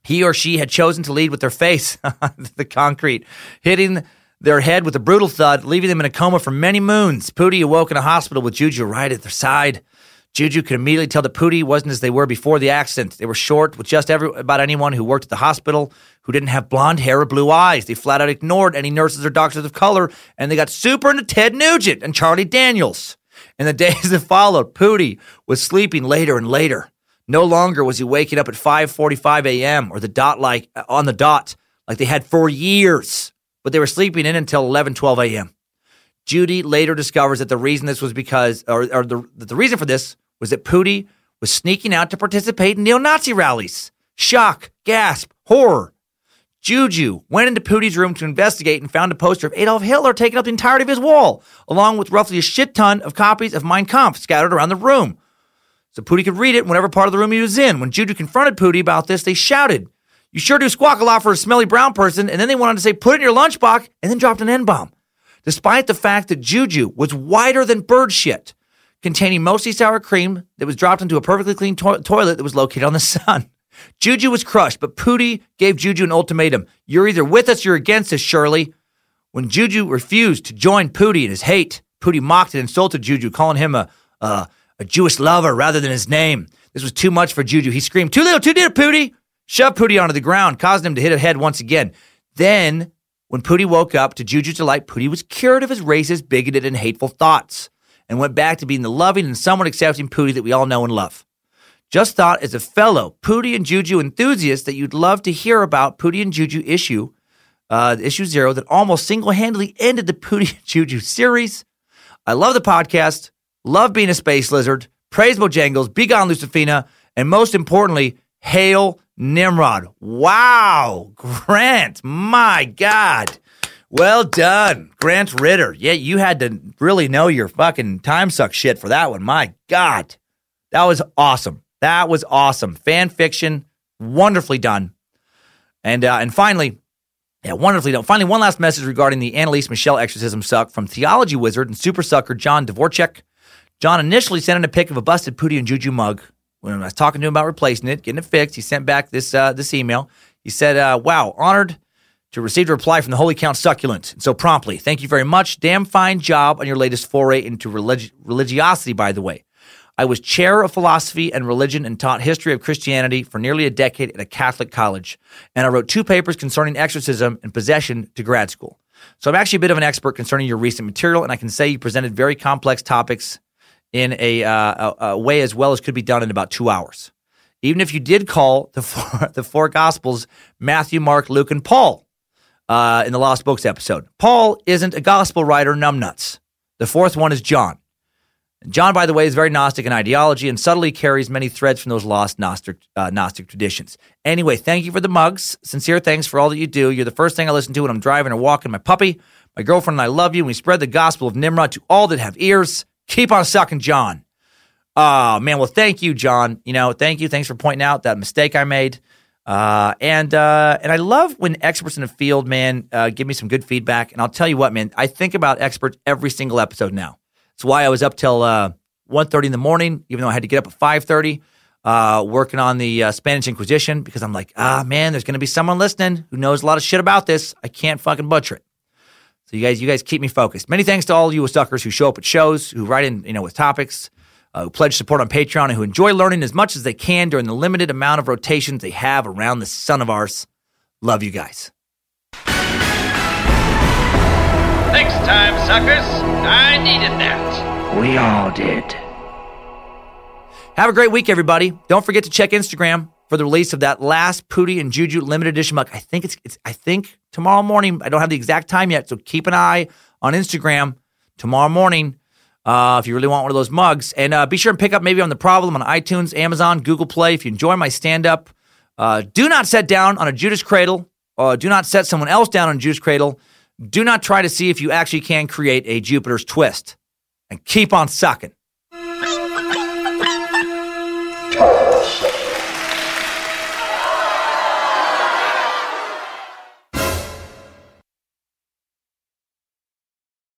S3: He or she had chosen to lead with their face the concrete, hitting their head with a brutal thud, leaving them in a coma for many moons. Pootie awoke in a hospital with Juju right at their side. Juju could immediately tell that Pootie wasn't as they were before the accident. They were short with just every, about anyone who worked at the hospital who didn't have blonde hair or blue eyes. They flat out ignored any nurses or doctors of color, and they got super into Ted Nugent and Charlie Daniels. In the days that followed, Pootie was sleeping later and later. No longer was he waking up at 5:45 a.m. or the dot like on the dot like they had for years but they were sleeping in until 11, 12 a.m. Judy later discovers that the reason this was because, or, or the, the reason for this was that Pootie was sneaking out to participate in neo Nazi rallies. Shock, gasp, horror. Juju went into Pootie's room to investigate and found a poster of Adolf Hitler taking up the entirety of his wall, along with roughly a shit ton of copies of Mein Kampf scattered around the room. So Pootie could read it in whatever part of the room he was in. When Juju confronted Pootie about this, they shouted, you sure do squawk a lot for a smelly brown person. And then they went on to say, put it in your lunchbox, and then dropped an N bomb. Despite the fact that Juju was whiter than bird shit, containing mostly sour cream that was dropped into a perfectly clean to- toilet that was located on the sun. Juju was crushed, but Pootie gave Juju an ultimatum. You're either with us or against us, Shirley. When Juju refused to join Pootie in his hate, Pootie mocked and insulted Juju, calling him a, a, Jewish lover rather than his name. This was too much for Juju. He screamed, Too little, too little, Pootie shoved Pootie onto the ground, causing him to hit a head once again. Then, when Pootie woke up to Juju's delight, Pootie was cured of his racist, bigoted, and hateful thoughts and went back to being the loving and somewhat accepting Pootie that we all know and love. Just thought, as a fellow Pootie and Juju enthusiast, that you'd love to hear about Pootie and Juju issue, uh, issue zero, that almost single handedly ended the Pootie and Juju series. I love the podcast, love being a space lizard, praise Bojangles, be gone Lucifina, and most importantly, hail Nimrod. Wow. Grant, my God. Well done, Grant Ritter. Yeah, you had to really know your fucking time suck shit for that one. My God. That was awesome. That was awesome. Fan fiction, wonderfully done. And uh, and finally, yeah, wonderfully done. Finally, one last message regarding the Anneliese Michel exorcism suck from theology wizard and super sucker John Dvorak. John initially sent in a pic of a busted Pootie and Juju mug when I was talking to him about replacing it, getting it fixed, he sent back this uh, this email. He said, uh, "Wow, honored to receive a reply from the Holy Count Succulent, so promptly. Thank you very much. Damn fine job on your latest foray into relig- religiosity. By the way, I was chair of philosophy and religion and taught history of Christianity for nearly a decade at a Catholic college, and I wrote two papers concerning exorcism and possession to grad school." So I'm actually a bit of an expert concerning your recent material, and I can say you presented very complex topics in a, uh, a, a way as well as could be done in about two hours. Even if you did call the four, the four Gospels Matthew, Mark, Luke, and Paul uh, in the Lost Books episode, Paul isn't a gospel writer, numbnuts. The fourth one is John. John, by the way, is very Gnostic in ideology and subtly carries many threads from those lost Gnostic, uh, Gnostic traditions. Anyway, thank you for the mugs. Sincere thanks for all that you do. You're the first thing I listen to when I'm driving or walking my puppy. My girlfriend and I love you. And we spread the gospel of Nimrod to all that have ears. Keep on sucking, John. Oh, man. Well, thank you, John. You know, thank you. Thanks for pointing out that mistake I made. Uh, and uh, and I love when experts in the field, man, uh, give me some good feedback. And I'll tell you what, man, I think about experts every single episode now. It's why I was up till uh, 1.30 in the morning, even though I had to get up at 5.30, uh, working on the uh, Spanish Inquisition because I'm like, ah, man, there's going to be someone listening who knows a lot of shit about this. I can't fucking butcher it. So you guys, you guys keep me focused. Many thanks to all you suckers who show up at shows, who write in, you know, with topics, uh, who pledge support on Patreon, and who enjoy learning as much as they can during the limited amount of rotations they have around the sun of ours. Love you guys.
S7: Next time, suckers. I needed that.
S6: We all did.
S3: Have a great week, everybody. Don't forget to check Instagram for the release of that last Pootie and Juju limited edition mug. I think it's, it's I think tomorrow morning. I don't have the exact time yet, so keep an eye on Instagram tomorrow morning uh, if you really want one of those mugs. And uh, be sure and pick up Maybe I'm the Problem on iTunes, Amazon, Google Play. If you enjoy my stand up, uh, do not set down on a Judas cradle. Do not set someone else down on a Judas cradle. Do not try to see if you actually can create a Jupiter's twist. And keep on sucking.